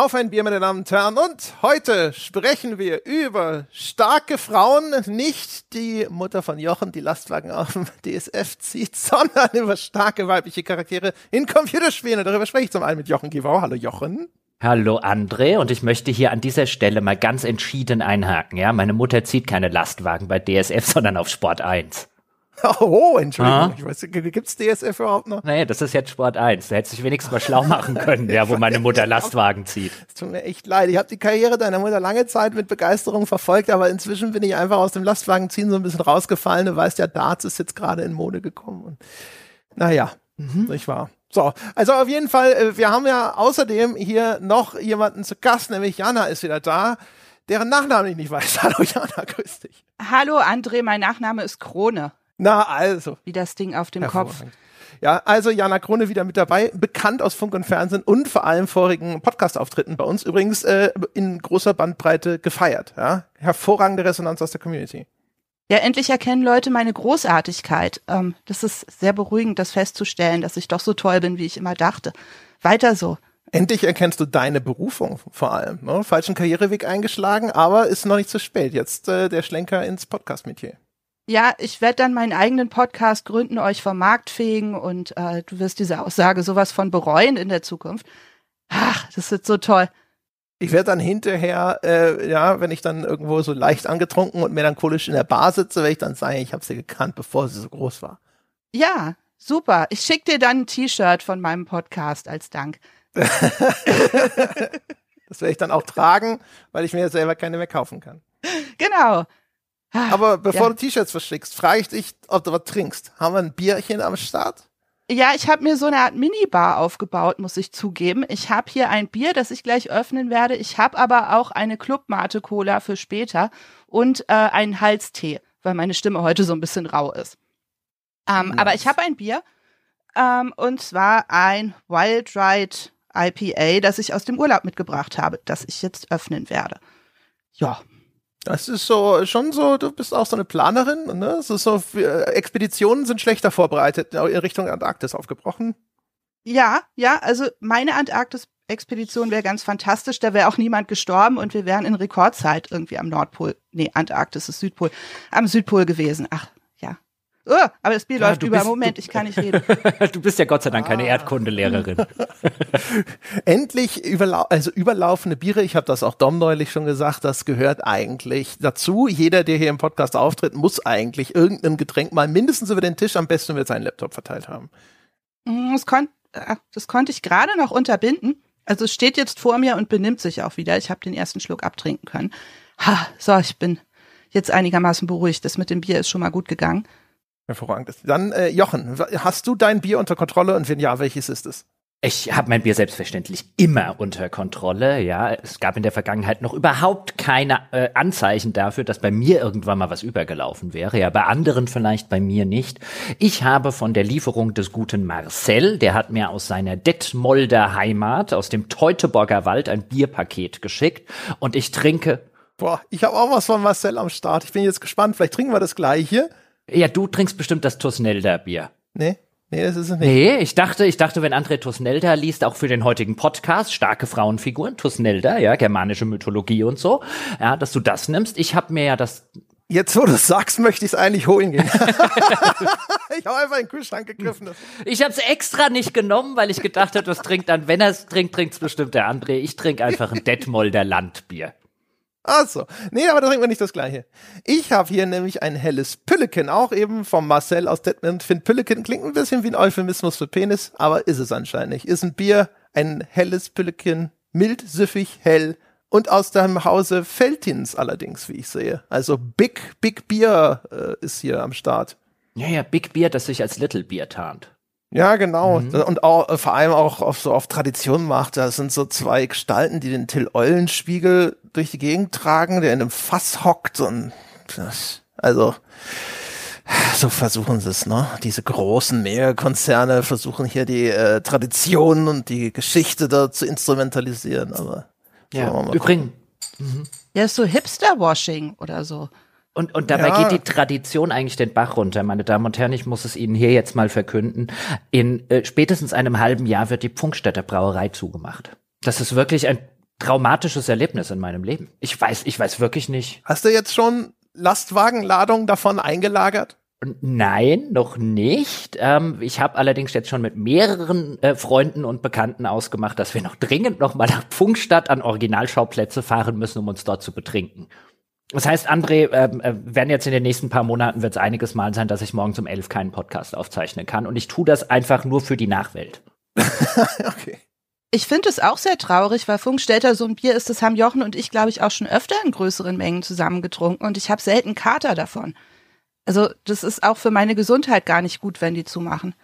Auf ein Bier, meine Damen und Herren. Und heute sprechen wir über starke Frauen, nicht die Mutter von Jochen, die Lastwagen auf dem DSF zieht, sondern über starke weibliche Charaktere in Computerspielen. Darüber spreche ich zum einen mit Jochen Givau. Hallo Jochen. Hallo André und ich möchte hier an dieser Stelle mal ganz entschieden einhaken. Ja, meine Mutter zieht keine Lastwagen bei DSF, sondern auf Sport 1. Oh, Entschuldigung. Ah. Ich weiß, gibt's DSF überhaupt noch? Nee, das ist jetzt Sport 1. Da hättest du dich wenigstens mal schlau machen können, ja, wo meine Mutter Lastwagen zieht. Es tut mir echt leid. Ich habe die Karriere deiner Mutter lange Zeit mit Begeisterung verfolgt, aber inzwischen bin ich einfach aus dem Lastwagenziehen so ein bisschen rausgefallen. Du weißt ja, Darts ist jetzt gerade in Mode gekommen. Und, naja, mhm. nicht wahr. So, also auf jeden Fall, äh, wir haben ja außerdem hier noch jemanden zu Gast, nämlich Jana ist wieder da deren Nachnamen ich nicht weiß. Hallo Jana, grüß dich. Hallo André, mein Nachname ist Krone. Na, also. Wie das Ding auf dem Kopf. Ja, also Jana Krone wieder mit dabei, bekannt aus Funk und Fernsehen und vor allem vorigen Podcast-Auftritten bei uns übrigens äh, in großer Bandbreite gefeiert. Ja? Hervorragende Resonanz aus der Community. Ja, endlich erkennen Leute meine Großartigkeit. Ähm, das ist sehr beruhigend, das festzustellen, dass ich doch so toll bin, wie ich immer dachte. Weiter so. Endlich erkennst du deine Berufung vor allem. Ne? Falschen Karriereweg eingeschlagen, aber ist noch nicht zu spät. Jetzt äh, der Schlenker ins Podcast-Metier ja, ich werde dann meinen eigenen Podcast gründen, euch vom Markt fegen und äh, du wirst diese Aussage sowas von bereuen in der Zukunft. Ach, das wird so toll. Ich werde dann hinterher, äh, ja, wenn ich dann irgendwo so leicht angetrunken und melancholisch in der Bar sitze, werde ich dann sagen, ich habe sie gekannt, bevor sie so groß war. Ja, super. Ich schicke dir dann ein T-Shirt von meinem Podcast als Dank. das werde ich dann auch tragen, weil ich mir selber keine mehr kaufen kann. Genau. Ah, Aber bevor ja. du T-Shirts verschickst, frage ich dich, ob du was trinkst. Haben wir ein Bierchen am Start? Ja, ich habe mir so eine Art Minibar aufgebaut, muss ich zugeben. Ich habe hier ein Bier, das ich gleich öffnen werde. Ich habe aber auch eine Clubmate Cola für später und äh, einen Halstee, weil meine Stimme heute so ein bisschen rau ist. Ähm, nice. Aber ich habe ein Bier ähm, und zwar ein Wild Ride IPA, das ich aus dem Urlaub mitgebracht habe, das ich jetzt öffnen werde. Ja, das ist so schon so, du bist auch so eine Planerin, ne? Es ist so, äh, Expeditionen sind schlechter vorbereitet, in Richtung Antarktis aufgebrochen. Ja, ja, also meine Antarktis-Expedition wäre ganz fantastisch, da wäre auch niemand gestorben und wir wären in Rekordzeit irgendwie am Nordpol, nee, Antarktis ist Südpol, am Südpol gewesen. Ach, Oh, aber das Bier ja, läuft über. Bist, Moment, ich kann nicht reden. du bist ja Gott sei Dank keine ah. Erdkundelehrerin. Endlich überlau also überlaufende Biere. Ich habe das auch Dom neulich schon gesagt. Das gehört eigentlich dazu. Jeder, der hier im Podcast auftritt, muss eigentlich irgendein Getränk mal mindestens über den Tisch, am besten mit seinen Laptop verteilt haben. Mm, das, kon äh, das konnte ich gerade noch unterbinden. Also es steht jetzt vor mir und benimmt sich auch wieder. Ich habe den ersten Schluck abtrinken können. Ha, so, ich bin jetzt einigermaßen beruhigt. Das mit dem Bier ist schon mal gut gegangen. Hervorragend. Dann, äh, Jochen, hast du dein Bier unter Kontrolle und wenn ja, welches ist es? Ich habe mein Bier selbstverständlich immer unter Kontrolle. Ja, es gab in der Vergangenheit noch überhaupt keine äh, Anzeichen dafür, dass bei mir irgendwann mal was übergelaufen wäre. Ja, bei anderen vielleicht, bei mir nicht. Ich habe von der Lieferung des guten Marcel, der hat mir aus seiner Detmolder Heimat, aus dem Teutoburger Wald, ein Bierpaket geschickt und ich trinke. Boah, ich habe auch was von Marcel am Start. Ich bin jetzt gespannt. Vielleicht trinken wir das gleiche. Ja, du trinkst bestimmt das Tusnelda Bier. Nee. Nee, das ist es nicht. Nee, ich dachte, ich dachte, wenn André Tusnelda liest, auch für den heutigen Podcast, starke Frauenfiguren, Tusnelda, ja, germanische Mythologie und so, ja, dass du das nimmst. Ich habe mir ja das Jetzt, wo du sagst, möchte ich es eigentlich holen gehen. ich habe einfach in den Kühlschrank gegriffen. Ich habe es extra nicht genommen, weil ich gedacht habe, das trinkt dann, wenn er es trinkt, trinkt es bestimmt der André. Ich trinke einfach ein Detmolder Landbier. Achso. Nee, aber da trinken wir nicht das gleiche. Ich habe hier nämlich ein helles Pülleken, auch eben vom Marcel aus Detmond. Find Pülleken klingt ein bisschen wie ein Euphemismus für Penis, aber ist es anscheinend nicht. Ist ein Bier, ein helles Pülleken, mild, süffig, hell und aus dem Hause Feltins allerdings, wie ich sehe. Also Big, Big Bier äh, ist hier am Start. Ja, ja, Big Bier, das sich als Little Bier tarnt. Ja, genau. Mhm. Und auch, äh, vor allem auch auf, so auf Tradition macht. Das sind so zwei Gestalten, die den Till Eulenspiegel durch die Gegend tragen, der in einem Fass hockt und das, also so versuchen sie es, ne? Diese großen Megakonzerne versuchen hier die äh, Tradition und die Geschichte da zu instrumentalisieren, aber ja, übrigens. Mhm. Ja, ist so Hipster-Washing oder so. Und, und dabei ja. geht die Tradition eigentlich den Bach runter, meine Damen und Herren. Ich muss es Ihnen hier jetzt mal verkünden. In äh, spätestens einem halben Jahr wird die Pfungstädter Brauerei zugemacht. Das ist wirklich ein traumatisches Erlebnis in meinem Leben. Ich weiß, ich weiß wirklich nicht. Hast du jetzt schon Lastwagenladung davon eingelagert? Nein, noch nicht. Ähm, ich habe allerdings jetzt schon mit mehreren äh, Freunden und Bekannten ausgemacht, dass wir noch dringend noch mal nach Pfungstadt an Originalschauplätze fahren müssen, um uns dort zu betrinken. Das heißt, André, ähm, äh, werden jetzt in den nächsten paar Monaten wird es einiges Mal sein, dass ich morgens um elf keinen Podcast aufzeichnen kann. Und ich tue das einfach nur für die Nachwelt. okay. Ich finde es auch sehr traurig, weil Funkstädter so ein Bier ist, das haben Jochen und ich, glaube ich, auch schon öfter in größeren Mengen zusammengetrunken und ich habe selten Kater davon. Also das ist auch für meine Gesundheit gar nicht gut, wenn die zumachen.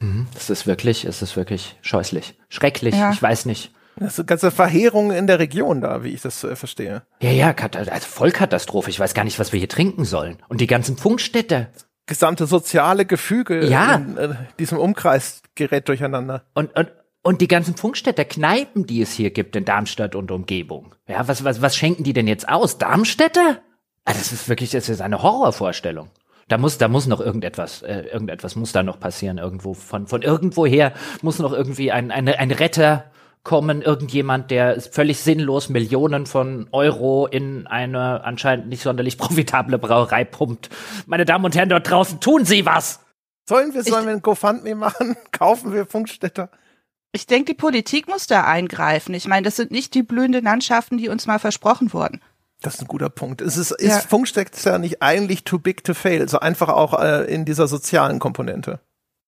Mhm. Das ist wirklich, es ist wirklich scheußlich, schrecklich. Ja. Ich weiß nicht. Das sind ganze Verheerungen in der Region da, wie ich das äh, verstehe. Ja, ja, also Vollkatastrophe. Ich weiß gar nicht, was wir hier trinken sollen. Und die ganzen Funkstädte. Gesamte soziale Gefüge ja. in äh, diesem Umkreis gerät durcheinander. Und, und, und die ganzen Funkstädter Kneipen, die es hier gibt in Darmstadt und Umgebung. Ja, was, was, was schenken die denn jetzt aus? Darmstädter? Ah, das ist wirklich, das ist eine Horrorvorstellung. Da muss, da muss noch irgendetwas, äh, irgendetwas muss da noch passieren irgendwo. Von, von irgendwoher muss noch irgendwie ein, ein, ein Retter kommen, irgendjemand, der völlig sinnlos Millionen von Euro in eine anscheinend nicht sonderlich profitable Brauerei pumpt. Meine Damen und Herren dort draußen, tun Sie was! Sollen wir, sollen wir ein GoFundMe machen? Kaufen wir Funkstätter? Ich denke, die Politik muss da eingreifen. Ich meine, das sind nicht die blühenden Landschaften, die uns mal versprochen wurden. Das ist ein guter Punkt. Es ist, ist ja. Funkstecker nicht eigentlich too big to fail, so einfach auch äh, in dieser sozialen Komponente.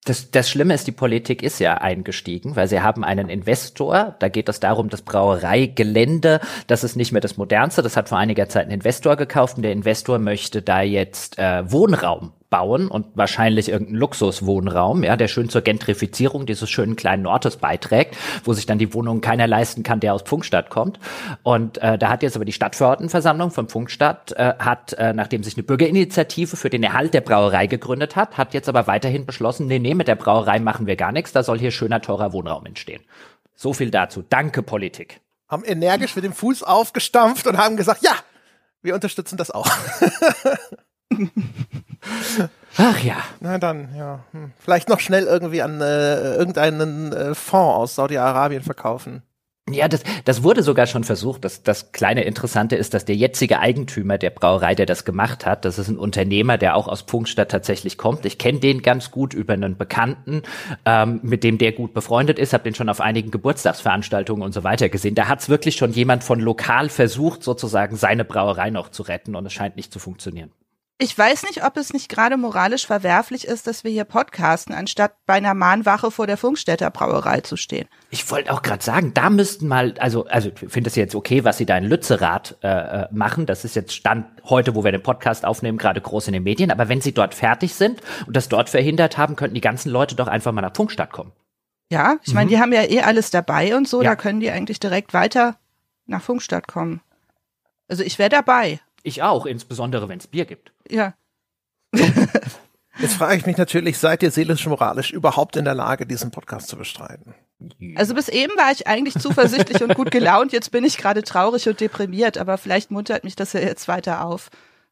Das, das Schlimme ist, die Politik ist ja eingestiegen, weil sie haben einen Investor. Da geht es darum, das Brauereigelände, das ist nicht mehr das modernste. Das hat vor einiger Zeit ein Investor gekauft und der Investor möchte da jetzt äh, Wohnraum bauen und wahrscheinlich irgendeinen Luxuswohnraum, ja, der schön zur Gentrifizierung dieses schönen kleinen Ortes beiträgt, wo sich dann die Wohnung keiner leisten kann, der aus Pfungstadt kommt. Und äh, da hat jetzt aber die Stadtverordnetenversammlung von Pfungstadt äh, hat, äh, nachdem sich eine Bürgerinitiative für den Erhalt der Brauerei gegründet hat, hat jetzt aber weiterhin beschlossen, nee, nee, mit der Brauerei machen wir gar nichts, da soll hier schöner, teurer Wohnraum entstehen. So viel dazu. Danke, Politik. Haben energisch mit dem Fuß aufgestampft und haben gesagt, ja, wir unterstützen das auch. Ach ja. Na dann, ja. Hm. Vielleicht noch schnell irgendwie an äh, irgendeinen äh, Fonds aus Saudi-Arabien verkaufen. Ja, das, das wurde sogar schon versucht. Das, das kleine Interessante ist, dass der jetzige Eigentümer der Brauerei, der das gemacht hat, das ist ein Unternehmer, der auch aus Pfungstadt tatsächlich kommt. Ich kenne den ganz gut über einen Bekannten, ähm, mit dem der gut befreundet ist, habe den schon auf einigen Geburtstagsveranstaltungen und so weiter gesehen. Da hat's wirklich schon jemand von lokal versucht, sozusagen seine Brauerei noch zu retten und es scheint nicht zu funktionieren. Ich weiß nicht, ob es nicht gerade moralisch verwerflich ist, dass wir hier podcasten, anstatt bei einer Mahnwache vor der Funkstätter Brauerei zu stehen. Ich wollte auch gerade sagen, da müssten mal, also, also ich finde es jetzt okay, was sie da in Lützerath äh, äh, machen. Das ist jetzt Stand heute, wo wir den Podcast aufnehmen, gerade groß in den Medien. Aber wenn sie dort fertig sind und das dort verhindert haben, könnten die ganzen Leute doch einfach mal nach Funkstadt kommen. Ja, ich meine, mhm. die haben ja eh alles dabei und so, ja. da können die eigentlich direkt weiter nach Funkstadt kommen. Also ich wäre dabei. Ich auch, insbesondere wenn es Bier gibt. Ja. Jetzt frage ich mich natürlich, seid ihr seelisch-moralisch überhaupt in der Lage, diesen Podcast zu bestreiten? Also bis eben war ich eigentlich zuversichtlich und gut gelaunt. Jetzt bin ich gerade traurig und deprimiert, aber vielleicht muntert mich das ja jetzt weiter auf.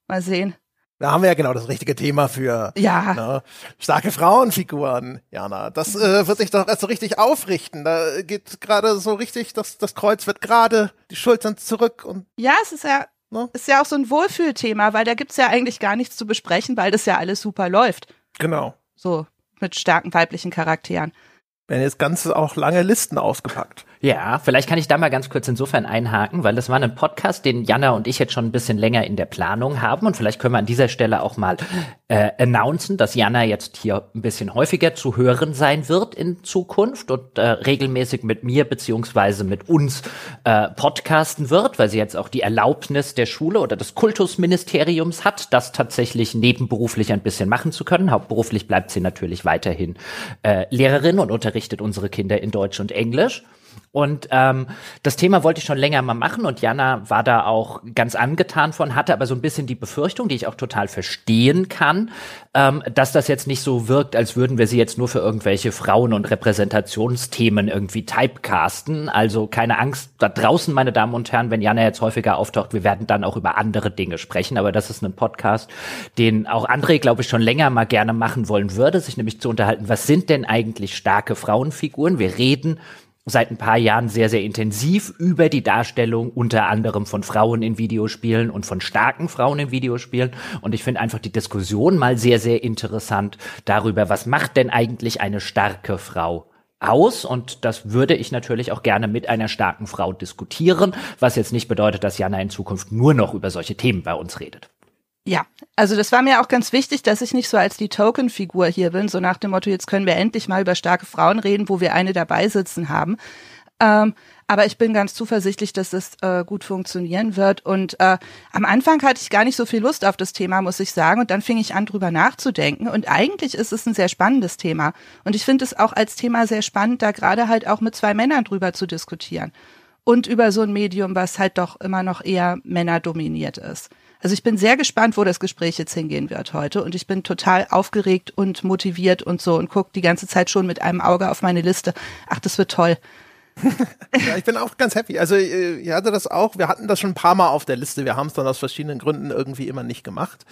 Mal sehen. Da haben wir ja genau das richtige Thema für ja. ne, starke Frauenfiguren, Jana. Das äh, wird sich doch erst so richtig aufrichten. Da geht gerade so richtig, das, das Kreuz wird gerade, die Schultern zurück und. Ja, es ist ja Ne? Ist ja auch so ein Wohlfühlthema, weil da gibt's ja eigentlich gar nichts zu besprechen, weil das ja alles super läuft. Genau. So, mit starken weiblichen Charakteren. Werden jetzt ganz auch lange Listen ausgepackt. Ja, vielleicht kann ich da mal ganz kurz insofern einhaken, weil das war ein Podcast, den Jana und ich jetzt schon ein bisschen länger in der Planung haben und vielleicht können wir an dieser Stelle auch mal äh, announcen, dass Jana jetzt hier ein bisschen häufiger zu hören sein wird in Zukunft und äh, regelmäßig mit mir beziehungsweise mit uns äh, podcasten wird, weil sie jetzt auch die Erlaubnis der Schule oder des Kultusministeriums hat, das tatsächlich nebenberuflich ein bisschen machen zu können. Hauptberuflich bleibt sie natürlich weiterhin äh, Lehrerin und unterrichtet unsere Kinder in Deutsch und Englisch. Und ähm, das Thema wollte ich schon länger mal machen und Jana war da auch ganz angetan von, hatte aber so ein bisschen die Befürchtung, die ich auch total verstehen kann, ähm, dass das jetzt nicht so wirkt, als würden wir sie jetzt nur für irgendwelche Frauen- und Repräsentationsthemen irgendwie typecasten. Also keine Angst da draußen, meine Damen und Herren, wenn Jana jetzt häufiger auftaucht, wir werden dann auch über andere Dinge sprechen. Aber das ist ein Podcast, den auch André, glaube ich, schon länger mal gerne machen wollen würde, sich nämlich zu unterhalten, was sind denn eigentlich starke Frauenfiguren? Wir reden seit ein paar Jahren sehr, sehr intensiv über die Darstellung unter anderem von Frauen in Videospielen und von starken Frauen in Videospielen. Und ich finde einfach die Diskussion mal sehr, sehr interessant darüber, was macht denn eigentlich eine starke Frau aus und das würde ich natürlich auch gerne mit einer starken Frau diskutieren, was jetzt nicht bedeutet, dass Jana in Zukunft nur noch über solche Themen bei uns redet. Ja, also das war mir auch ganz wichtig, dass ich nicht so als die Token-Figur hier bin, so nach dem Motto, jetzt können wir endlich mal über starke Frauen reden, wo wir eine dabei sitzen haben. Ähm, aber ich bin ganz zuversichtlich, dass das äh, gut funktionieren wird. Und äh, am Anfang hatte ich gar nicht so viel Lust auf das Thema, muss ich sagen. Und dann fing ich an, drüber nachzudenken. Und eigentlich ist es ein sehr spannendes Thema. Und ich finde es auch als Thema sehr spannend, da gerade halt auch mit zwei Männern drüber zu diskutieren. Und über so ein Medium, was halt doch immer noch eher männerdominiert ist. Also ich bin sehr gespannt, wo das Gespräch jetzt hingehen wird heute und ich bin total aufgeregt und motiviert und so und gucke die ganze Zeit schon mit einem Auge auf meine Liste. Ach, das wird toll. ja, ich bin auch ganz happy. Also äh, ich hatte das auch, wir hatten das schon ein paar Mal auf der Liste, wir haben es dann aus verschiedenen Gründen irgendwie immer nicht gemacht.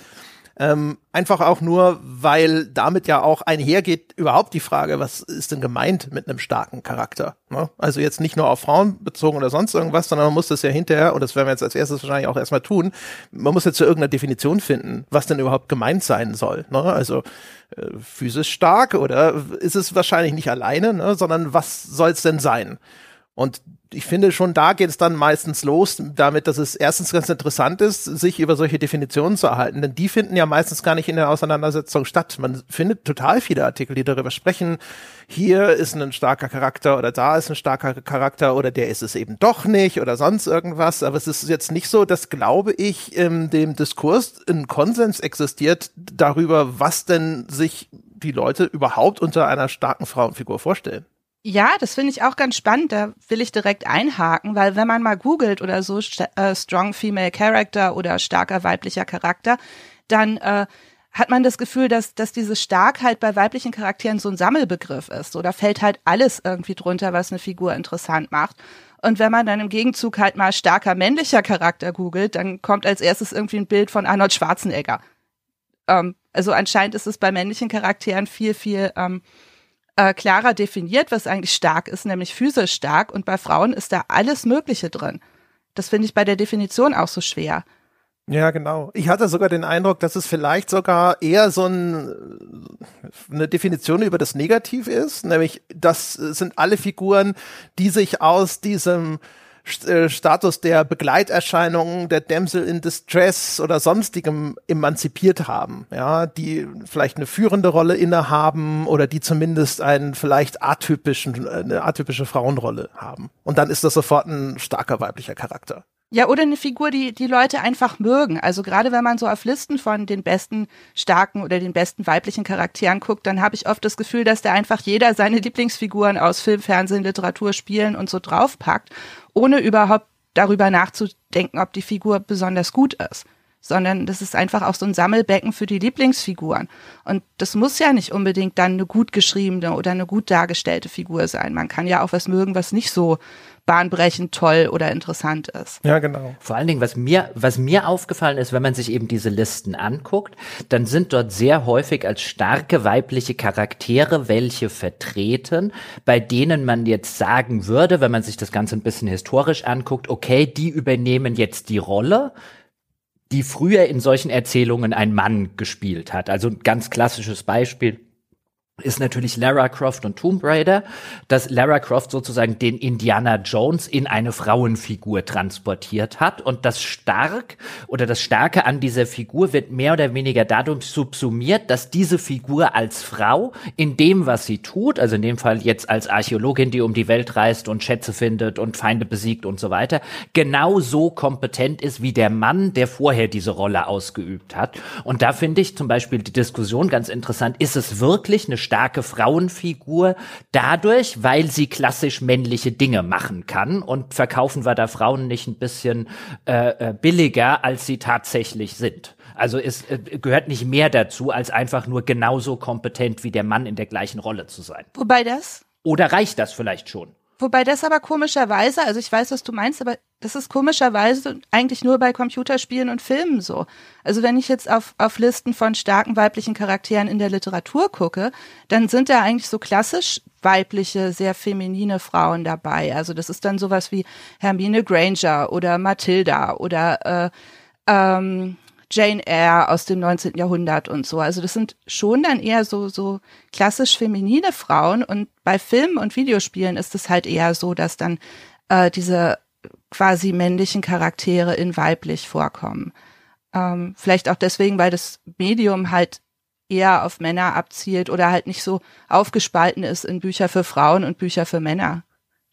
Ähm, einfach auch nur, weil damit ja auch einhergeht überhaupt die Frage, was ist denn gemeint mit einem starken Charakter? Ne? Also jetzt nicht nur auf Frauen bezogen oder sonst irgendwas, sondern man muss das ja hinterher, und das werden wir jetzt als erstes wahrscheinlich auch erstmal tun, man muss jetzt zu irgendeiner Definition finden, was denn überhaupt gemeint sein soll. Ne? Also äh, physisch stark oder ist es wahrscheinlich nicht alleine, ne? sondern was soll es denn sein? Und ich finde schon, da geht es dann meistens los, damit, dass es erstens ganz interessant ist, sich über solche Definitionen zu erhalten, denn die finden ja meistens gar nicht in der Auseinandersetzung statt. Man findet total viele Artikel, die darüber sprechen, hier ist ein starker Charakter oder da ist ein starker Charakter oder der ist es eben doch nicht oder sonst irgendwas. Aber es ist jetzt nicht so, dass, glaube ich, in dem Diskurs ein Konsens existiert darüber, was denn sich die Leute überhaupt unter einer starken Frauenfigur vorstellen. Ja, das finde ich auch ganz spannend. Da will ich direkt einhaken, weil wenn man mal googelt oder so äh, Strong Female Character oder starker weiblicher Charakter, dann äh, hat man das Gefühl, dass, dass diese Starkheit bei weiblichen Charakteren so ein Sammelbegriff ist. Oder fällt halt alles irgendwie drunter, was eine Figur interessant macht. Und wenn man dann im Gegenzug halt mal starker männlicher Charakter googelt, dann kommt als erstes irgendwie ein Bild von Arnold Schwarzenegger. Ähm, also anscheinend ist es bei männlichen Charakteren viel, viel ähm, äh, klarer definiert, was eigentlich stark ist, nämlich physisch stark. Und bei Frauen ist da alles Mögliche drin. Das finde ich bei der Definition auch so schwer. Ja, genau. Ich hatte sogar den Eindruck, dass es vielleicht sogar eher so ein, eine Definition über das Negativ ist, nämlich das sind alle Figuren, die sich aus diesem Status der Begleiterscheinungen der Damsel in Distress oder sonstigem emanzipiert haben, ja, die vielleicht eine führende Rolle innehaben oder die zumindest einen vielleicht atypischen, eine atypische Frauenrolle haben. Und dann ist das sofort ein starker weiblicher Charakter. Ja, oder eine Figur, die die Leute einfach mögen. Also gerade wenn man so auf Listen von den besten starken oder den besten weiblichen Charakteren guckt, dann habe ich oft das Gefühl, dass da einfach jeder seine Lieblingsfiguren aus Film, Fernsehen, Literatur, Spielen und so draufpackt, ohne überhaupt darüber nachzudenken, ob die Figur besonders gut ist sondern das ist einfach auch so ein Sammelbecken für die Lieblingsfiguren. Und das muss ja nicht unbedingt dann eine gut geschriebene oder eine gut dargestellte Figur sein. Man kann ja auch was mögen, was nicht so bahnbrechend toll oder interessant ist. Ja, genau. Vor allen Dingen, was mir, was mir aufgefallen ist, wenn man sich eben diese Listen anguckt, dann sind dort sehr häufig als starke weibliche Charaktere welche vertreten, bei denen man jetzt sagen würde, wenn man sich das Ganze ein bisschen historisch anguckt, okay, die übernehmen jetzt die Rolle, die früher in solchen Erzählungen ein Mann gespielt hat. Also ein ganz klassisches Beispiel ist natürlich Lara Croft und Tomb Raider, dass Lara Croft sozusagen den Indiana Jones in eine Frauenfigur transportiert hat und das stark oder das Starke an dieser Figur wird mehr oder weniger dadurch subsumiert, dass diese Figur als Frau in dem, was sie tut, also in dem Fall jetzt als Archäologin, die um die Welt reist und Schätze findet und Feinde besiegt und so weiter, genauso kompetent ist wie der Mann, der vorher diese Rolle ausgeübt hat. Und da finde ich zum Beispiel die Diskussion ganz interessant, ist es wirklich eine starke Frauenfigur dadurch, weil sie klassisch männliche Dinge machen kann und verkaufen wir da Frauen nicht ein bisschen äh, äh billiger, als sie tatsächlich sind. Also es äh, gehört nicht mehr dazu, als einfach nur genauso kompetent wie der Mann in der gleichen Rolle zu sein. Wobei das? Oder reicht das vielleicht schon? Wobei das aber komischerweise, also ich weiß, was du meinst, aber das ist komischerweise eigentlich nur bei Computerspielen und Filmen so. Also wenn ich jetzt auf, auf Listen von starken weiblichen Charakteren in der Literatur gucke, dann sind da eigentlich so klassisch weibliche, sehr feminine Frauen dabei. Also das ist dann sowas wie Hermine Granger oder Matilda oder äh, ähm, Jane Eyre aus dem 19. Jahrhundert und so. Also das sind schon dann eher so, so klassisch feminine Frauen und bei Filmen und Videospielen ist es halt eher so, dass dann äh, diese quasi männlichen Charaktere in weiblich vorkommen. Ähm, vielleicht auch deswegen, weil das Medium halt eher auf Männer abzielt oder halt nicht so aufgespalten ist in Bücher für Frauen und Bücher für Männer.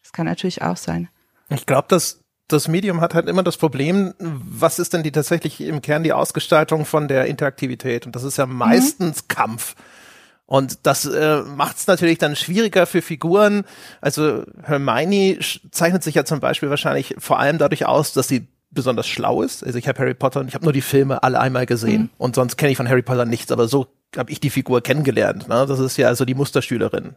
Das kann natürlich auch sein. Ich glaube, dass das Medium hat halt immer das Problem, was ist denn die tatsächlich im Kern die Ausgestaltung von der Interaktivität? Und das ist ja mhm. meistens mhm. Kampf. Und das äh, macht es natürlich dann schwieriger für Figuren. Also Hermione zeichnet sich ja zum Beispiel wahrscheinlich vor allem dadurch aus, dass sie besonders schlau ist. Also ich habe Harry Potter und ich habe nur die Filme alle einmal gesehen mhm. und sonst kenne ich von Harry Potter nichts, aber so habe ich die Figur kennengelernt. Ne? Das ist ja also die Musterschülerin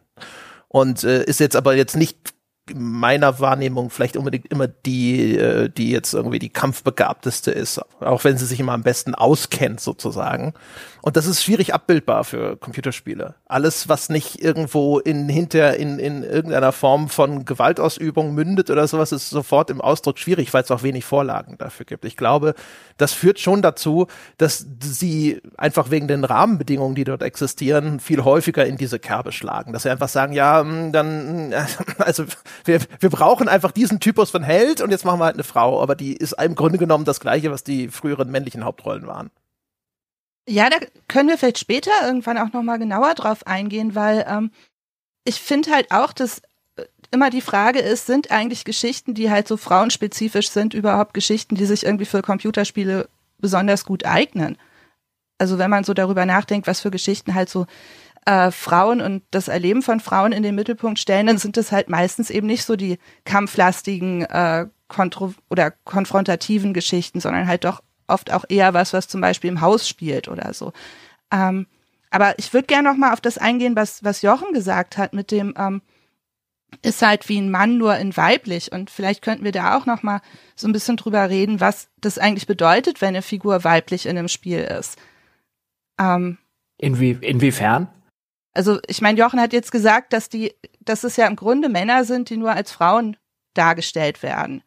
und äh, ist jetzt aber jetzt nicht meiner Wahrnehmung vielleicht unbedingt immer die, äh, die jetzt irgendwie die kampfbegabteste ist, auch wenn sie sich immer am besten auskennt sozusagen. Und das ist schwierig abbildbar für Computerspiele. Alles, was nicht irgendwo in hinter in, in irgendeiner Form von Gewaltausübung mündet oder sowas, ist sofort im Ausdruck schwierig, weil es auch wenig Vorlagen dafür gibt. Ich glaube, das führt schon dazu, dass sie einfach wegen den Rahmenbedingungen, die dort existieren, viel häufiger in diese Kerbe schlagen. Dass sie einfach sagen, ja, hm, dann, also wir, wir brauchen einfach diesen Typus von Held und jetzt machen wir halt eine Frau. Aber die ist im Grunde genommen das gleiche, was die früheren männlichen Hauptrollen waren. Ja, da können wir vielleicht später irgendwann auch noch mal genauer drauf eingehen, weil ähm, ich finde halt auch, dass äh, immer die Frage ist, sind eigentlich Geschichten, die halt so frauenspezifisch sind, überhaupt Geschichten, die sich irgendwie für Computerspiele besonders gut eignen? Also wenn man so darüber nachdenkt, was für Geschichten halt so äh, Frauen und das Erleben von Frauen in den Mittelpunkt stellen, dann sind es halt meistens eben nicht so die kampflastigen äh, kontro oder konfrontativen Geschichten, sondern halt doch oft auch eher was, was zum Beispiel im Haus spielt oder so. Ähm, aber ich würde gerne noch mal auf das eingehen, was, was Jochen gesagt hat mit dem, ähm, ist halt wie ein Mann nur in weiblich und vielleicht könnten wir da auch noch mal so ein bisschen drüber reden, was das eigentlich bedeutet, wenn eine Figur weiblich in einem Spiel ist. Ähm, Inwie inwiefern? Also ich meine, Jochen hat jetzt gesagt, dass die, dass es ja im Grunde Männer sind, die nur als Frauen dargestellt werden.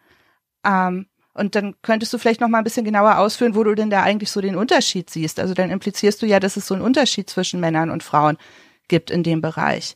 Ähm, und dann könntest du vielleicht noch mal ein bisschen genauer ausführen, wo du denn da eigentlich so den Unterschied siehst. Also dann implizierst du ja, dass es so einen Unterschied zwischen Männern und Frauen gibt in dem Bereich.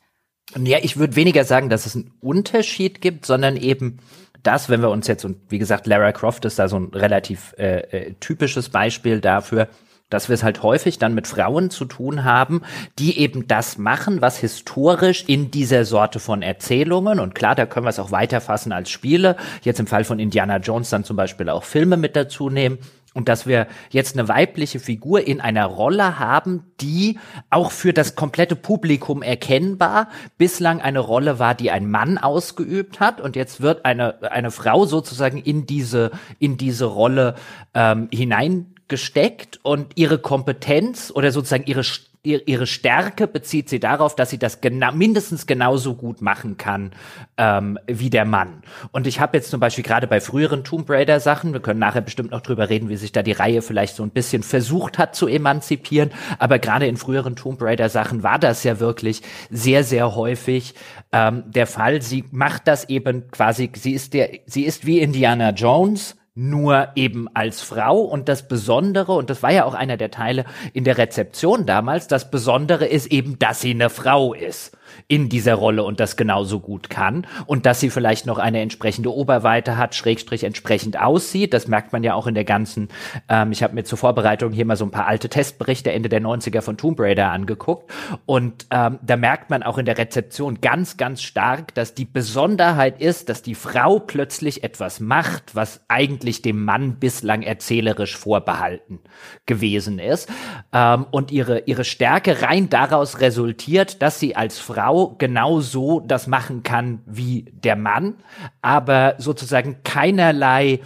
Ja, ich würde weniger sagen, dass es einen Unterschied gibt, sondern eben das, wenn wir uns jetzt, und wie gesagt, Lara Croft ist da so ein relativ äh, äh, typisches Beispiel dafür, dass wir es halt häufig dann mit Frauen zu tun haben, die eben das machen, was historisch in dieser Sorte von Erzählungen, und klar, da können wir es auch weiterfassen als Spiele, jetzt im Fall von Indiana Jones dann zum Beispiel auch Filme mit dazu nehmen, und dass wir jetzt eine weibliche Figur in einer Rolle haben, die auch für das komplette Publikum erkennbar bislang eine Rolle war, die ein Mann ausgeübt hat und jetzt wird eine eine Frau sozusagen in diese in diese Rolle ähm, hinein gesteckt und ihre Kompetenz oder sozusagen ihre ihre Stärke bezieht sie darauf, dass sie das genau, mindestens genauso gut machen kann ähm, wie der Mann. Und ich habe jetzt zum Beispiel gerade bei früheren Tomb Raider Sachen, wir können nachher bestimmt noch drüber reden, wie sich da die Reihe vielleicht so ein bisschen versucht hat zu emanzipieren, aber gerade in früheren Tomb Raider Sachen war das ja wirklich sehr, sehr häufig ähm, der Fall. Sie macht das eben quasi, sie ist der, sie ist wie Indiana Jones, nur eben als Frau. Und das Besondere, und das war ja auch einer der Teile in der Rezeption damals, das Besondere ist eben, dass sie eine Frau ist in dieser Rolle und das genauso gut kann und dass sie vielleicht noch eine entsprechende Oberweite hat, Schrägstrich entsprechend aussieht. Das merkt man ja auch in der ganzen, ähm, ich habe mir zur Vorbereitung hier mal so ein paar alte Testberichte Ende der 90er von Tomb Raider angeguckt und ähm, da merkt man auch in der Rezeption ganz, ganz stark, dass die Besonderheit ist, dass die Frau plötzlich etwas macht, was eigentlich dem Mann bislang erzählerisch vorbehalten gewesen ist ähm, und ihre, ihre Stärke rein daraus resultiert, dass sie als Frau Frau genauso das machen kann wie der Mann, aber sozusagen keinerlei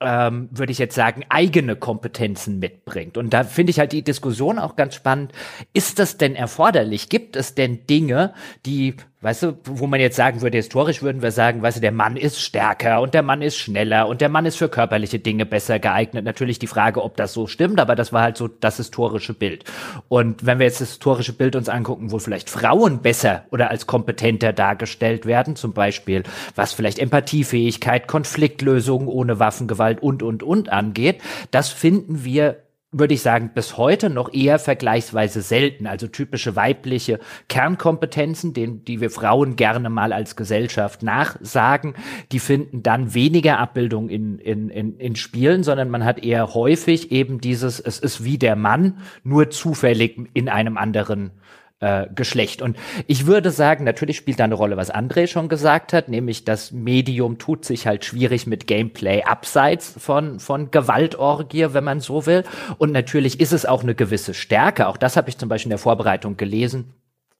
ähm, würde ich jetzt sagen, eigene Kompetenzen mitbringt. Und da finde ich halt die Diskussion auch ganz spannend. Ist das denn erforderlich? Gibt es denn Dinge, die Weißt du, wo man jetzt sagen würde, historisch würden wir sagen, weißt du, der Mann ist stärker und der Mann ist schneller und der Mann ist für körperliche Dinge besser geeignet. Natürlich die Frage, ob das so stimmt, aber das war halt so das historische Bild. Und wenn wir jetzt das historische Bild uns angucken, wo vielleicht Frauen besser oder als kompetenter dargestellt werden, zum Beispiel, was vielleicht Empathiefähigkeit, Konfliktlösung ohne Waffengewalt und, und, und angeht, das finden wir würde ich sagen, bis heute noch eher vergleichsweise selten. Also typische weibliche Kernkompetenzen, den, die wir Frauen gerne mal als Gesellschaft nachsagen, die finden dann weniger Abbildung in, in, in, in Spielen, sondern man hat eher häufig eben dieses, es ist wie der Mann, nur zufällig in einem anderen äh, Geschlecht. Und ich würde sagen, natürlich spielt da eine Rolle, was André schon gesagt hat, nämlich das Medium tut sich halt schwierig mit Gameplay abseits von, von Gewaltorgie, wenn man so will. Und natürlich ist es auch eine gewisse Stärke. Auch das habe ich zum Beispiel in der Vorbereitung gelesen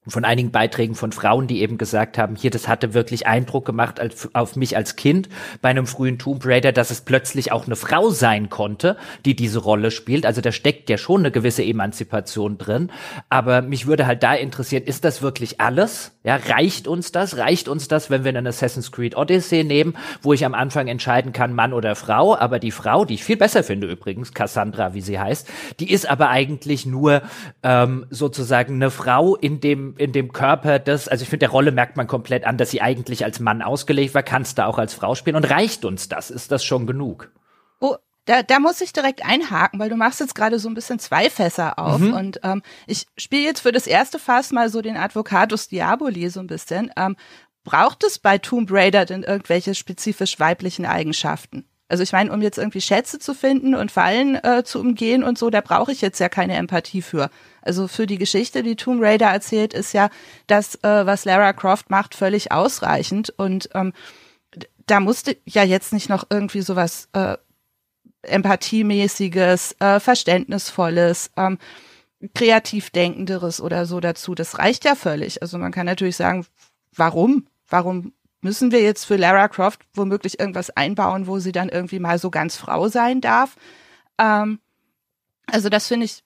von einigen Beiträgen von Frauen, die eben gesagt haben, hier, das hatte wirklich Eindruck gemacht als, auf mich als Kind bei einem frühen Tomb Raider, dass es plötzlich auch eine Frau sein konnte, die diese Rolle spielt. Also da steckt ja schon eine gewisse Emanzipation drin. Aber mich würde halt da interessieren, ist das wirklich alles? Ja, reicht uns das? Reicht uns das, wenn wir einen Assassin's Creed Odyssey nehmen, wo ich am Anfang entscheiden kann, Mann oder Frau? Aber die Frau, die ich viel besser finde übrigens, Cassandra, wie sie heißt, die ist aber eigentlich nur ähm, sozusagen eine Frau in dem in dem Körper des, also ich finde, der Rolle merkt man komplett an, dass sie eigentlich als Mann ausgelegt war, kannst du auch als Frau spielen und reicht uns das? Ist das schon genug? Oh, da, da muss ich direkt einhaken, weil du machst jetzt gerade so ein bisschen zwei Fässer auf mhm. und ähm, ich spiele jetzt für das erste Fass mal so den Advocatus Diaboli so ein bisschen. Ähm, braucht es bei Tomb Raider denn irgendwelche spezifisch weiblichen Eigenschaften? Also ich meine, um jetzt irgendwie Schätze zu finden und Fallen äh, zu umgehen und so, da brauche ich jetzt ja keine Empathie für. Also für die Geschichte, die Tomb Raider erzählt, ist ja das, äh, was Lara Croft macht, völlig ausreichend. Und ähm, da musste ja jetzt nicht noch irgendwie sowas äh, empathiemäßiges, äh, verständnisvolles, ähm, kreativ denkenderes oder so dazu. Das reicht ja völlig. Also man kann natürlich sagen, warum? Warum müssen wir jetzt für Lara Croft womöglich irgendwas einbauen, wo sie dann irgendwie mal so ganz Frau sein darf? Ähm, also das finde ich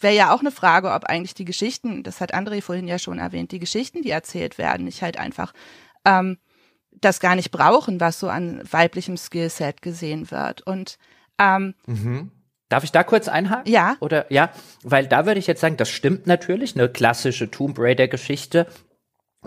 wäre ja auch eine Frage, ob eigentlich die Geschichten, das hat André vorhin ja schon erwähnt, die Geschichten, die erzählt werden, nicht halt einfach ähm, das gar nicht brauchen, was so an weiblichem Skillset gesehen wird. Und ähm, mhm. Darf ich da kurz einhaken? Ja. Oder ja, weil da würde ich jetzt sagen, das stimmt natürlich, eine klassische Tomb Raider Geschichte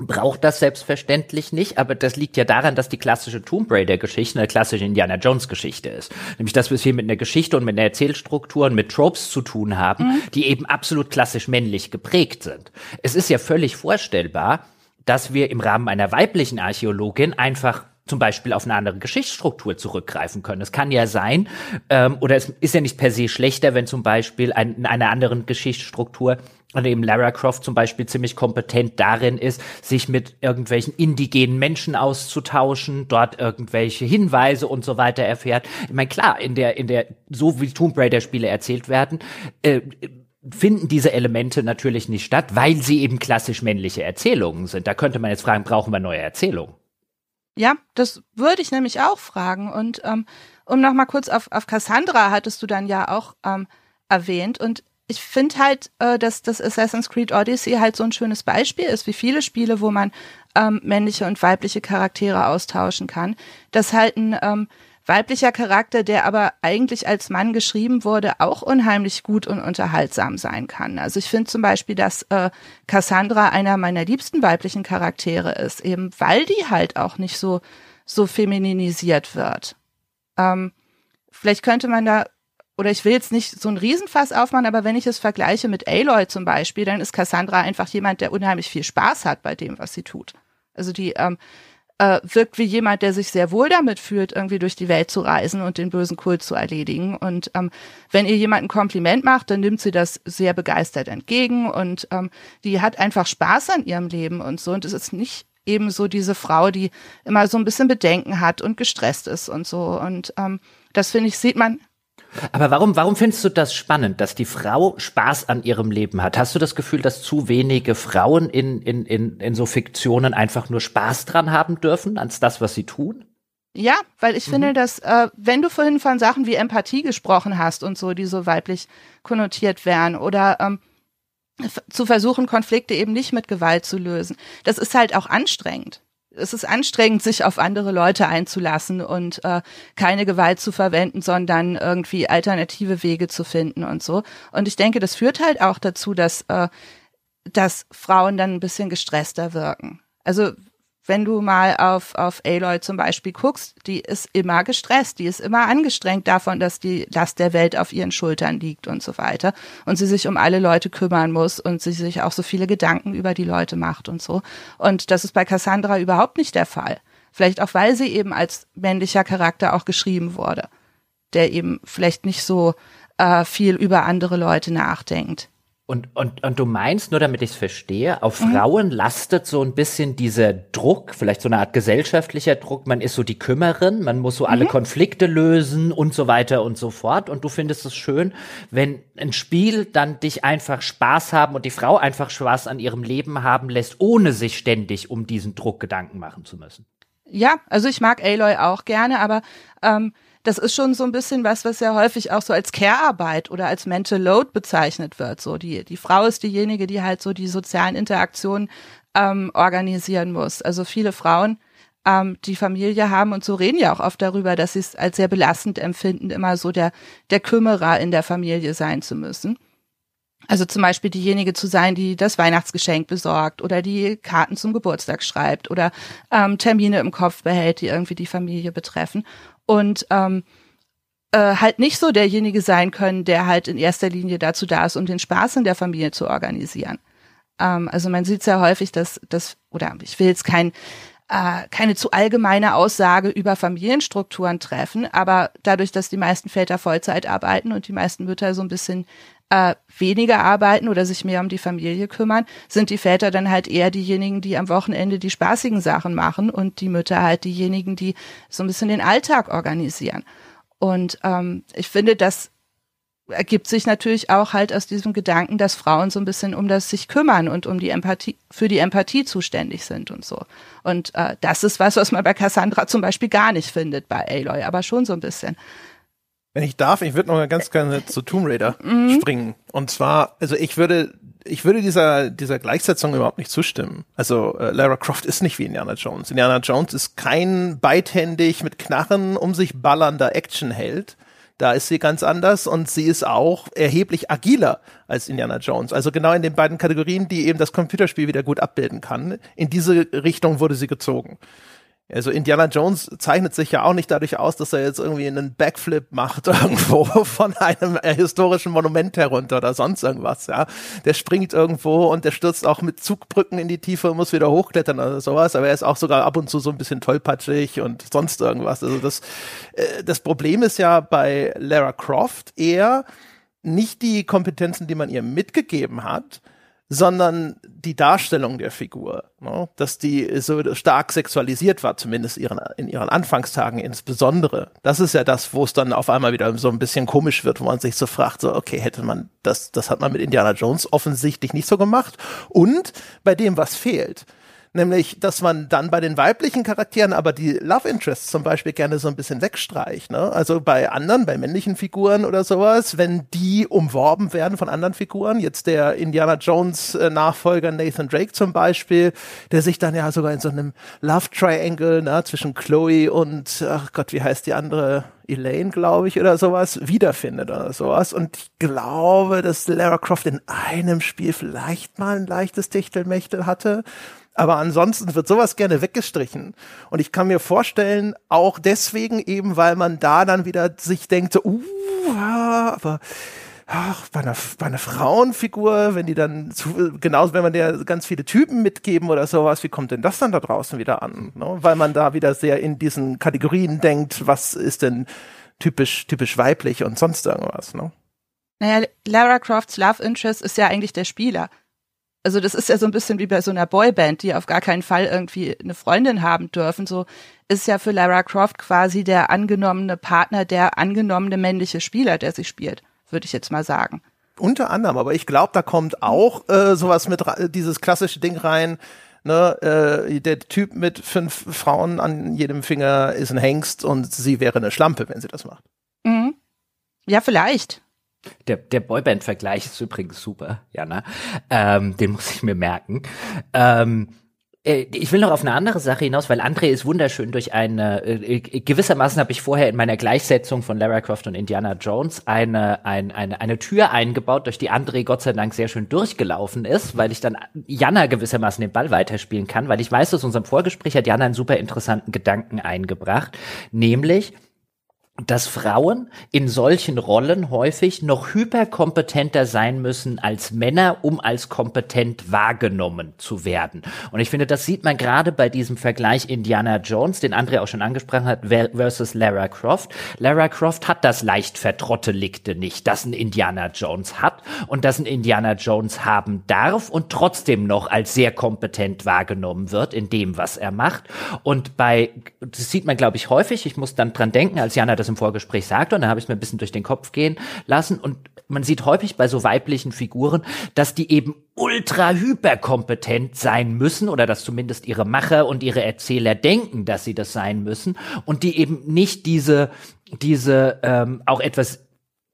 braucht das selbstverständlich nicht, aber das liegt ja daran, dass die klassische Tomb Raider Geschichte eine klassische Indiana Jones Geschichte ist. Nämlich, dass wir es hier mit einer Geschichte und mit einer Erzählstruktur und mit Tropes zu tun haben, mhm. die eben absolut klassisch männlich geprägt sind. Es ist ja völlig vorstellbar, dass wir im Rahmen einer weiblichen Archäologin einfach zum Beispiel auf eine andere Geschichtsstruktur zurückgreifen können. Es kann ja sein, ähm, oder es ist ja nicht per se schlechter, wenn zum Beispiel ein, in einer anderen Geschichtsstruktur und eben Lara Croft zum Beispiel ziemlich kompetent darin ist, sich mit irgendwelchen indigenen Menschen auszutauschen, dort irgendwelche Hinweise und so weiter erfährt. Ich meine, klar, in der, in der, so wie Tomb Raider Spiele erzählt werden, äh, finden diese Elemente natürlich nicht statt, weil sie eben klassisch männliche Erzählungen sind. Da könnte man jetzt fragen, brauchen wir neue Erzählungen? Ja, das würde ich nämlich auch fragen. Und ähm, um noch mal kurz auf, auf Cassandra hattest du dann ja auch ähm, erwähnt. Und ich finde halt, äh, dass das Assassin's Creed Odyssey halt so ein schönes Beispiel ist, wie viele Spiele, wo man ähm, männliche und weibliche Charaktere austauschen kann. Dass halt ein ähm, weiblicher Charakter, der aber eigentlich als Mann geschrieben wurde, auch unheimlich gut und unterhaltsam sein kann. Also ich finde zum Beispiel, dass äh, Cassandra einer meiner liebsten weiblichen Charaktere ist, eben weil die halt auch nicht so so femininisiert wird. Ähm, vielleicht könnte man da oder ich will jetzt nicht so ein Riesenfass aufmachen, aber wenn ich es vergleiche mit Aloy zum Beispiel, dann ist Cassandra einfach jemand, der unheimlich viel Spaß hat bei dem, was sie tut. Also die ähm, äh, wirkt wie jemand, der sich sehr wohl damit fühlt, irgendwie durch die Welt zu reisen und den bösen Kult zu erledigen. Und ähm, wenn ihr jemand ein Kompliment macht, dann nimmt sie das sehr begeistert entgegen und ähm, die hat einfach Spaß an ihrem Leben und so. Und es ist nicht eben so diese Frau, die immer so ein bisschen Bedenken hat und gestresst ist und so. Und ähm, das finde ich, sieht man aber warum, warum findest du das spannend, dass die Frau Spaß an ihrem Leben hat? Hast du das Gefühl, dass zu wenige Frauen in, in, in, in so Fiktionen einfach nur Spaß dran haben dürfen, als das, was sie tun? Ja, weil ich mhm. finde, dass, äh, wenn du vorhin von Sachen wie Empathie gesprochen hast und so, die so weiblich konnotiert wären, oder ähm, zu versuchen, Konflikte eben nicht mit Gewalt zu lösen. Das ist halt auch anstrengend. Es ist anstrengend, sich auf andere Leute einzulassen und äh, keine Gewalt zu verwenden, sondern irgendwie alternative Wege zu finden und so. Und ich denke, das führt halt auch dazu, dass, äh, dass Frauen dann ein bisschen gestresster wirken. Also wenn du mal auf, auf Aloy zum Beispiel guckst, die ist immer gestresst, die ist immer angestrengt davon, dass die Last der Welt auf ihren Schultern liegt und so weiter. Und sie sich um alle Leute kümmern muss und sie sich auch so viele Gedanken über die Leute macht und so. Und das ist bei Cassandra überhaupt nicht der Fall. Vielleicht auch, weil sie eben als männlicher Charakter auch geschrieben wurde, der eben vielleicht nicht so äh, viel über andere Leute nachdenkt. Und, und, und du meinst, nur damit ich es verstehe, auf mhm. Frauen lastet so ein bisschen dieser Druck, vielleicht so eine Art gesellschaftlicher Druck, man ist so die Kümmerin, man muss so mhm. alle Konflikte lösen und so weiter und so fort. Und du findest es schön, wenn ein Spiel dann dich einfach Spaß haben und die Frau einfach Spaß an ihrem Leben haben lässt, ohne sich ständig um diesen Druck Gedanken machen zu müssen. Ja, also ich mag Aloy auch gerne, aber ähm, das ist schon so ein bisschen was, was ja häufig auch so als Care-Arbeit oder als Mental Load bezeichnet wird. So die, die Frau ist diejenige, die halt so die sozialen Interaktionen ähm, organisieren muss. Also viele Frauen, ähm, die Familie haben und so reden ja auch oft darüber, dass sie es als sehr belastend empfinden, immer so der, der Kümmerer in der Familie sein zu müssen. Also zum Beispiel diejenige zu sein, die das Weihnachtsgeschenk besorgt oder die Karten zum Geburtstag schreibt oder ähm, Termine im Kopf behält, die irgendwie die Familie betreffen und ähm, äh, halt nicht so derjenige sein können, der halt in erster Linie dazu da ist, um den Spaß in der Familie zu organisieren. Ähm, also man sieht sehr häufig, dass das, oder ich will jetzt kein, äh, keine zu allgemeine Aussage über Familienstrukturen treffen, aber dadurch, dass die meisten Väter Vollzeit arbeiten und die meisten Mütter so ein bisschen äh, weniger arbeiten oder sich mehr um die Familie kümmern, sind die Väter dann halt eher diejenigen, die am Wochenende die spaßigen Sachen machen und die Mütter halt diejenigen, die so ein bisschen den Alltag organisieren. Und ähm, ich finde, das ergibt sich natürlich auch halt aus diesem Gedanken, dass Frauen so ein bisschen um das sich kümmern und um die Empathie, für die Empathie zuständig sind und so. Und äh, das ist was, was man bei Cassandra zum Beispiel gar nicht findet bei Aloy, aber schon so ein bisschen. Wenn ich darf, ich würde noch ganz gerne zu Tomb Raider mhm. springen. Und zwar, also ich würde, ich würde dieser, dieser Gleichsetzung überhaupt nicht zustimmen. Also äh, Lara Croft ist nicht wie Indiana Jones. Indiana Jones ist kein beidhändig mit Knarren um sich ballernder Actionheld. Da ist sie ganz anders und sie ist auch erheblich agiler als Indiana Jones. Also genau in den beiden Kategorien, die eben das Computerspiel wieder gut abbilden kann. In diese Richtung wurde sie gezogen. Also Indiana Jones zeichnet sich ja auch nicht dadurch aus, dass er jetzt irgendwie einen Backflip macht irgendwo von einem historischen Monument herunter oder sonst irgendwas, ja. Der springt irgendwo und der stürzt auch mit Zugbrücken in die Tiefe und muss wieder hochklettern oder sowas, aber er ist auch sogar ab und zu so ein bisschen tollpatschig und sonst irgendwas. Also das, äh, das Problem ist ja bei Lara Croft eher nicht die Kompetenzen, die man ihr mitgegeben hat, sondern die Darstellung der Figur, ne? dass die so stark sexualisiert war, zumindest ihren, in ihren Anfangstagen insbesondere. Das ist ja das, wo es dann auf einmal wieder so ein bisschen komisch wird, wo man sich so fragt, so, okay, hätte man das, das hat man mit Indiana Jones offensichtlich nicht so gemacht. Und bei dem, was fehlt, nämlich, dass man dann bei den weiblichen Charakteren aber die Love Interests zum Beispiel gerne so ein bisschen wegstreicht. Ne? Also bei anderen, bei männlichen Figuren oder sowas, wenn die umworben werden von anderen Figuren, jetzt der Indiana Jones äh, Nachfolger Nathan Drake zum Beispiel, der sich dann ja sogar in so einem Love Triangle ne, zwischen Chloe und, ach Gott, wie heißt die andere? Elaine, glaube ich, oder sowas, wiederfindet oder sowas. Und ich glaube, dass Lara Croft in einem Spiel vielleicht mal ein leichtes Techtelmechtel hatte. Aber ansonsten wird sowas gerne weggestrichen. Und ich kann mir vorstellen, auch deswegen eben, weil man da dann wieder sich denkt, so, uh, aber ach, bei einer, bei einer Frauenfigur, wenn die dann zu, genauso, wenn man der ganz viele Typen mitgeben oder sowas, wie kommt denn das dann da draußen wieder an? Ne? Weil man da wieder sehr in diesen Kategorien denkt, was ist denn typisch, typisch weiblich und sonst irgendwas, ne? Naja, Lara Crofts Love Interest ist ja eigentlich der Spieler. Also das ist ja so ein bisschen wie bei so einer Boyband, die auf gar keinen Fall irgendwie eine Freundin haben dürfen. So ist ja für Lara Croft quasi der angenommene Partner, der angenommene männliche Spieler, der sie spielt, würde ich jetzt mal sagen. Unter anderem, aber ich glaube, da kommt auch äh, sowas mit dieses klassische Ding rein. Ne, äh, der Typ mit fünf Frauen an jedem Finger ist ein Hengst und sie wäre eine Schlampe, wenn sie das macht. Mhm. Ja, vielleicht. Der, der Boyband-Vergleich ist übrigens super, Jana. Ähm, den muss ich mir merken. Ähm, äh, ich will noch auf eine andere Sache hinaus, weil André ist wunderschön durch eine, äh, äh, gewissermaßen habe ich vorher in meiner Gleichsetzung von Lara Croft und Indiana Jones eine, eine, eine, eine Tür eingebaut, durch die André Gott sei Dank sehr schön durchgelaufen ist, weil ich dann Jana gewissermaßen den Ball weiterspielen kann, weil ich weiß, aus unserem Vorgespräch hat Jana einen super interessanten Gedanken eingebracht, nämlich, dass Frauen in solchen Rollen häufig noch hyperkompetenter sein müssen als Männer, um als kompetent wahrgenommen zu werden. Und ich finde, das sieht man gerade bei diesem Vergleich Indiana Jones, den André auch schon angesprochen hat, versus Lara Croft. Lara Croft hat das leicht vertrotteligte nicht, das ein Indiana Jones hat und das ein Indiana Jones haben darf und trotzdem noch als sehr kompetent wahrgenommen wird in dem, was er macht. Und bei, das sieht man, glaube ich, häufig, ich muss dann dran denken, als Jana das im Vorgespräch sagte, und dann habe ich es mir ein bisschen durch den Kopf gehen lassen. Und man sieht häufig bei so weiblichen Figuren, dass die eben ultra hyperkompetent sein müssen oder dass zumindest ihre Macher und ihre Erzähler denken, dass sie das sein müssen und die eben nicht diese diese ähm, auch etwas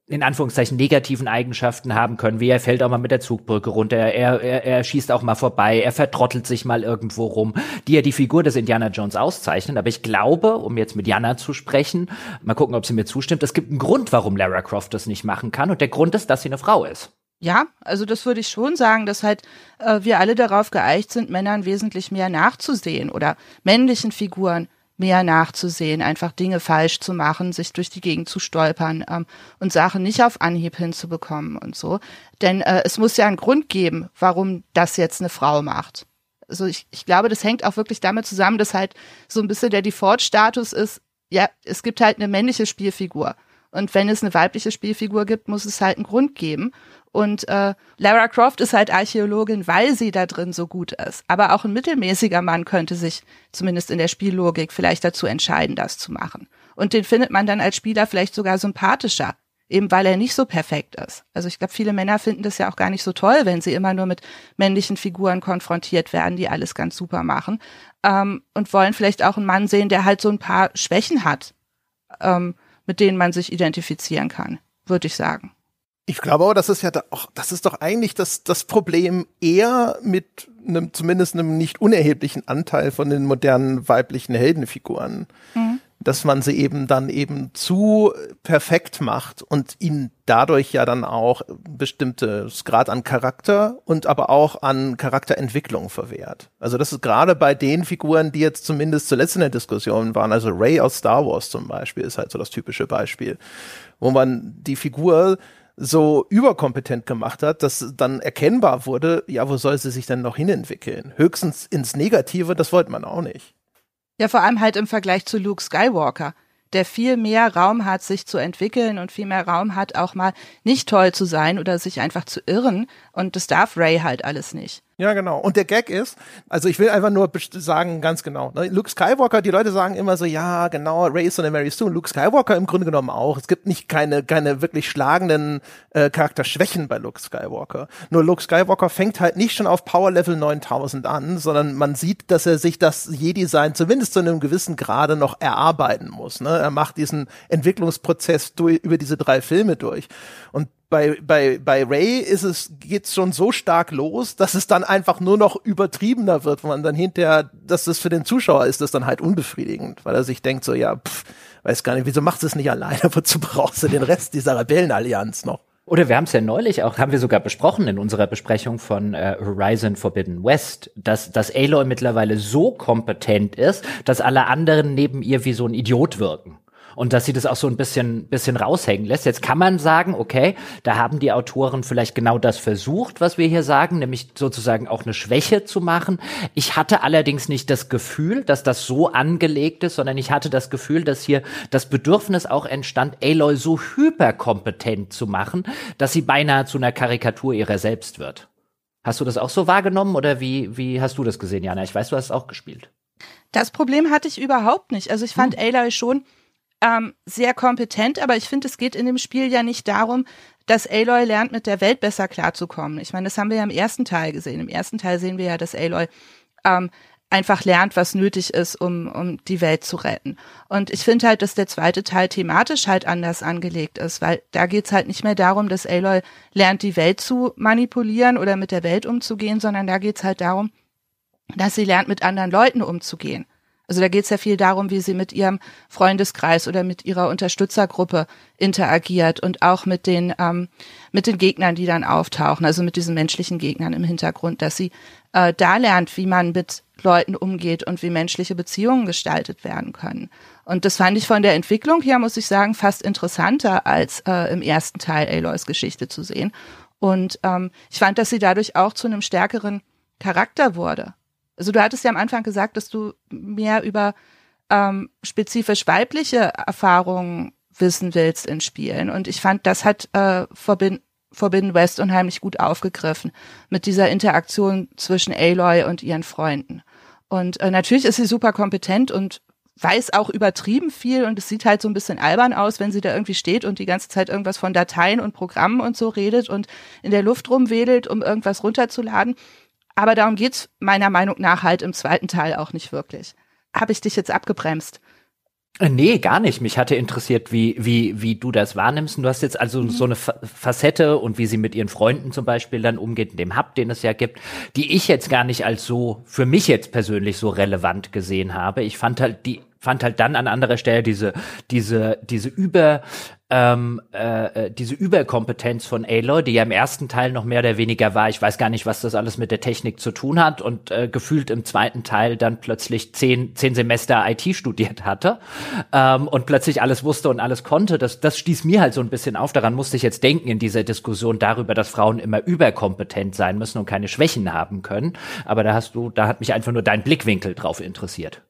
in Anführungszeichen negativen Eigenschaften haben können, wie er fällt auch mal mit der Zugbrücke runter, er, er, er schießt auch mal vorbei, er vertrottelt sich mal irgendwo rum, die ja die Figur des Indiana Jones auszeichnen. Aber ich glaube, um jetzt mit Jana zu sprechen, mal gucken, ob sie mir zustimmt, es gibt einen Grund, warum Lara Croft das nicht machen kann. Und der Grund ist, dass sie eine Frau ist. Ja, also das würde ich schon sagen, dass halt äh, wir alle darauf geeicht sind, Männern wesentlich mehr nachzusehen oder männlichen Figuren mehr nachzusehen, einfach Dinge falsch zu machen, sich durch die Gegend zu stolpern ähm, und Sachen nicht auf Anhieb hinzubekommen und so. Denn äh, es muss ja einen Grund geben, warum das jetzt eine Frau macht. Also ich, ich glaube, das hängt auch wirklich damit zusammen, dass halt so ein bisschen der Default-Status ist, ja, es gibt halt eine männliche Spielfigur. Und wenn es eine weibliche Spielfigur gibt, muss es halt einen Grund geben. Und äh, Lara Croft ist halt Archäologin, weil sie da drin so gut ist. Aber auch ein mittelmäßiger Mann könnte sich zumindest in der Spiellogik vielleicht dazu entscheiden, das zu machen. Und den findet man dann als Spieler vielleicht sogar sympathischer, eben weil er nicht so perfekt ist. Also ich glaube, viele Männer finden das ja auch gar nicht so toll, wenn sie immer nur mit männlichen Figuren konfrontiert werden, die alles ganz super machen. Ähm, und wollen vielleicht auch einen Mann sehen, der halt so ein paar Schwächen hat, ähm, mit denen man sich identifizieren kann, würde ich sagen. Ich glaube aber, das ist ja auch, das ist doch eigentlich das, das Problem eher mit einem, zumindest einem nicht unerheblichen Anteil von den modernen weiblichen Heldenfiguren. Mhm. Dass man sie eben dann eben zu perfekt macht und ihnen dadurch ja dann auch bestimmtes Grad an Charakter und aber auch an Charakterentwicklung verwehrt. Also das ist gerade bei den Figuren, die jetzt zumindest zuletzt in der Diskussion waren, also Ray aus Star Wars zum Beispiel ist halt so das typische Beispiel, wo man die Figur so überkompetent gemacht hat, dass dann erkennbar wurde, ja, wo soll sie sich denn noch hinentwickeln? Höchstens ins Negative, das wollte man auch nicht. Ja, vor allem halt im Vergleich zu Luke Skywalker, der viel mehr Raum hat, sich zu entwickeln und viel mehr Raum hat, auch mal nicht toll zu sein oder sich einfach zu irren. Und das darf Ray halt alles nicht. Ja, genau. Und der Gag ist, also ich will einfach nur sagen, ganz genau, ne? Luke Skywalker, die Leute sagen immer so, ja, genau, Ray ist so eine Mary Sue Luke Skywalker im Grunde genommen auch. Es gibt nicht keine, keine wirklich schlagenden äh, Charakterschwächen bei Luke Skywalker. Nur Luke Skywalker fängt halt nicht schon auf Power Level 9000 an, sondern man sieht, dass er sich das Jedi-Sein zumindest zu einem gewissen Grade noch erarbeiten muss. Ne? Er macht diesen Entwicklungsprozess durch, über diese drei Filme durch. Und bei, bei, bei Ray ist es, geht's schon so stark los, dass es dann einfach nur noch übertriebener wird, wo man dann hinterher, dass das für den Zuschauer ist, das dann halt unbefriedigend, weil er sich denkt so, ja, pff, weiß gar nicht, wieso machst du es nicht alleine, wozu brauchst du den Rest dieser Rebellenallianz noch? Oder wir haben es ja neulich auch, haben wir sogar besprochen in unserer Besprechung von äh, Horizon Forbidden West, dass, dass Aloy mittlerweile so kompetent ist, dass alle anderen neben ihr wie so ein Idiot wirken und dass sie das auch so ein bisschen, bisschen raushängen lässt. Jetzt kann man sagen, okay, da haben die Autoren vielleicht genau das versucht, was wir hier sagen, nämlich sozusagen auch eine Schwäche zu machen. Ich hatte allerdings nicht das Gefühl, dass das so angelegt ist, sondern ich hatte das Gefühl, dass hier das Bedürfnis auch entstand, Aloy so hyperkompetent zu machen, dass sie beinahe zu einer Karikatur ihrer selbst wird. Hast du das auch so wahrgenommen oder wie, wie hast du das gesehen, Jana? Ich weiß, du hast es auch gespielt. Das Problem hatte ich überhaupt nicht. Also ich fand hm. Aloy schon ähm, sehr kompetent, aber ich finde, es geht in dem Spiel ja nicht darum, dass Aloy lernt, mit der Welt besser klarzukommen. Ich meine, das haben wir ja im ersten Teil gesehen. Im ersten Teil sehen wir ja, dass Aloy ähm, einfach lernt, was nötig ist, um, um die Welt zu retten. Und ich finde halt, dass der zweite Teil thematisch halt anders angelegt ist, weil da geht's halt nicht mehr darum, dass Aloy lernt, die Welt zu manipulieren oder mit der Welt umzugehen, sondern da geht's halt darum, dass sie lernt, mit anderen Leuten umzugehen. Also da geht es ja viel darum, wie sie mit ihrem Freundeskreis oder mit ihrer Unterstützergruppe interagiert und auch mit den ähm, mit den Gegnern, die dann auftauchen, also mit diesen menschlichen Gegnern im Hintergrund, dass sie äh, da lernt, wie man mit Leuten umgeht und wie menschliche Beziehungen gestaltet werden können. Und das fand ich von der Entwicklung her, muss ich sagen, fast interessanter als äh, im ersten Teil Aloys Geschichte zu sehen. Und ähm, ich fand, dass sie dadurch auch zu einem stärkeren Charakter wurde. Also du hattest ja am Anfang gesagt, dass du mehr über ähm, spezifisch weibliche Erfahrungen wissen willst in Spielen. Und ich fand, das hat äh, Forbidden, Forbidden West unheimlich gut aufgegriffen mit dieser Interaktion zwischen Aloy und ihren Freunden. Und äh, natürlich ist sie super kompetent und weiß auch übertrieben viel und es sieht halt so ein bisschen albern aus, wenn sie da irgendwie steht und die ganze Zeit irgendwas von Dateien und Programmen und so redet und in der Luft rumwedelt, um irgendwas runterzuladen. Aber darum geht's meiner Meinung nach halt im zweiten Teil auch nicht wirklich. Habe ich dich jetzt abgebremst? Äh, nee, gar nicht. Mich hatte interessiert, wie, wie, wie du das wahrnimmst. du hast jetzt also mhm. so eine Facette und wie sie mit ihren Freunden zum Beispiel dann umgeht, in dem Hub, den es ja gibt, die ich jetzt gar nicht als so, für mich jetzt persönlich so relevant gesehen habe. Ich fand halt die fand halt dann an anderer Stelle diese diese diese über ähm, äh, äh, diese Überkompetenz von Aloy, die ja im ersten Teil noch mehr oder weniger war, ich weiß gar nicht, was das alles mit der Technik zu tun hat und äh, gefühlt im zweiten Teil dann plötzlich zehn, zehn Semester IT studiert hatte ähm, und plötzlich alles wusste und alles konnte, das, das stieß mir halt so ein bisschen auf. Daran musste ich jetzt denken in dieser Diskussion darüber, dass Frauen immer überkompetent sein müssen und keine Schwächen haben können. Aber da hast du, da hat mich einfach nur dein Blickwinkel drauf interessiert.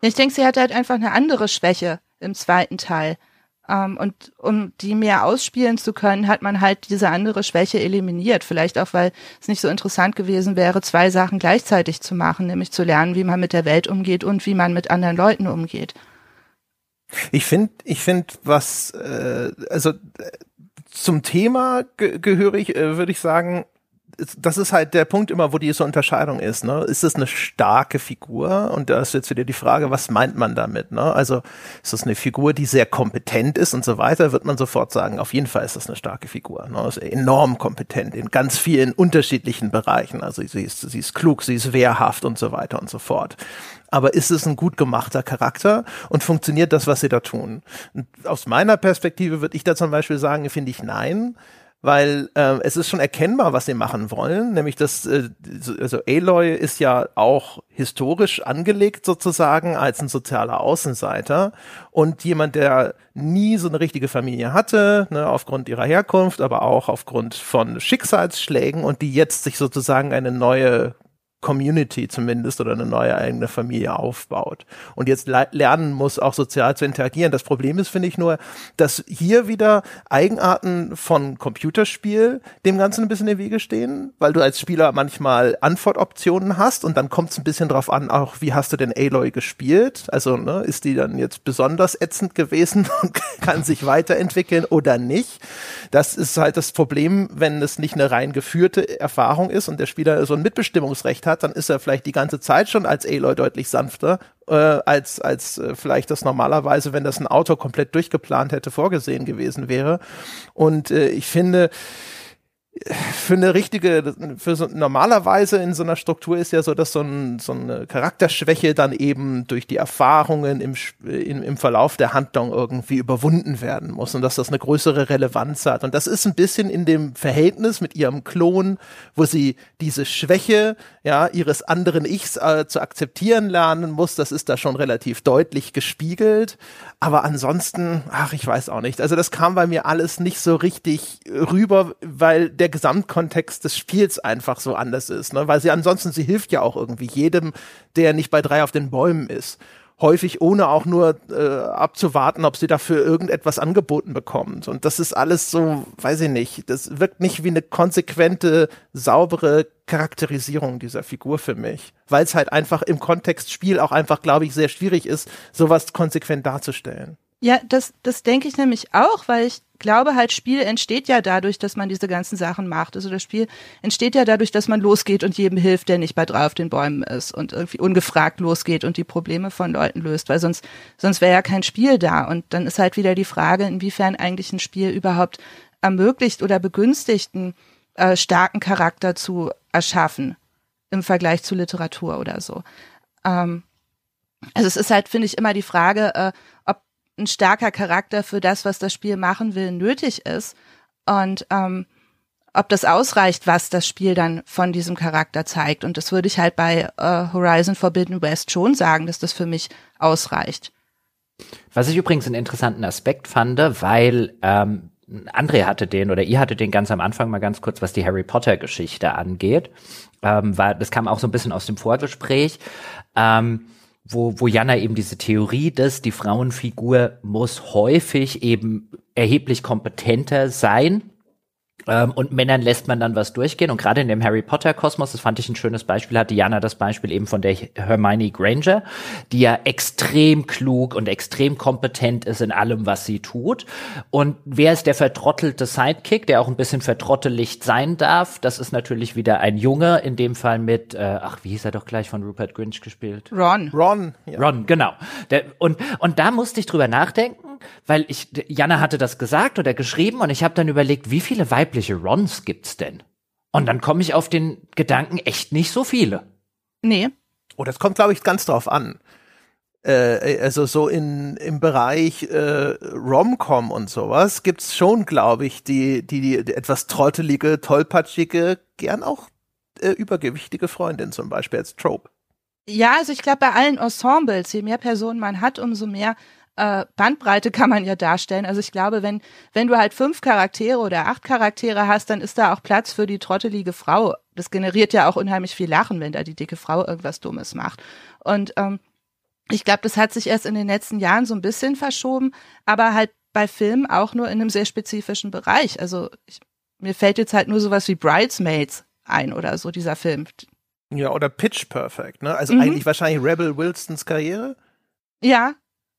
Ich denke, sie hat halt einfach eine andere Schwäche im zweiten Teil. Ähm, und um die mehr ausspielen zu können, hat man halt diese andere Schwäche eliminiert. Vielleicht auch, weil es nicht so interessant gewesen wäre, zwei Sachen gleichzeitig zu machen, nämlich zu lernen, wie man mit der Welt umgeht und wie man mit anderen Leuten umgeht. Ich finde, ich finde, was, äh, also äh, zum Thema ge gehörig, äh, würde ich sagen, das ist halt der Punkt immer, wo diese Unterscheidung ist. Ne? Ist es eine starke Figur? Und da ist jetzt wieder die Frage, was meint man damit? Ne? Also ist es eine Figur, die sehr kompetent ist und so weiter, wird man sofort sagen, auf jeden Fall ist das eine starke Figur. Ne? Ist enorm kompetent in ganz vielen unterschiedlichen Bereichen. Also sie ist, sie ist klug, sie ist wehrhaft und so weiter und so fort aber ist es ein gut gemachter Charakter und funktioniert das, was sie da tun? Und aus meiner Perspektive würde ich da zum Beispiel sagen, finde ich nein, weil äh, es ist schon erkennbar, was sie machen wollen, nämlich dass äh, also Aloy ist ja auch historisch angelegt sozusagen als ein sozialer Außenseiter und jemand, der nie so eine richtige Familie hatte, ne, aufgrund ihrer Herkunft, aber auch aufgrund von Schicksalsschlägen und die jetzt sich sozusagen eine neue Community zumindest oder eine neue eigene Familie aufbaut und jetzt lernen muss, auch sozial zu interagieren. Das Problem ist, finde ich nur, dass hier wieder Eigenarten von Computerspiel dem Ganzen ein bisschen im Wege stehen, weil du als Spieler manchmal Antwortoptionen hast und dann kommt es ein bisschen drauf an, auch wie hast du denn Aloy gespielt? Also ne, ist die dann jetzt besonders ätzend gewesen und kann sich weiterentwickeln oder nicht? Das ist halt das Problem, wenn es nicht eine rein geführte Erfahrung ist und der Spieler so ein Mitbestimmungsrecht hat hat, dann ist er vielleicht die ganze Zeit schon als Aloy deutlich sanfter, äh, als, als äh, vielleicht das normalerweise, wenn das ein Autor komplett durchgeplant hätte, vorgesehen gewesen wäre. Und äh, ich finde, für eine richtige, für so normalerweise in so einer Struktur ist ja so, dass so, ein, so eine Charakterschwäche dann eben durch die Erfahrungen im, im, im Verlauf der Handlung irgendwie überwunden werden muss und dass das eine größere Relevanz hat. Und das ist ein bisschen in dem Verhältnis mit ihrem Klon, wo sie diese Schwäche ja ihres anderen Ichs äh, zu akzeptieren lernen muss. Das ist da schon relativ deutlich gespiegelt. Aber ansonsten, ach, ich weiß auch nicht. Also das kam bei mir alles nicht so richtig rüber, weil der Gesamtkontext des Spiels einfach so anders ist. Ne? Weil sie ansonsten, sie hilft ja auch irgendwie jedem, der nicht bei drei auf den Bäumen ist häufig ohne auch nur äh, abzuwarten, ob sie dafür irgendetwas angeboten bekommt. Und das ist alles so, weiß ich nicht, das wirkt nicht wie eine konsequente, saubere Charakterisierung dieser Figur für mich, weil es halt einfach im Kontext Spiel auch einfach, glaube ich, sehr schwierig ist, sowas konsequent darzustellen. Ja, das, das denke ich nämlich auch, weil ich glaube halt, Spiel entsteht ja dadurch, dass man diese ganzen Sachen macht. Also das Spiel entsteht ja dadurch, dass man losgeht und jedem hilft, der nicht bei drei auf den Bäumen ist und irgendwie ungefragt losgeht und die Probleme von Leuten löst, weil sonst, sonst wäre ja kein Spiel da. Und dann ist halt wieder die Frage, inwiefern eigentlich ein Spiel überhaupt ermöglicht oder begünstigt, einen äh, starken Charakter zu erschaffen im Vergleich zu Literatur oder so. Ähm, also es ist halt, finde ich, immer die Frage, äh, ein starker Charakter für das, was das Spiel machen will, nötig ist und ähm, ob das ausreicht, was das Spiel dann von diesem Charakter zeigt. Und das würde ich halt bei äh, Horizon Forbidden West schon sagen, dass das für mich ausreicht. Was ich übrigens einen interessanten Aspekt fand, weil ähm, André hatte den oder ihr hatte den ganz am Anfang mal ganz kurz, was die Harry Potter Geschichte angeht. Ähm, war, das kam auch so ein bisschen aus dem Vorgespräch. Ähm, wo, wo Jana eben diese Theorie, dass die Frauenfigur muss häufig eben erheblich kompetenter sein ähm, und Männern lässt man dann was durchgehen. Und gerade in dem Harry Potter Kosmos, das fand ich ein schönes Beispiel, hatte Jana das Beispiel eben von der Hermione Granger, die ja extrem klug und extrem kompetent ist in allem, was sie tut. Und wer ist der vertrottelte Sidekick, der auch ein bisschen vertrottelicht sein darf? Das ist natürlich wieder ein Junge, in dem Fall mit, äh, ach, wie hieß er doch gleich von Rupert Grinch gespielt? Ron. Ron. Ja. Ron, genau. Der, und, und da musste ich drüber nachdenken, weil ich, Jana hatte das gesagt oder geschrieben und ich habe dann überlegt, wie viele weibliche Rons gibt's denn? Und dann komme ich auf den Gedanken, echt nicht so viele. Nee. Oh, das kommt, glaube ich, ganz drauf an. Äh, also so in im Bereich äh, Romcom und sowas gibt's schon, glaube ich, die, die, die etwas trottelige, tollpatschige, gern auch äh, übergewichtige Freundin zum Beispiel als Trope. Ja, also ich glaube, bei allen Ensembles, je mehr Personen man hat, umso mehr äh, Bandbreite kann man ja darstellen. Also ich glaube, wenn, wenn du halt fünf Charaktere oder acht Charaktere hast, dann ist da auch Platz für die trottelige Frau. Das generiert ja auch unheimlich viel Lachen, wenn da die dicke Frau irgendwas Dummes macht. Und ähm, ich glaube, das hat sich erst in den letzten Jahren so ein bisschen verschoben, aber halt bei Filmen auch nur in einem sehr spezifischen Bereich. Also ich, mir fällt jetzt halt nur sowas wie Bridesmaids ein oder so, dieser Film. Ja, oder Pitch Perfect, ne? Also mhm. eigentlich wahrscheinlich Rebel Wilsons Karriere. Ja,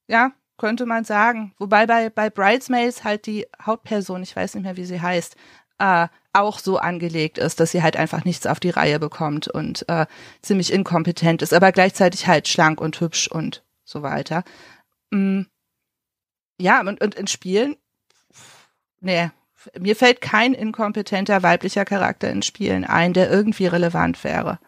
ja, könnte man sagen. Wobei bei, bei Bridesmaids halt die Hauptperson, ich weiß nicht mehr, wie sie heißt, äh, auch so angelegt ist, dass sie halt einfach nichts auf die Reihe bekommt und äh, ziemlich inkompetent ist, aber gleichzeitig halt schlank und hübsch und so weiter. Mm. Ja, und, und in Spielen, nee, mir fällt kein inkompetenter weiblicher Charakter in Spielen ein, der irgendwie relevant wäre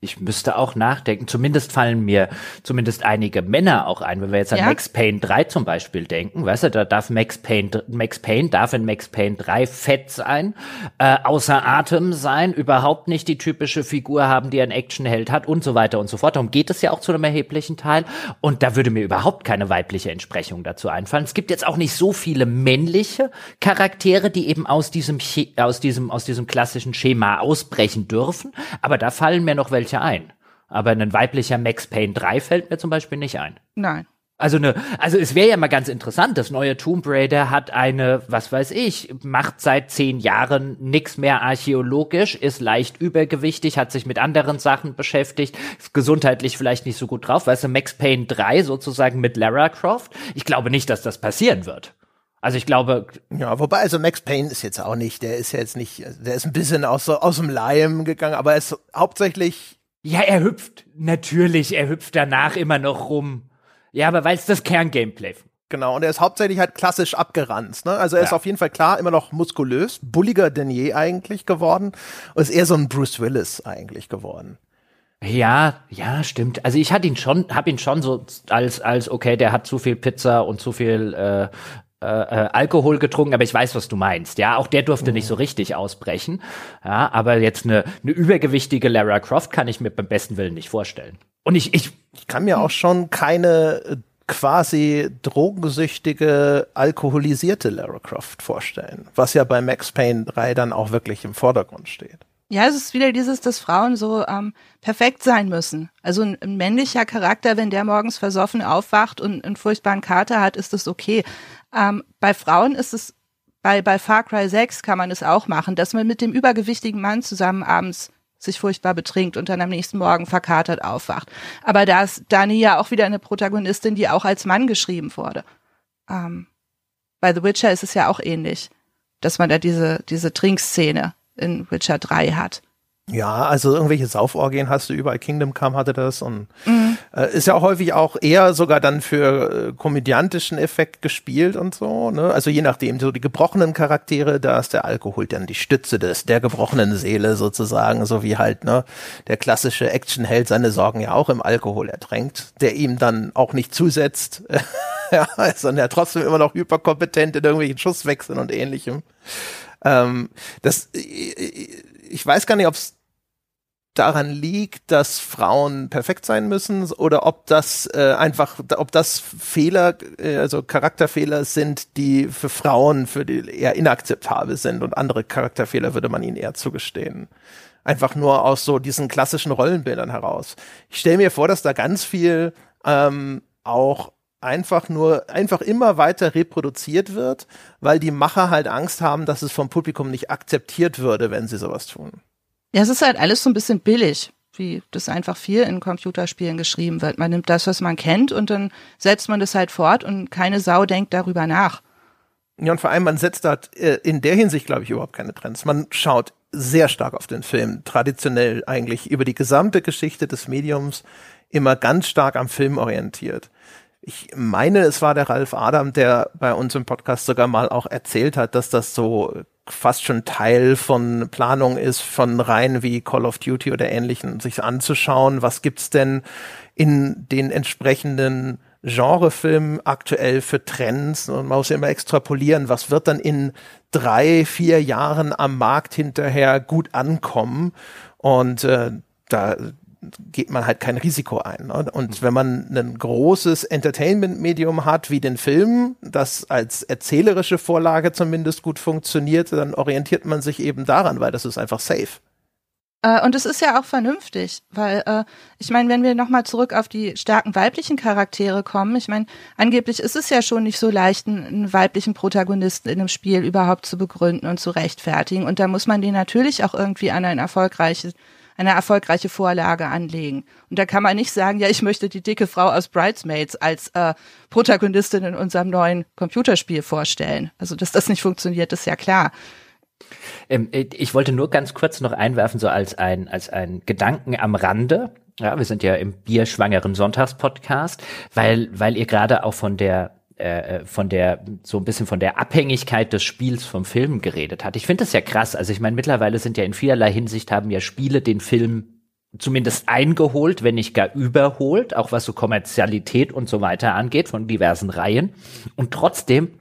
ich müsste auch nachdenken. Zumindest fallen mir zumindest einige Männer auch ein. Wenn wir jetzt an ja. Max Payne 3 zum Beispiel denken, weißt du, da darf Max Payne, Max Payne darf in Max Payne 3 fett sein, äh, außer Atem sein, überhaupt nicht die typische Figur haben, die ein Actionheld hat und so weiter und so fort. Darum geht es ja auch zu einem erheblichen Teil. Und da würde mir überhaupt keine weibliche Entsprechung dazu einfallen. Es gibt jetzt auch nicht so viele männliche Charaktere, die eben aus diesem, aus diesem, aus diesem klassischen Schema ausbrechen dürfen. Aber da fallen mir noch welche welche ein. Aber ein weiblicher Max Payne 3 fällt mir zum Beispiel nicht ein. Nein. Also ne, also es wäre ja mal ganz interessant, das neue Tomb Raider hat eine, was weiß ich, macht seit zehn Jahren nichts mehr archäologisch, ist leicht übergewichtig, hat sich mit anderen Sachen beschäftigt, ist gesundheitlich vielleicht nicht so gut drauf. Weißt du, Max Payne 3 sozusagen mit Lara Croft? Ich glaube nicht, dass das passieren wird. Also ich glaube. Ja, wobei, also Max Payne ist jetzt auch nicht, der ist jetzt nicht, der ist ein bisschen aus, aus dem Leim gegangen, aber er ist hauptsächlich ja, er hüpft, natürlich, er hüpft danach immer noch rum. Ja, aber weil es das Kerngameplay. Genau, und er ist hauptsächlich halt klassisch abgeranzt. Ne? Also er ja. ist auf jeden Fall klar immer noch muskulös, bulliger denn je eigentlich geworden und ist eher so ein Bruce Willis eigentlich geworden. Ja, ja, stimmt. Also ich hatte ihn schon, habe ihn schon so als als okay, der hat zu viel Pizza und zu viel äh, äh, äh, Alkohol getrunken, aber ich weiß, was du meinst. Ja, auch der durfte mhm. nicht so richtig ausbrechen. Ja, aber jetzt eine, eine übergewichtige Lara Croft kann ich mir beim besten Willen nicht vorstellen. Und ich, ich, ich kann mir auch schon keine äh, quasi drogensüchtige, alkoholisierte Lara Croft vorstellen, was ja bei Max Payne 3 dann auch wirklich im Vordergrund steht. Ja, es ist wieder dieses, dass Frauen so ähm, perfekt sein müssen. Also ein, ein, männlicher Charakter, wenn der morgens versoffen aufwacht und einen furchtbaren Kater hat, ist das okay. Ähm, bei Frauen ist es, bei, bei Far Cry 6 kann man es auch machen, dass man mit dem übergewichtigen Mann zusammen abends sich furchtbar betrinkt und dann am nächsten Morgen verkatert aufwacht. Aber da ist Dani ja auch wieder eine Protagonistin, die auch als Mann geschrieben wurde. Ähm, bei The Witcher ist es ja auch ähnlich, dass man da diese, diese Trinkszene in Witcher 3 hat. Ja, also irgendwelche Sauforgien hast du überall. Kingdom Come hatte das und mhm. äh, ist ja auch häufig auch eher sogar dann für äh, komödiantischen Effekt gespielt und so. Ne? Also je nachdem, so die gebrochenen Charaktere, da ist der Alkohol dann die Stütze des der gebrochenen Seele sozusagen, so wie halt ne der klassische Actionheld seine Sorgen ja auch im Alkohol ertränkt, der ihm dann auch nicht zusetzt, ja, sondern er trotzdem immer noch hyperkompetent in irgendwelchen Schusswechseln und ähnlichem. Ähm, das ich weiß gar nicht, ob es daran liegt, dass Frauen perfekt sein müssen oder ob das äh, einfach, ob das Fehler, äh, also Charakterfehler sind, die für Frauen für die eher inakzeptabel sind und andere Charakterfehler würde man ihnen eher zugestehen. Einfach nur aus so diesen klassischen Rollenbildern heraus. Ich stelle mir vor, dass da ganz viel ähm, auch einfach nur, einfach immer weiter reproduziert wird, weil die Macher halt Angst haben, dass es vom Publikum nicht akzeptiert würde, wenn sie sowas tun. Ja, es ist halt alles so ein bisschen billig, wie das einfach viel in Computerspielen geschrieben wird. Man nimmt das, was man kennt und dann setzt man das halt fort und keine Sau denkt darüber nach. Ja, und vor allem, man setzt da äh, in der Hinsicht, glaube ich, überhaupt keine Trends. Man schaut sehr stark auf den Film, traditionell eigentlich über die gesamte Geschichte des Mediums immer ganz stark am Film orientiert. Ich meine, es war der Ralf Adam, der bei uns im Podcast sogar mal auch erzählt hat, dass das so fast schon Teil von Planung ist, von Reihen wie Call of Duty oder ähnlichen, sich anzuschauen, was gibt's denn in den entsprechenden Genrefilmen aktuell für Trends? Und man muss ja immer extrapolieren, was wird dann in drei, vier Jahren am Markt hinterher gut ankommen? Und äh, da geht man halt kein Risiko ein. Ne? Und wenn man ein großes Entertainment-Medium hat, wie den Film, das als erzählerische Vorlage zumindest gut funktioniert, dann orientiert man sich eben daran, weil das ist einfach safe. Äh, und es ist ja auch vernünftig, weil äh, ich meine, wenn wir nochmal zurück auf die starken weiblichen Charaktere kommen, ich meine, angeblich ist es ja schon nicht so leicht, einen, einen, weiblichen Protagonisten in einem Spiel überhaupt zu begründen und zu rechtfertigen. Und da muss man den natürlich auch irgendwie an ein erfolgreiches eine erfolgreiche Vorlage anlegen. Und da kann man nicht sagen, ja, ich möchte die dicke Frau aus Bridesmaids als äh, Protagonistin in unserem neuen Computerspiel vorstellen. Also, dass das nicht funktioniert, ist ja klar. Ähm, äh, ich wollte nur ganz kurz noch einwerfen, so als ein, als ein Gedanken am Rande. Ja, wir sind ja im bierschwangeren Sonntagspodcast, weil, weil ihr gerade auch von der äh, von der so ein bisschen von der Abhängigkeit des Spiels vom Film geredet hat. Ich finde das ja krass. Also ich meine, mittlerweile sind ja in vielerlei Hinsicht haben ja Spiele den Film zumindest eingeholt, wenn nicht gar überholt, auch was so Kommerzialität und so weiter angeht von diversen Reihen. Und trotzdem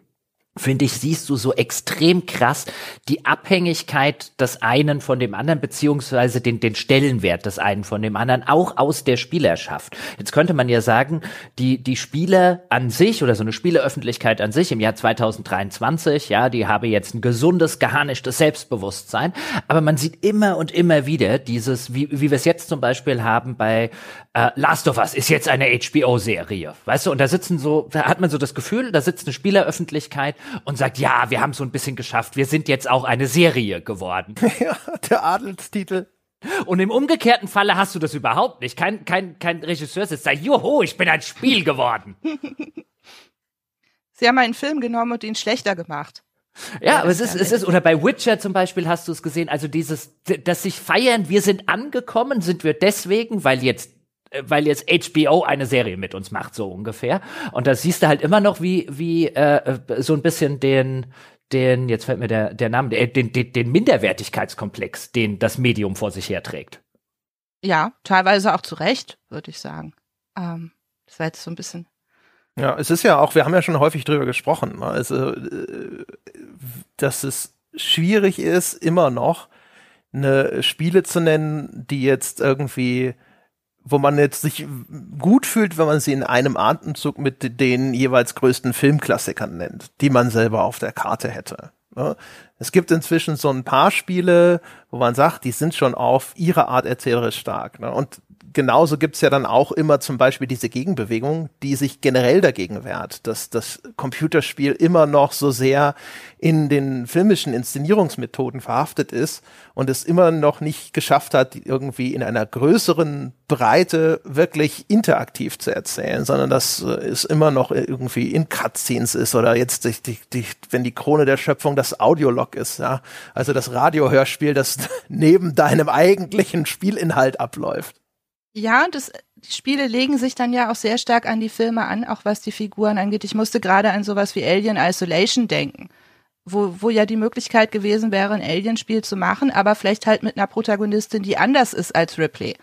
finde ich, siehst du so extrem krass die Abhängigkeit des einen von dem anderen, beziehungsweise den, den Stellenwert des einen von dem anderen, auch aus der Spielerschaft. Jetzt könnte man ja sagen, die, die Spiele an sich oder so eine Spieleöffentlichkeit an sich im Jahr 2023, ja, die habe jetzt ein gesundes, geharnischtes Selbstbewusstsein, aber man sieht immer und immer wieder dieses, wie, wie wir es jetzt zum Beispiel haben bei äh, Last of Us ist jetzt eine HBO-Serie, weißt du, und da sitzen so, da hat man so das Gefühl, da sitzt eine Spieleröffentlichkeit und sagt, ja, wir haben so ein bisschen geschafft, wir sind jetzt auch eine Serie geworden. Ja, der Adelstitel. Und im umgekehrten Falle hast du das überhaupt nicht. Kein, kein, kein Regisseur sitzt da, juhu, ich bin ein Spiel geworden. Sie haben einen Film genommen und ihn schlechter gemacht. Ja, ja aber es ist, es ist, oder bei Witcher zum Beispiel hast du es gesehen, also dieses, dass sich feiern, wir sind angekommen, sind wir deswegen, weil jetzt weil jetzt HBO eine Serie mit uns macht, so ungefähr. Und da siehst du halt immer noch, wie, wie äh, so ein bisschen den, den, jetzt fällt mir der, der Name, den, den, den Minderwertigkeitskomplex, den das Medium vor sich herträgt. Ja, teilweise auch zu Recht, würde ich sagen. Ähm, das war jetzt so ein bisschen. Ja, es ist ja auch, wir haben ja schon häufig drüber gesprochen, ne? also, äh, dass es schwierig ist, immer noch eine Spiele zu nennen, die jetzt irgendwie wo man jetzt sich gut fühlt, wenn man sie in einem Atemzug mit den jeweils größten Filmklassikern nennt, die man selber auf der Karte hätte. Ne? Es gibt inzwischen so ein paar Spiele, wo man sagt, die sind schon auf ihre Art erzählerisch stark. Ne? Und genauso gibt's ja dann auch immer zum Beispiel diese Gegenbewegung, die sich generell dagegen wehrt, dass das Computerspiel immer noch so sehr in den filmischen Inszenierungsmethoden verhaftet ist und es immer noch nicht geschafft hat, irgendwie in einer größeren Breite wirklich interaktiv zu erzählen, sondern dass äh, es immer noch irgendwie in Cutscenes ist oder jetzt, die, die, die, wenn die Krone der Schöpfung das Audiolog ist, ja, also das Radiohörspiel, das neben deinem eigentlichen Spielinhalt abläuft. Ja, das, die Spiele legen sich dann ja auch sehr stark an die Filme an, auch was die Figuren angeht. Ich musste gerade an sowas wie Alien Isolation denken wo, wo ja die Möglichkeit gewesen wäre, ein Alien-Spiel zu machen, aber vielleicht halt mit einer Protagonistin, die anders ist als Ripley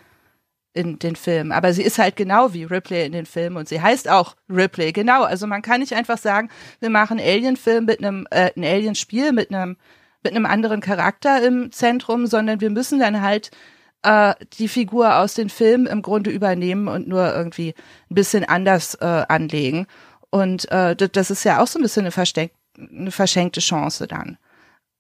in den Filmen. Aber sie ist halt genau wie Ripley in den Filmen und sie heißt auch Ripley, genau. Also man kann nicht einfach sagen, wir machen Alien-Film mit einem, äh, ein Alien-Spiel mit einem, mit einem anderen Charakter im Zentrum, sondern wir müssen dann halt äh, die Figur aus den Filmen im Grunde übernehmen und nur irgendwie ein bisschen anders äh, anlegen. Und äh, das ist ja auch so ein bisschen eine eine verschenkte Chance dann.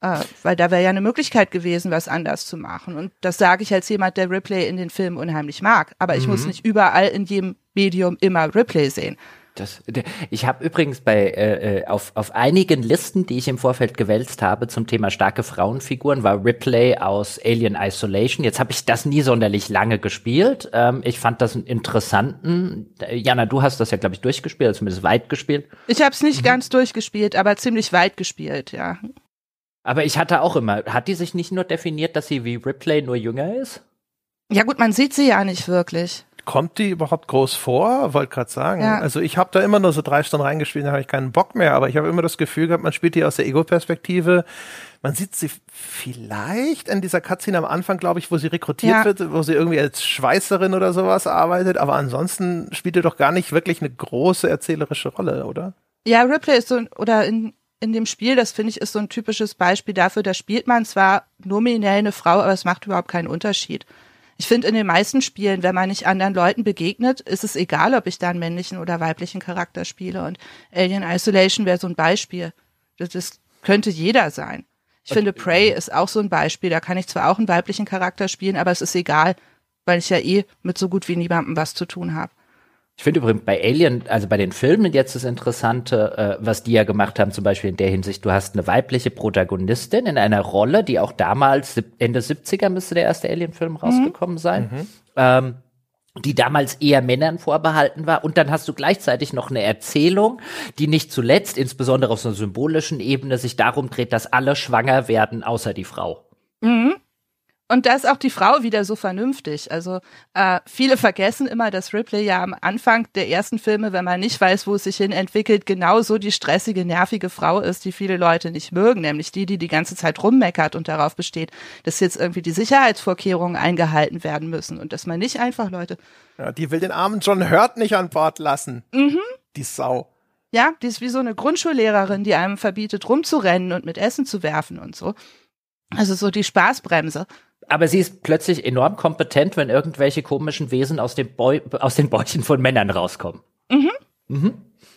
Äh, weil da wäre ja eine Möglichkeit gewesen, was anders zu machen. Und das sage ich als jemand, der Ripley in den Filmen unheimlich mag. Aber ich mhm. muss nicht überall in jedem Medium immer Ripley sehen. Das, ich habe übrigens bei äh, äh, auf, auf einigen Listen, die ich im Vorfeld gewälzt habe zum Thema starke Frauenfiguren, war Ripley aus Alien Isolation. Jetzt habe ich das nie sonderlich lange gespielt. Ähm, ich fand das einen interessanten. Jana, du hast das ja glaube ich durchgespielt, zumindest weit gespielt. Ich habe es nicht mhm. ganz durchgespielt, aber ziemlich weit gespielt, ja. Aber ich hatte auch immer, hat die sich nicht nur definiert, dass sie wie Ripley nur jünger ist? Ja gut, man sieht sie ja nicht wirklich. Kommt die überhaupt groß vor? Wollte gerade sagen. Ja. Also ich habe da immer nur so drei Stunden reingespielt, da habe ich keinen Bock mehr, aber ich habe immer das Gefühl gehabt, man spielt die aus der Ego-Perspektive. Man sieht sie vielleicht in dieser Cutscene am Anfang, glaube ich, wo sie rekrutiert ja. wird, wo sie irgendwie als Schweißerin oder sowas arbeitet, aber ansonsten spielt ihr doch gar nicht wirklich eine große erzählerische Rolle, oder? Ja, Ripley ist so, oder in, in dem Spiel, das finde ich, ist so ein typisches Beispiel dafür, da spielt man zwar nominell eine Frau, aber es macht überhaupt keinen Unterschied. Ich finde, in den meisten Spielen, wenn man nicht anderen Leuten begegnet, ist es egal, ob ich da einen männlichen oder weiblichen Charakter spiele. Und Alien Isolation wäre so ein Beispiel. Das, das könnte jeder sein. Ich okay. finde, Prey ist auch so ein Beispiel. Da kann ich zwar auch einen weiblichen Charakter spielen, aber es ist egal, weil ich ja eh mit so gut wie niemandem was zu tun habe. Ich finde übrigens bei Alien, also bei den Filmen jetzt das Interessante, äh, was die ja gemacht haben, zum Beispiel in der Hinsicht, du hast eine weibliche Protagonistin in einer Rolle, die auch damals, Ende 70er müsste der erste Alien-Film mhm. rausgekommen sein, mhm. ähm, die damals eher Männern vorbehalten war. Und dann hast du gleichzeitig noch eine Erzählung, die nicht zuletzt, insbesondere auf so einer symbolischen Ebene, sich darum dreht, dass alle schwanger werden, außer die Frau. Mhm. Und da ist auch die Frau wieder so vernünftig. Also äh, viele vergessen immer, dass Ripley ja am Anfang der ersten Filme, wenn man nicht weiß, wo es sich hin entwickelt, genauso die stressige, nervige Frau ist, die viele Leute nicht mögen, nämlich die, die die ganze Zeit rummeckert und darauf besteht, dass jetzt irgendwie die Sicherheitsvorkehrungen eingehalten werden müssen und dass man nicht einfach Leute. Ja, die will den armen John Hurt nicht an Bord lassen. Mhm. Die Sau. Ja, die ist wie so eine Grundschullehrerin, die einem verbietet, rumzurennen und mit Essen zu werfen und so. Also so die Spaßbremse aber sie ist plötzlich enorm kompetent, wenn irgendwelche komischen Wesen aus, dem Bäu aus den Bäuchen von Männern rauskommen. Mhm. Mhm.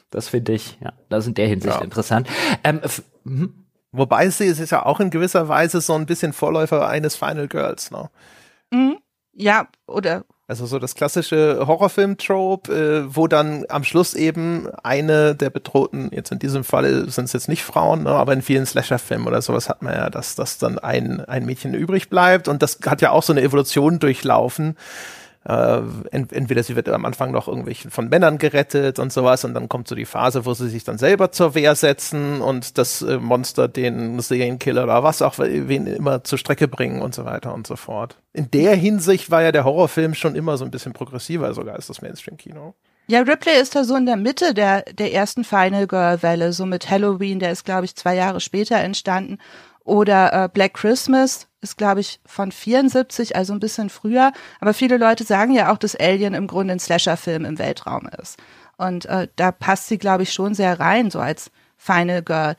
Das finde ich, ja, das ist in der Hinsicht ja. interessant. Ähm, mhm. Wobei sie ist ja auch in gewisser Weise so ein bisschen Vorläufer eines Final Girls, ne? Mhm. Ja, oder also so das klassische Horrorfilm-Trope, äh, wo dann am Schluss eben eine der Bedrohten, jetzt in diesem Fall sind es jetzt nicht Frauen, ne, aber in vielen Slasher-Filmen oder sowas hat man ja, dass, dass dann ein, ein Mädchen übrig bleibt. Und das hat ja auch so eine Evolution durchlaufen, äh, ent entweder sie wird am Anfang noch irgendwelchen von Männern gerettet und sowas und dann kommt so die Phase, wo sie sich dann selber zur Wehr setzen und das äh, Monster den Serienkiller oder was auch wen immer zur Strecke bringen und so weiter und so fort. In der Hinsicht war ja der Horrorfilm schon immer so ein bisschen progressiver sogar als das Mainstream-Kino. Ja, Ripley ist da so in der Mitte der, der ersten Final Girl Welle, so mit Halloween, der ist, glaube ich, zwei Jahre später entstanden. Oder äh, Black Christmas ist, glaube ich, von 74, also ein bisschen früher. Aber viele Leute sagen ja auch, dass Alien im Grunde ein Slasher-Film im Weltraum ist. Und äh, da passt sie, glaube ich, schon sehr rein, so als Final Girl.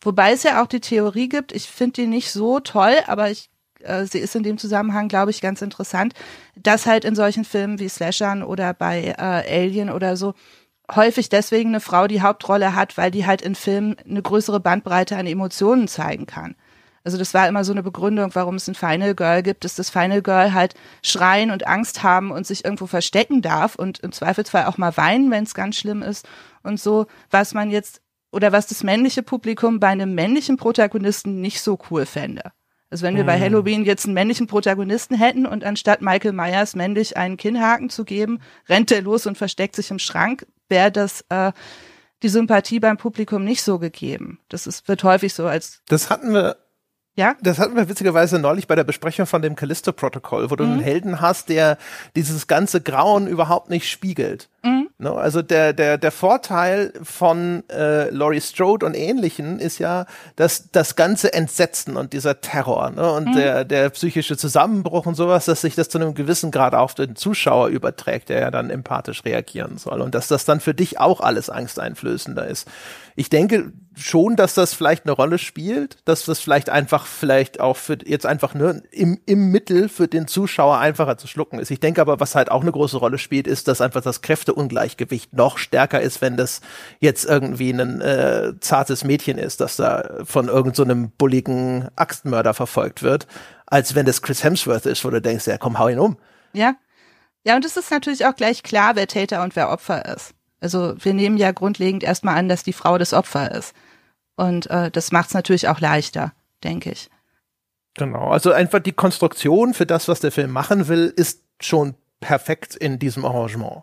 Wobei es ja auch die Theorie gibt, ich finde die nicht so toll, aber ich, äh, sie ist in dem Zusammenhang, glaube ich, ganz interessant, dass halt in solchen Filmen wie Slashern oder bei äh, Alien oder so häufig deswegen eine Frau die Hauptrolle hat, weil die halt in Filmen eine größere Bandbreite an Emotionen zeigen kann. Also das war immer so eine Begründung, warum es ein Final Girl gibt, dass das Final Girl halt schreien und Angst haben und sich irgendwo verstecken darf und im Zweifelsfall auch mal weinen, wenn es ganz schlimm ist und so, was man jetzt oder was das männliche Publikum bei einem männlichen Protagonisten nicht so cool fände. Also wenn wir mhm. bei Halloween jetzt einen männlichen Protagonisten hätten und anstatt Michael Myers männlich einen Kinnhaken zu geben, rennt er los und versteckt sich im Schrank, wäre das äh, die Sympathie beim Publikum nicht so gegeben. Das ist, wird häufig so als. Das hatten wir ja? Das hatten wir witzigerweise neulich bei der Besprechung von dem Callisto-Protokoll, wo du mhm. einen Helden hast, der dieses ganze Grauen überhaupt nicht spiegelt. Mhm. No, ne? also der, der, der Vorteil von äh, Laurie Strode und Ähnlichen ist ja, dass das ganze Entsetzen und dieser Terror ne, und mhm. der, der psychische Zusammenbruch und sowas, dass sich das zu einem gewissen Grad auf den Zuschauer überträgt, der ja dann empathisch reagieren soll. Und dass das dann für dich auch alles angsteinflößender ist ich denke schon, dass das vielleicht eine Rolle spielt, dass das vielleicht einfach, vielleicht auch für jetzt einfach nur im, im Mittel für den Zuschauer einfacher zu schlucken ist. Ich denke aber, was halt auch eine große Rolle spielt, ist, dass einfach das Kräfteungleichgewicht noch stärker ist, wenn das jetzt irgendwie ein äh, zartes Mädchen ist, das da von irgendeinem so bulligen Axtmörder verfolgt wird, als wenn das Chris Hemsworth ist, wo du denkst, ja komm, hau ihn um. Ja. Ja, und es ist natürlich auch gleich klar, wer Täter und wer Opfer ist. Also wir nehmen ja grundlegend erstmal an, dass die Frau das Opfer ist. Und äh, das macht es natürlich auch leichter, denke ich. Genau, also einfach die Konstruktion für das, was der Film machen will, ist schon perfekt in diesem Arrangement.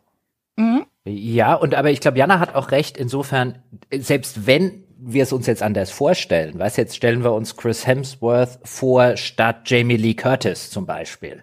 Mhm. Ja, und aber ich glaube, Jana hat auch recht, insofern, selbst wenn wir es uns jetzt anders vorstellen. Weißt jetzt stellen wir uns Chris Hemsworth vor statt Jamie Lee Curtis zum Beispiel.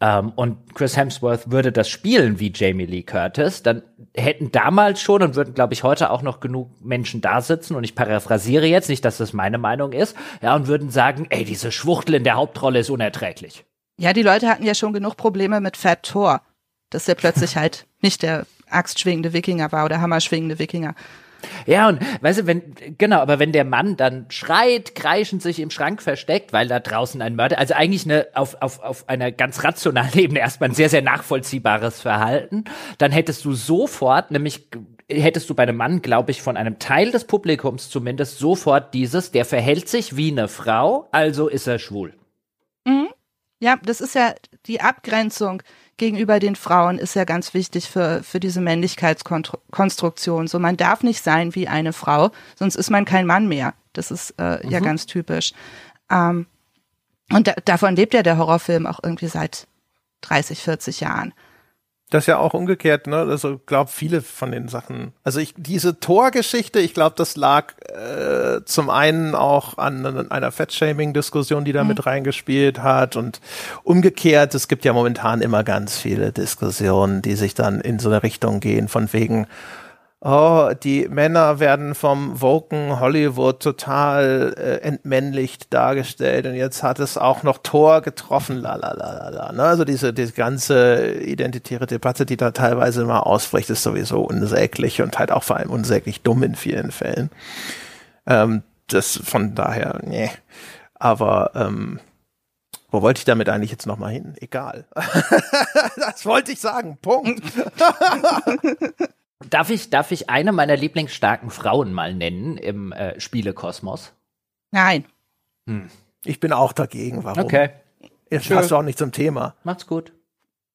Ähm, und Chris Hemsworth würde das spielen wie Jamie Lee Curtis, dann hätten damals schon und würden, glaube ich, heute auch noch genug Menschen da sitzen und ich paraphrasiere jetzt, nicht, dass das meine Meinung ist, ja, und würden sagen, ey, diese Schwuchtel in der Hauptrolle ist unerträglich. Ja, die Leute hatten ja schon genug Probleme mit Fat Thor, dass er plötzlich halt nicht der axtschwingende Wikinger war oder hammerschwingende Wikinger. Ja, und weißt du, wenn, genau, aber wenn der Mann dann schreit, kreischend sich im Schrank versteckt, weil da draußen ein Mörder, also eigentlich eine, auf, auf, auf einer ganz rationalen Ebene erstmal ein sehr, sehr nachvollziehbares Verhalten, dann hättest du sofort, nämlich hättest du bei einem Mann, glaube ich, von einem Teil des Publikums zumindest sofort dieses, der verhält sich wie eine Frau, also ist er schwul. Mhm. Ja, das ist ja die Abgrenzung gegenüber den Frauen ist ja ganz wichtig für, für diese Männlichkeitskonstruktion. So, man darf nicht sein wie eine Frau, sonst ist man kein Mann mehr. Das ist äh, mhm. ja ganz typisch. Ähm, und da, davon lebt ja der Horrorfilm auch irgendwie seit 30, 40 Jahren. Das ja auch umgekehrt, ne? Also glaube viele von den Sachen. Also ich diese Torgeschichte, ich glaube, das lag äh, zum einen auch an einer Fettshaming-Diskussion, die da mhm. mit reingespielt hat und umgekehrt. Es gibt ja momentan immer ganz viele Diskussionen, die sich dann in so eine Richtung gehen, von wegen oh, die Männer werden vom Woken Hollywood total äh, entmännlicht dargestellt und jetzt hat es auch noch Thor getroffen, la la la la la. Ne? Also diese, diese ganze identitäre Debatte, die da teilweise immer ausbricht, ist sowieso unsäglich und halt auch vor allem unsäglich dumm in vielen Fällen. Ähm, das von daher, nee. Aber ähm, wo wollte ich damit eigentlich jetzt nochmal hin? Egal. das wollte ich sagen. Punkt. Darf ich, darf ich eine meiner lieblingsstarken Frauen mal nennen im äh, Spielekosmos? Nein. Hm. Ich bin auch dagegen. Warum? Okay. Jetzt passt du auch nicht zum Thema. Macht's gut.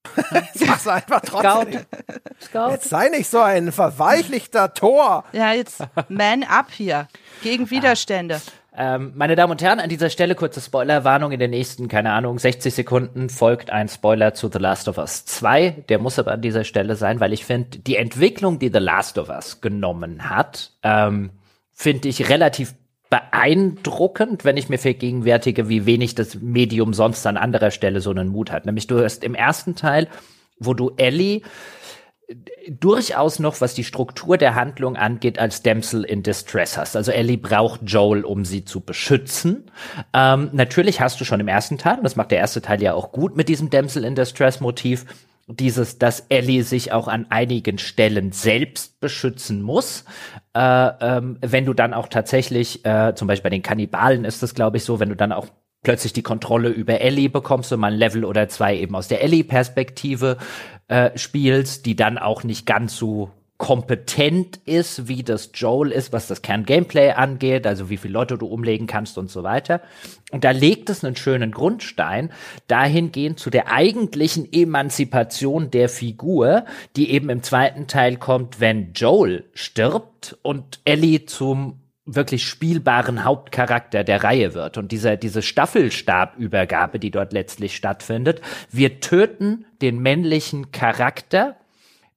Sag's einfach trotzdem. Scout. Scout. Jetzt sei nicht so ein verweichlichter Tor. Ja, jetzt man up hier. Gegen Widerstände. Ähm, meine Damen und Herren, an dieser Stelle kurze Spoilerwarnung. In den nächsten, keine Ahnung, 60 Sekunden folgt ein Spoiler zu The Last of Us 2. Der muss aber an dieser Stelle sein, weil ich finde, die Entwicklung, die The Last of Us genommen hat, ähm, finde ich relativ beeindruckend, wenn ich mir vergegenwärtige, wie wenig das Medium sonst an anderer Stelle so einen Mut hat. Nämlich du hast im ersten Teil, wo du Ellie durchaus noch, was die Struktur der Handlung angeht, als Damsel in Distress hast. Also Ellie braucht Joel, um sie zu beschützen. Ähm, natürlich hast du schon im ersten Teil, und das macht der erste Teil ja auch gut mit diesem Damsel in Distress Motiv, dieses, dass Ellie sich auch an einigen Stellen selbst beschützen muss. Äh, ähm, wenn du dann auch tatsächlich, äh, zum Beispiel bei den Kannibalen ist das, glaube ich, so, wenn du dann auch plötzlich die Kontrolle über Ellie bekommst und mal ein Level oder zwei eben aus der Ellie-Perspektive äh, spielst, die dann auch nicht ganz so kompetent ist, wie das Joel ist, was das Kern-Gameplay angeht, also wie viele Leute du umlegen kannst und so weiter. Und da legt es einen schönen Grundstein dahingehend zu der eigentlichen Emanzipation der Figur, die eben im zweiten Teil kommt, wenn Joel stirbt und Ellie zum wirklich spielbaren Hauptcharakter der Reihe wird und dieser, diese Staffelstabübergabe, die dort letztlich stattfindet. Wir töten den männlichen Charakter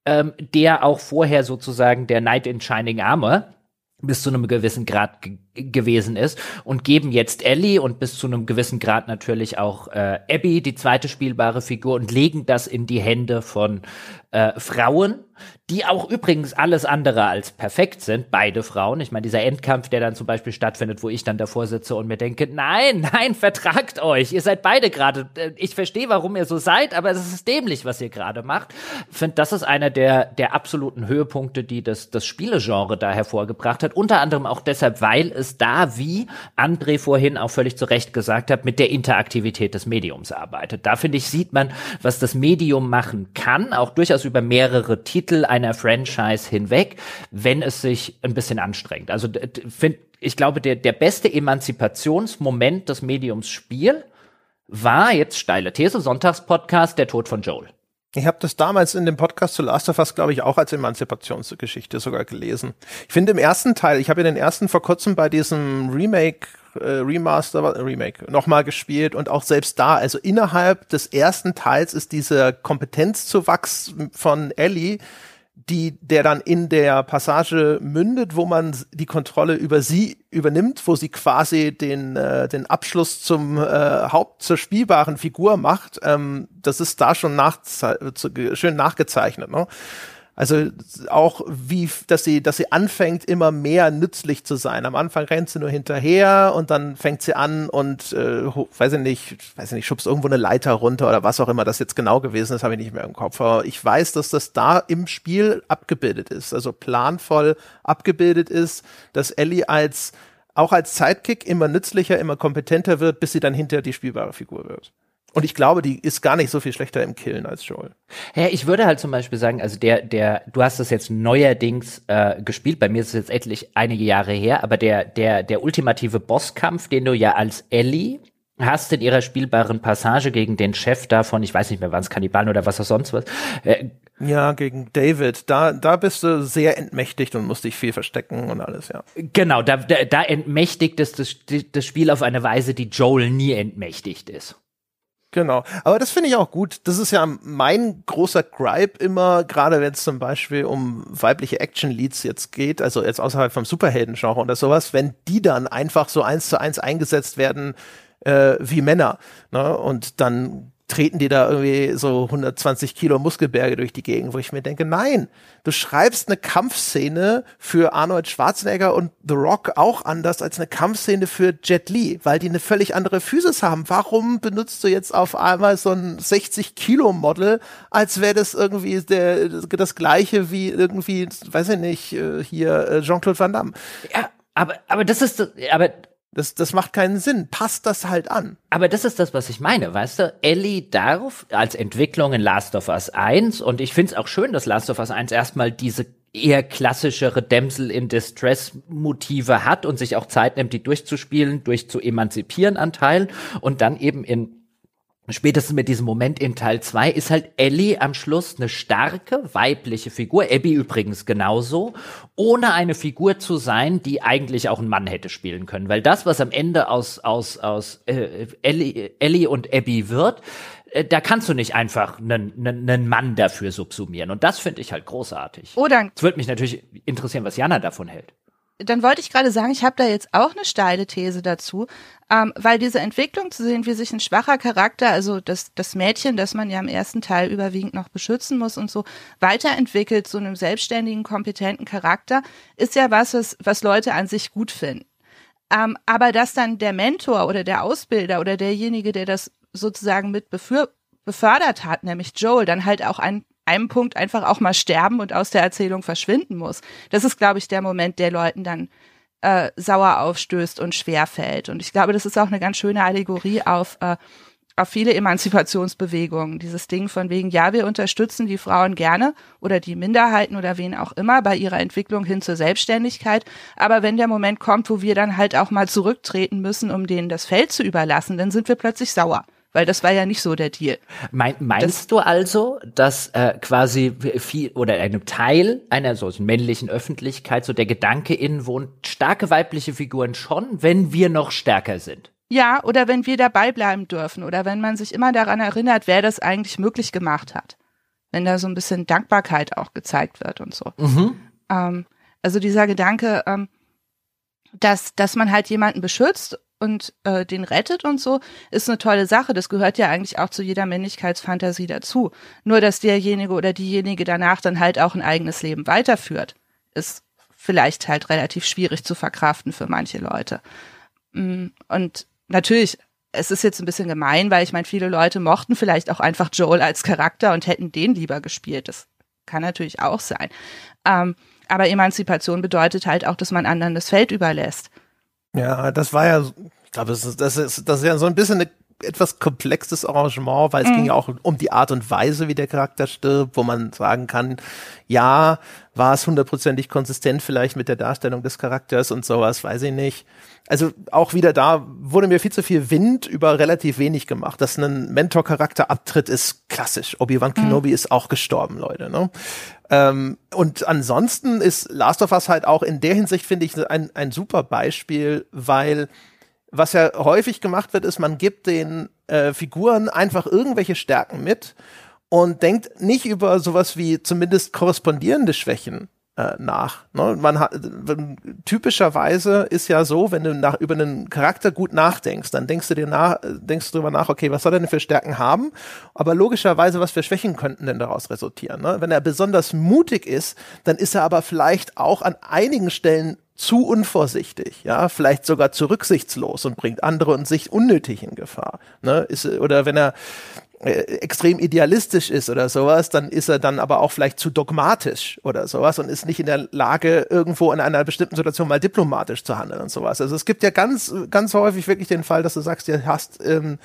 ähm, der auch vorher sozusagen der Knight in Shining Armor bis zu einem gewissen Grad gewesen ist und geben jetzt Ellie und bis zu einem gewissen Grad natürlich auch äh, Abby, die zweite spielbare Figur, und legen das in die Hände von äh, Frauen, die auch übrigens alles andere als perfekt sind, beide Frauen. Ich meine, dieser Endkampf, der dann zum Beispiel stattfindet, wo ich dann davor sitze und mir denke, nein, nein, vertragt euch. Ihr seid beide gerade, äh, ich verstehe, warum ihr so seid, aber es ist dämlich, was ihr gerade macht. Ich finde, das ist einer der, der absoluten Höhepunkte, die das, das Spielegenre da hervorgebracht hat. Unter anderem auch deshalb, weil da, wie André vorhin auch völlig zu Recht gesagt hat, mit der Interaktivität des Mediums arbeitet. Da finde ich, sieht man, was das Medium machen kann, auch durchaus über mehrere Titel einer Franchise hinweg, wenn es sich ein bisschen anstrengt. Also find, ich glaube, der, der beste Emanzipationsmoment des Mediums Spiel war jetzt steile These, Sonntagspodcast, der Tod von Joel. Ich habe das damals in dem Podcast zu Last of Us, glaube ich, auch als Emanzipationsgeschichte sogar gelesen. Ich finde im ersten Teil, ich habe ja den ersten vor kurzem bei diesem Remake, äh, Remaster, äh, Remake nochmal gespielt und auch selbst da, also innerhalb des ersten Teils ist dieser Kompetenzzuwachs von Ellie die, der dann in der Passage mündet, wo man die Kontrolle über sie übernimmt, wo sie quasi den, äh, den Abschluss zum äh, Haupt zur spielbaren Figur macht. Ähm, das ist da schon nach, schön nachgezeichnet. Ne? Also auch wie, dass sie, dass sie anfängt, immer mehr nützlich zu sein. Am Anfang rennt sie nur hinterher und dann fängt sie an und äh, weiß ich nicht, weiß ich nicht, schubst irgendwo eine Leiter runter oder was auch immer das jetzt genau gewesen ist, habe ich nicht mehr im Kopf. Aber ich weiß, dass das da im Spiel abgebildet ist, also planvoll abgebildet ist, dass Ellie als auch als Sidekick immer nützlicher, immer kompetenter wird, bis sie dann hinter die spielbare Figur wird. Und ich glaube, die ist gar nicht so viel schlechter im Killen als Joel. Ja, ich würde halt zum Beispiel sagen, also der, der, du hast das jetzt neuerdings äh, gespielt, bei mir ist es jetzt endlich einige Jahre her, aber der, der, der ultimative Bosskampf, den du ja als Ellie hast in ihrer spielbaren Passage gegen den Chef davon, ich weiß nicht mehr, waren es Kannibalen oder was auch sonst was. Äh, ja, gegen David, da, da bist du sehr entmächtigt und musst dich viel verstecken und alles, ja. Genau, da, da, da entmächtigt es das, das Spiel auf eine Weise, die Joel nie entmächtigt ist. Genau. Aber das finde ich auch gut. Das ist ja mein großer Gripe immer, gerade wenn es zum Beispiel um weibliche Action-Leads jetzt geht, also jetzt außerhalb vom Superhelden-Genre oder sowas, wenn die dann einfach so eins zu eins eingesetzt werden äh, wie Männer. Ne? Und dann treten die da irgendwie so 120 Kilo Muskelberge durch die Gegend, wo ich mir denke, nein, du schreibst eine Kampfszene für Arnold Schwarzenegger und The Rock auch anders als eine Kampfszene für Jet Li, weil die eine völlig andere Physis haben. Warum benutzt du jetzt auf einmal so ein 60 Kilo Model, als wäre das irgendwie der, das gleiche wie irgendwie, weiß ich nicht, äh, hier äh, Jean-Claude Van Damme. Ja, aber, aber das ist, aber das, das macht keinen Sinn. Passt das halt an. Aber das ist das, was ich meine, weißt du? Ellie darf als Entwicklung in Last of Us 1 und ich finde es auch schön, dass Last of Us 1 erstmal diese eher klassischere Damsel in Distress Motive hat und sich auch Zeit nimmt, die durchzuspielen, durchzuemanzipieren an Teilen und dann eben in spätestens mit diesem Moment in Teil 2 ist halt Ellie am Schluss eine starke weibliche Figur, Abby übrigens genauso, ohne eine Figur zu sein, die eigentlich auch ein Mann hätte spielen können, weil das, was am Ende aus aus aus äh, Ellie, Ellie und Abby wird, äh, da kannst du nicht einfach einen, einen, einen Mann dafür subsumieren. Und das finde ich halt großartig. Oder es würde mich natürlich interessieren, was Jana davon hält dann wollte ich gerade sagen, ich habe da jetzt auch eine steile These dazu, ähm, weil diese Entwicklung zu sehen, wie sich ein schwacher Charakter, also das, das Mädchen, das man ja im ersten Teil überwiegend noch beschützen muss und so, weiterentwickelt zu einem selbstständigen, kompetenten Charakter, ist ja was, was, was Leute an sich gut finden. Ähm, aber dass dann der Mentor oder der Ausbilder oder derjenige, der das sozusagen mit befür befördert hat, nämlich Joel, dann halt auch ein einem Punkt einfach auch mal sterben und aus der Erzählung verschwinden muss. Das ist, glaube ich, der Moment, der Leuten dann äh, sauer aufstößt und schwer fällt. Und ich glaube, das ist auch eine ganz schöne Allegorie auf, äh, auf viele Emanzipationsbewegungen. Dieses Ding von wegen, ja, wir unterstützen die Frauen gerne oder die Minderheiten oder wen auch immer bei ihrer Entwicklung hin zur Selbstständigkeit. Aber wenn der Moment kommt, wo wir dann halt auch mal zurücktreten müssen, um denen das Feld zu überlassen, dann sind wir plötzlich sauer. Weil das war ja nicht so der Deal. Mein, meinst das, du also, dass äh, quasi viel oder einem Teil einer so männlichen Öffentlichkeit so der Gedanke innen wohnt, starke weibliche Figuren schon, wenn wir noch stärker sind? Ja, oder wenn wir dabei bleiben dürfen oder wenn man sich immer daran erinnert, wer das eigentlich möglich gemacht hat. Wenn da so ein bisschen Dankbarkeit auch gezeigt wird und so. Mhm. Ähm, also dieser Gedanke, ähm, dass, dass man halt jemanden beschützt und äh, den rettet und so, ist eine tolle Sache. Das gehört ja eigentlich auch zu jeder Männlichkeitsfantasie dazu. Nur, dass derjenige oder diejenige danach dann halt auch ein eigenes Leben weiterführt, ist vielleicht halt relativ schwierig zu verkraften für manche Leute. Mm, und natürlich, es ist jetzt ein bisschen gemein, weil ich meine, viele Leute mochten vielleicht auch einfach Joel als Charakter und hätten den lieber gespielt. Das kann natürlich auch sein. Ähm, aber Emanzipation bedeutet halt auch, dass man anderen das Feld überlässt. Ja, das war ja, ich glaube, das ist, das ist, das ist ja so ein bisschen eine etwas komplexes Arrangement, weil es mhm. ging ja auch um die Art und Weise, wie der Charakter stirbt, wo man sagen kann, ja, war es hundertprozentig konsistent vielleicht mit der Darstellung des Charakters und sowas, weiß ich nicht. Also auch wieder da wurde mir viel zu viel Wind über relativ wenig gemacht. Dass ein Mentor-Charakter abtritt, ist klassisch. Obi-Wan mhm. Kenobi ist auch gestorben, Leute. Ne? Ähm, und ansonsten ist Last of Us halt auch in der Hinsicht, finde ich, ein, ein super Beispiel, weil was ja häufig gemacht wird, ist, man gibt den äh, Figuren einfach irgendwelche Stärken mit und denkt nicht über sowas wie zumindest korrespondierende Schwächen äh, nach. Ne? Man hat, typischerweise ist ja so, wenn du nach, über einen Charakter gut nachdenkst, dann denkst du dir nach, denkst du darüber nach, okay, was soll er denn für Stärken haben? Aber logischerweise, was für Schwächen könnten denn daraus resultieren? Ne? Wenn er besonders mutig ist, dann ist er aber vielleicht auch an einigen Stellen zu unvorsichtig, ja, vielleicht sogar zu rücksichtslos und bringt andere und sich unnötig in Gefahr. Ne? Ist, oder wenn er extrem idealistisch ist oder sowas, dann ist er dann aber auch vielleicht zu dogmatisch oder sowas und ist nicht in der Lage, irgendwo in einer bestimmten Situation mal diplomatisch zu handeln und sowas. Also es gibt ja ganz, ganz häufig wirklich den Fall, dass du sagst, du hast ähm,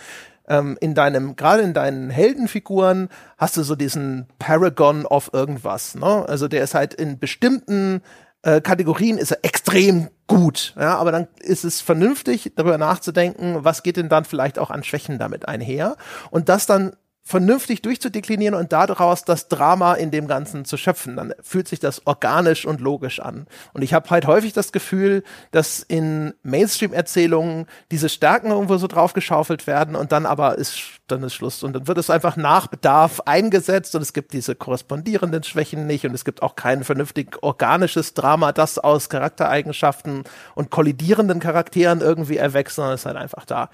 ähm, in deinem, gerade in deinen Heldenfiguren hast du so diesen Paragon of irgendwas, ne? Also der ist halt in bestimmten äh, Kategorien ist er extrem gut. Ja, aber dann ist es vernünftig, darüber nachzudenken, was geht denn dann vielleicht auch an Schwächen damit einher und das dann vernünftig durchzudeklinieren und daraus das Drama in dem Ganzen zu schöpfen. Dann fühlt sich das organisch und logisch an. Und ich habe halt häufig das Gefühl, dass in Mainstream-Erzählungen diese Stärken irgendwo so draufgeschaufelt werden und dann aber ist dann ist Schluss. Und dann wird es einfach nach Bedarf eingesetzt und es gibt diese korrespondierenden Schwächen nicht und es gibt auch kein vernünftig organisches Drama, das aus Charaktereigenschaften und kollidierenden Charakteren irgendwie erwächst, sondern es ist halt einfach da.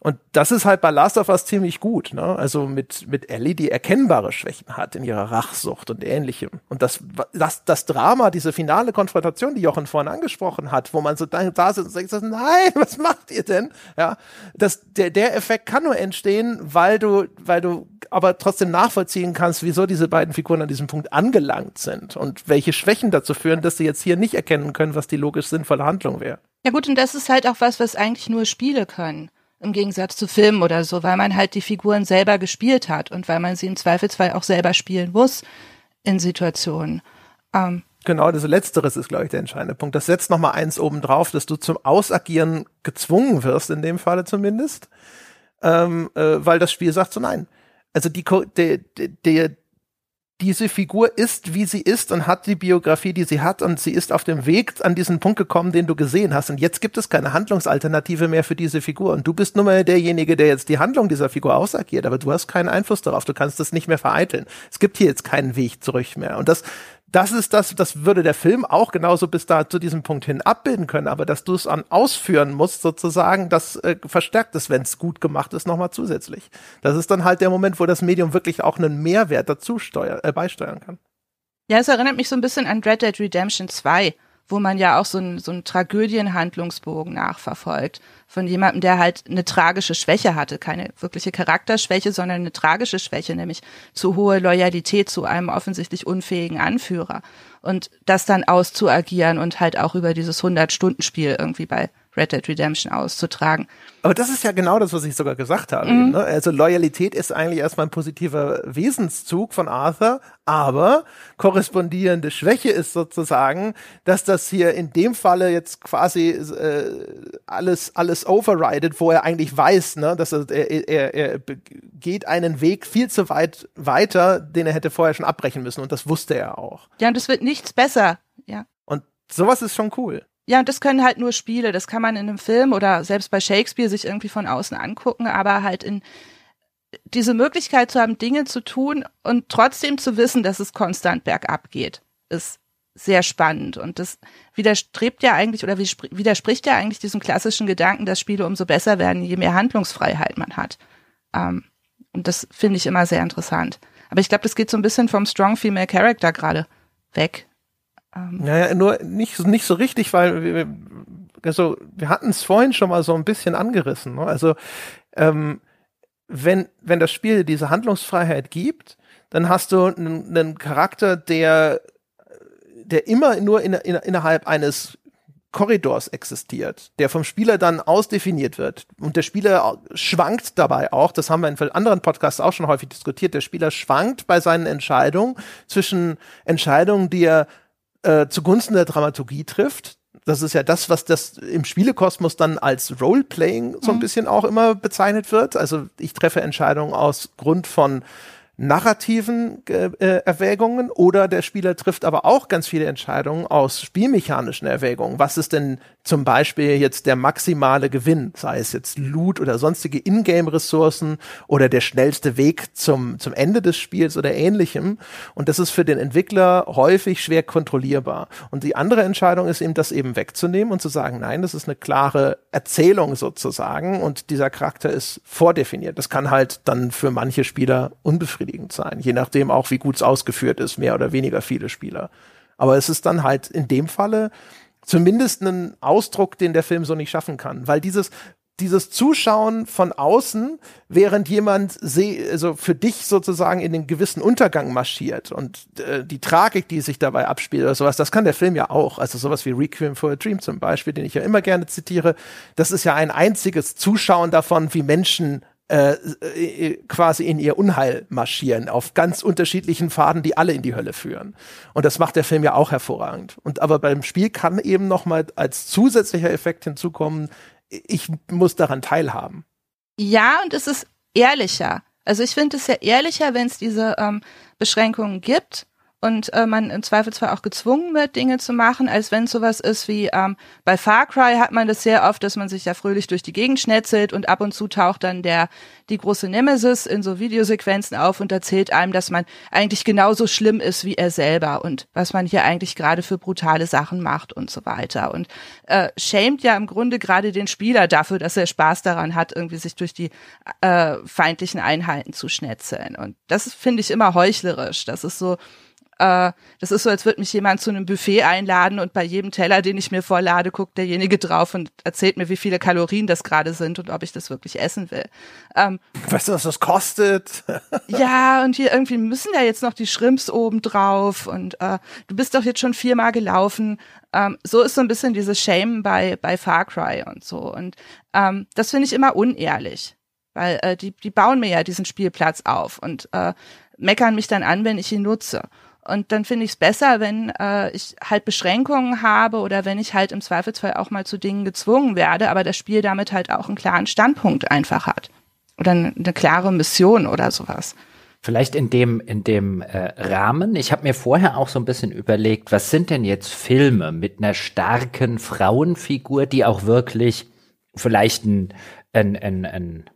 Und das ist halt bei Last of Us ziemlich gut, ne? Also mit, mit Ellie, die erkennbare Schwächen hat in ihrer Rachsucht und ähnlichem. Und das, das, das Drama, diese finale Konfrontation, die Jochen vorhin angesprochen hat, wo man so da, da sitzt und sagt, nein, was macht ihr denn? Ja, das, der, der Effekt kann nur entstehen, weil du, weil du aber trotzdem nachvollziehen kannst, wieso diese beiden Figuren an diesem Punkt angelangt sind und welche Schwächen dazu führen, dass sie jetzt hier nicht erkennen können, was die logisch sinnvolle Handlung wäre. Ja gut, und das ist halt auch was, was eigentlich nur Spiele können im Gegensatz zu Filmen oder so, weil man halt die Figuren selber gespielt hat und weil man sie im Zweifelsfall auch selber spielen muss in Situationen. Ähm, genau, das Letzteres ist, glaube ich, der entscheidende Punkt. Das setzt nochmal eins oben drauf, dass du zum Ausagieren gezwungen wirst, in dem Falle zumindest, ähm, äh, weil das Spiel sagt so nein. Also die, der, der, diese Figur ist, wie sie ist und hat die Biografie, die sie hat und sie ist auf dem Weg an diesen Punkt gekommen, den du gesehen hast. Und jetzt gibt es keine Handlungsalternative mehr für diese Figur. Und du bist nun mal derjenige, der jetzt die Handlung dieser Figur ausagiert, aber du hast keinen Einfluss darauf. Du kannst das nicht mehr vereiteln. Es gibt hier jetzt keinen Weg zurück mehr. Und das das ist das, das würde der Film auch genauso bis da zu diesem Punkt hin abbilden können, aber dass du es an ausführen musst, sozusagen, das äh, verstärkt es, wenn es gut gemacht ist, nochmal zusätzlich. Das ist dann halt der Moment, wo das Medium wirklich auch einen Mehrwert dazu steuer, äh, beisteuern kann. Ja, es erinnert mich so ein bisschen an Red Dead Redemption 2 wo man ja auch so einen so einen Tragödienhandlungsbogen nachverfolgt von jemandem, der halt eine tragische Schwäche hatte, keine wirkliche Charakterschwäche, sondern eine tragische Schwäche, nämlich zu hohe Loyalität zu einem offensichtlich unfähigen Anführer. Und das dann auszuagieren und halt auch über dieses 100-Stunden-Spiel irgendwie bei Red Dead Redemption auszutragen. Aber das ist ja genau das, was ich sogar gesagt habe. Mhm. Ne? Also Loyalität ist eigentlich erstmal ein positiver Wesenszug von Arthur, aber korrespondierende Schwäche ist sozusagen, dass das hier in dem Falle jetzt quasi äh, alles alles overridet, wo er eigentlich weiß, ne, dass er, er, er, geht einen Weg viel zu weit weiter, den er hätte vorher schon abbrechen müssen und das wusste er auch. Ja, und es wird nichts besser. Ja. Und sowas ist schon cool. Ja, und das können halt nur Spiele. Das kann man in einem Film oder selbst bei Shakespeare sich irgendwie von außen angucken, aber halt in diese Möglichkeit zu haben, Dinge zu tun und trotzdem zu wissen, dass es konstant bergab geht, ist sehr spannend. Und das widerstrebt ja eigentlich oder widerspricht ja eigentlich diesem klassischen Gedanken, dass Spiele umso besser werden, je mehr Handlungsfreiheit man hat. Ähm, und das finde ich immer sehr interessant. Aber ich glaube, das geht so ein bisschen vom Strong Female Character gerade weg. Ähm. Naja, nur nicht, nicht so richtig, weil wir, also wir hatten es vorhin schon mal so ein bisschen angerissen. Ne? Also ähm, wenn, wenn das Spiel diese Handlungsfreiheit gibt, dann hast du einen, Charakter, der, der immer nur in, in, innerhalb eines Korridors existiert, der vom Spieler dann ausdefiniert wird. Und der Spieler schwankt dabei auch, das haben wir in anderen Podcasts auch schon häufig diskutiert, der Spieler schwankt bei seinen Entscheidungen zwischen Entscheidungen, die er äh, zugunsten der Dramaturgie trifft. Das ist ja das, was das im Spielekosmos dann als Roleplaying so ein mhm. bisschen auch immer bezeichnet wird. Also ich treffe Entscheidungen aus Grund von narrativen äh, Erwägungen oder der Spieler trifft aber auch ganz viele Entscheidungen aus spielmechanischen Erwägungen. Was ist denn zum Beispiel jetzt der maximale Gewinn, sei es jetzt Loot oder sonstige Ingame-Ressourcen oder der schnellste Weg zum, zum Ende des Spiels oder ähnlichem. Und das ist für den Entwickler häufig schwer kontrollierbar. Und die andere Entscheidung ist eben, das eben wegzunehmen und zu sagen, nein, das ist eine klare Erzählung sozusagen und dieser Charakter ist vordefiniert. Das kann halt dann für manche Spieler unbefriedigend befriedigend sein, je nachdem auch, wie gut es ausgeführt ist, mehr oder weniger viele Spieler. Aber es ist dann halt in dem Falle zumindest ein Ausdruck, den der Film so nicht schaffen kann, weil dieses dieses Zuschauen von außen, während jemand also für dich sozusagen in den gewissen Untergang marschiert und äh, die Tragik, die sich dabei abspielt oder sowas, das kann der Film ja auch. Also sowas wie Requiem for a Dream zum Beispiel, den ich ja immer gerne zitiere, das ist ja ein einziges Zuschauen davon, wie Menschen äh, äh, quasi in ihr Unheil marschieren, auf ganz unterschiedlichen Pfaden, die alle in die Hölle führen. Und das macht der Film ja auch hervorragend. Und aber beim Spiel kann eben noch als zusätzlicher Effekt hinzukommen, ich muss daran teilhaben. Ja, und es ist ehrlicher. Also ich finde es ja ehrlicher, wenn es diese ähm, Beschränkungen gibt und äh, man im Zweifelsfall auch gezwungen wird, Dinge zu machen, als wenn sowas ist wie ähm, bei Far Cry hat man das sehr oft, dass man sich ja fröhlich durch die Gegend schnetzelt und ab und zu taucht dann der die große Nemesis in so Videosequenzen auf und erzählt einem, dass man eigentlich genauso schlimm ist wie er selber und was man hier eigentlich gerade für brutale Sachen macht und so weiter und äh, schämt ja im Grunde gerade den Spieler dafür, dass er Spaß daran hat, irgendwie sich durch die äh, feindlichen Einheiten zu schnetzeln und das finde ich immer heuchlerisch. Das ist so äh, das ist so, als würde mich jemand zu einem Buffet einladen und bei jedem Teller, den ich mir vorlade, guckt derjenige drauf und erzählt mir, wie viele Kalorien das gerade sind und ob ich das wirklich essen will. Ähm, weißt du, was das kostet? ja, und hier irgendwie müssen ja jetzt noch die Shrimps oben drauf und äh, du bist doch jetzt schon viermal gelaufen. Ähm, so ist so ein bisschen dieses Shame bei, bei Far Cry und so. Und ähm, das finde ich immer unehrlich, weil äh, die, die bauen mir ja diesen Spielplatz auf und äh, meckern mich dann an, wenn ich ihn nutze. Und dann finde ich es besser, wenn äh, ich halt Beschränkungen habe oder wenn ich halt im Zweifelsfall auch mal zu Dingen gezwungen werde, aber das Spiel damit halt auch einen klaren Standpunkt einfach hat. Oder eine, eine klare Mission oder sowas. Vielleicht in dem, in dem äh, Rahmen. Ich habe mir vorher auch so ein bisschen überlegt, was sind denn jetzt Filme mit einer starken Frauenfigur, die auch wirklich vielleicht ein, ein, ein, ein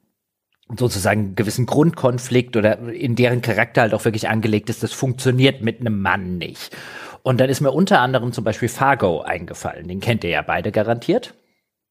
sozusagen gewissen Grundkonflikt oder in deren Charakter halt auch wirklich angelegt ist, das funktioniert mit einem Mann nicht. Und dann ist mir unter anderem zum Beispiel Fargo eingefallen. Den kennt ihr ja beide garantiert.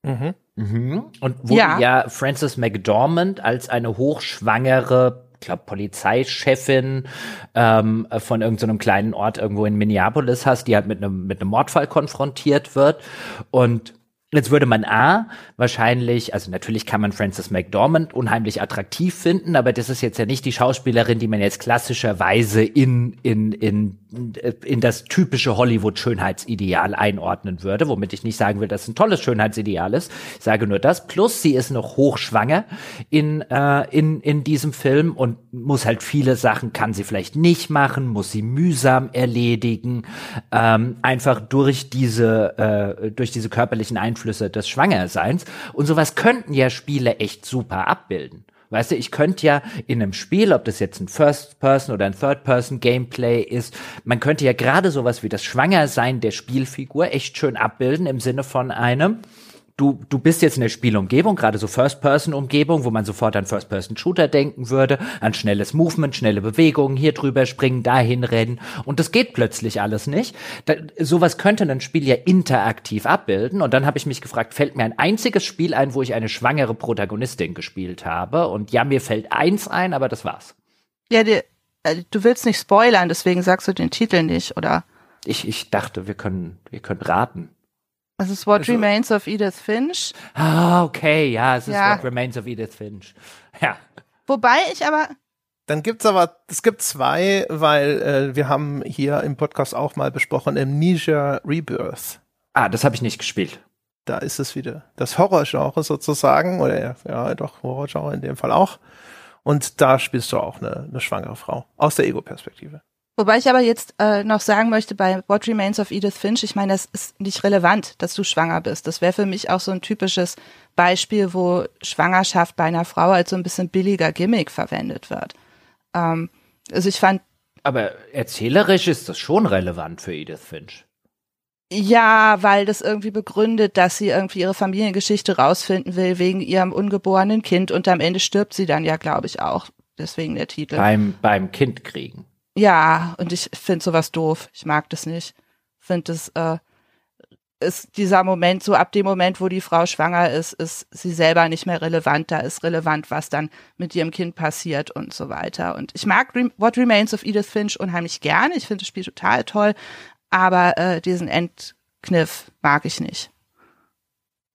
Mhm. Mhm. Und wo ja. ja Frances McDormand als eine hochschwangere ich glaube, Polizeichefin ähm, von irgendeinem so kleinen Ort irgendwo in Minneapolis hast, die halt mit einem mit einem Mordfall konfrontiert wird und Jetzt würde man A wahrscheinlich, also natürlich kann man Frances McDormand unheimlich attraktiv finden, aber das ist jetzt ja nicht die Schauspielerin, die man jetzt klassischerweise in, in, in in das typische Hollywood-Schönheitsideal einordnen würde, womit ich nicht sagen will, dass es ein tolles Schönheitsideal ist. Ich sage nur das. Plus, sie ist noch hochschwanger in, äh, in, in diesem Film und muss halt viele Sachen, kann sie vielleicht nicht machen, muss sie mühsam erledigen, ähm, einfach durch diese, äh, durch diese körperlichen Einflüsse des Schwangerseins. Und sowas könnten ja Spiele echt super abbilden. Weißt du, ich könnte ja in einem Spiel, ob das jetzt ein First-Person oder ein Third-Person-Gameplay ist, man könnte ja gerade sowas wie das Schwangersein der Spielfigur echt schön abbilden im Sinne von einem, du, du bist jetzt in der Spielumgebung, gerade so First-Person-Umgebung, wo man sofort an First-Person-Shooter denken würde, an schnelles Movement, schnelle Bewegungen, hier drüber springen, dahin rennen und das geht plötzlich alles nicht. Da, sowas könnte ein Spiel ja interaktiv abbilden und dann habe ich mich gefragt, fällt mir ein einziges Spiel ein, wo ich eine schwangere Protagonistin gespielt habe und ja, mir fällt eins ein, aber das war's. Ja, die, äh, du willst nicht spoilern, deswegen sagst du den Titel nicht, oder? Ich, ich dachte, wir können, wir können raten. Es ist What also, Remains of Edith Finch. Ah, okay, ja, es ist ja. What Remains of Edith Finch. Ja. Wobei ich aber. Dann gibt's aber, es gibt zwei, weil äh, wir haben hier im Podcast auch mal besprochen, Amnesia Rebirth. Ah, das habe ich nicht gespielt. Da ist es wieder das Horrorgenre sozusagen, oder ja, doch, Horrorgenre in dem Fall auch. Und da spielst du auch eine, eine schwangere Frau aus der Ego-Perspektive. Wobei ich aber jetzt äh, noch sagen möchte, bei What Remains of Edith Finch, ich meine, das ist nicht relevant, dass du schwanger bist. Das wäre für mich auch so ein typisches Beispiel, wo Schwangerschaft bei einer Frau als so ein bisschen billiger Gimmick verwendet wird. Ähm, also ich fand. Aber erzählerisch ist das schon relevant für Edith Finch. Ja, weil das irgendwie begründet, dass sie irgendwie ihre Familiengeschichte rausfinden will wegen ihrem ungeborenen Kind und am Ende stirbt sie dann ja, glaube ich, auch. Deswegen der Titel. Beim, beim Kind kriegen. Ja, und ich finde sowas doof. Ich mag das nicht. Finde es äh, ist dieser Moment so ab dem Moment, wo die Frau schwanger ist, ist sie selber nicht mehr relevant. Da ist relevant, was dann mit ihrem Kind passiert und so weiter. Und ich mag Re What Remains of Edith Finch unheimlich gerne. Ich finde das Spiel total toll, aber äh, diesen Endkniff mag ich nicht.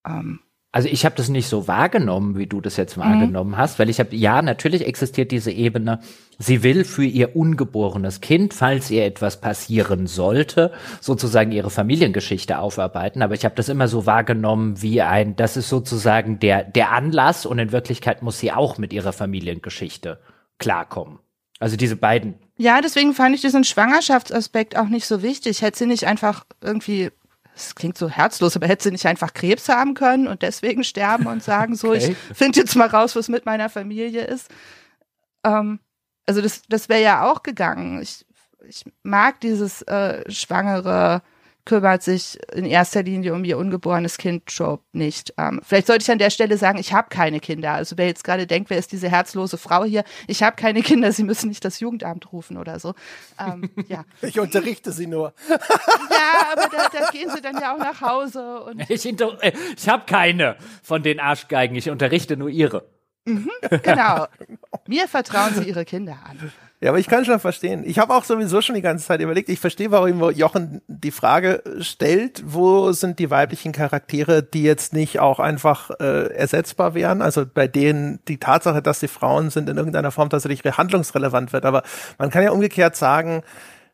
Ähm, also ich habe das nicht so wahrgenommen, wie du das jetzt wahrgenommen mhm. hast, weil ich habe, ja, natürlich existiert diese Ebene, sie will für ihr ungeborenes Kind, falls ihr etwas passieren sollte, sozusagen ihre Familiengeschichte aufarbeiten, aber ich habe das immer so wahrgenommen wie ein, das ist sozusagen der, der Anlass und in Wirklichkeit muss sie auch mit ihrer Familiengeschichte klarkommen. Also diese beiden. Ja, deswegen fand ich diesen Schwangerschaftsaspekt auch nicht so wichtig. Hätte sie nicht einfach irgendwie das klingt so herzlos, aber hätte sie nicht einfach Krebs haben können und deswegen sterben und sagen, so, okay. ich finde jetzt mal raus, was mit meiner Familie ist. Ähm, also das, das wäre ja auch gegangen. Ich, ich mag dieses äh, schwangere kümmert sich in erster Linie um ihr ungeborenes Kind Trope nicht. Ähm, vielleicht sollte ich an der Stelle sagen, ich habe keine Kinder. Also wer jetzt gerade denkt, wer ist diese herzlose Frau hier? Ich habe keine Kinder, Sie müssen nicht das Jugendamt rufen oder so. Ähm, ja. Ich unterrichte Sie nur. ja, aber da, da, gehen Sie dann ja auch nach Hause. Und ich äh, ich habe keine von den Arschgeigen. Ich unterrichte nur Ihre. Mhm, genau. Mir vertrauen Sie Ihre Kinder an. Ja, aber ich kann schon verstehen. Ich habe auch sowieso schon die ganze Zeit überlegt, ich verstehe, warum Jochen die Frage stellt, wo sind die weiblichen Charaktere, die jetzt nicht auch einfach äh, ersetzbar wären, also bei denen die Tatsache, dass sie Frauen sind, in irgendeiner Form tatsächlich handlungsrelevant wird. Aber man kann ja umgekehrt sagen,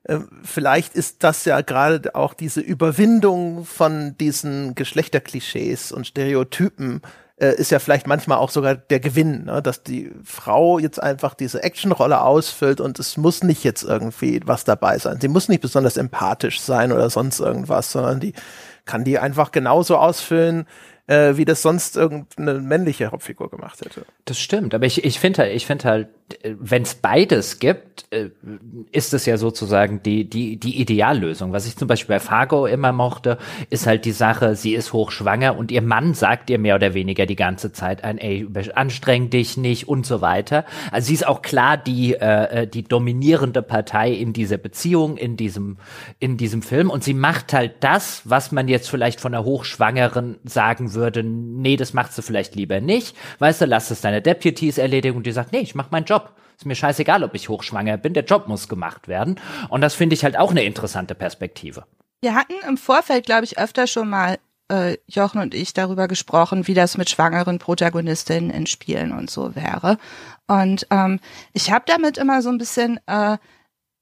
äh, vielleicht ist das ja gerade auch diese Überwindung von diesen Geschlechterklischees und Stereotypen, äh, ist ja vielleicht manchmal auch sogar der Gewinn, ne? dass die Frau jetzt einfach diese Actionrolle ausfüllt und es muss nicht jetzt irgendwie was dabei sein. Sie muss nicht besonders empathisch sein oder sonst irgendwas, sondern die kann die einfach genauso ausfüllen, äh, wie das sonst irgendeine männliche Hauptfigur gemacht hätte. Das stimmt, aber ich, ich finde halt, ich finde halt, wenn es beides gibt, äh, ist es ja sozusagen die, die, die Ideallösung. Was ich zum Beispiel bei Fargo immer mochte, ist halt die Sache, sie ist hochschwanger und ihr Mann sagt ihr mehr oder weniger die ganze Zeit ein, ey, anstreng dich nicht und so weiter. Also sie ist auch klar die, äh, äh, die dominierende Partei in dieser Beziehung, in diesem, in diesem Film und sie macht halt das, was man jetzt vielleicht von einer Hochschwangeren sagen würde, nee, das machst du vielleicht lieber nicht. Weißt du, lass es deine Deputies erledigen und die sagt, nee, ich mach meinen Job. Ist mir scheißegal, ob ich hochschwanger bin, der Job muss gemacht werden. Und das finde ich halt auch eine interessante Perspektive. Wir hatten im Vorfeld, glaube ich, öfter schon mal äh, Jochen und ich darüber gesprochen, wie das mit schwangeren Protagonistinnen in Spielen und so wäre. Und ähm, ich habe damit immer so ein bisschen äh,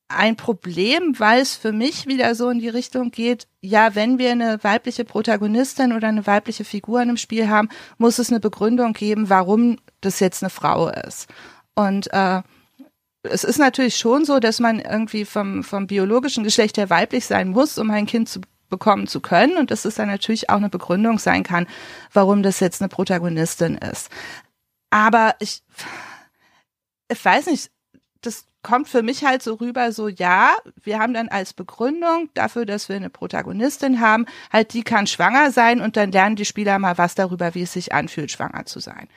ein Problem, weil es für mich wieder so in die Richtung geht, ja, wenn wir eine weibliche Protagonistin oder eine weibliche Figur in einem Spiel haben, muss es eine Begründung geben, warum das jetzt eine Frau ist. Und äh, es ist natürlich schon so, dass man irgendwie vom, vom biologischen Geschlecht her weiblich sein muss, um ein Kind zu bekommen zu können und dass es dann natürlich auch eine Begründung sein kann, warum das jetzt eine Protagonistin ist. Aber ich, ich weiß nicht, das kommt für mich halt so rüber, so ja, wir haben dann als Begründung dafür, dass wir eine Protagonistin haben, halt die kann schwanger sein und dann lernen die Spieler mal was darüber, wie es sich anfühlt, schwanger zu sein.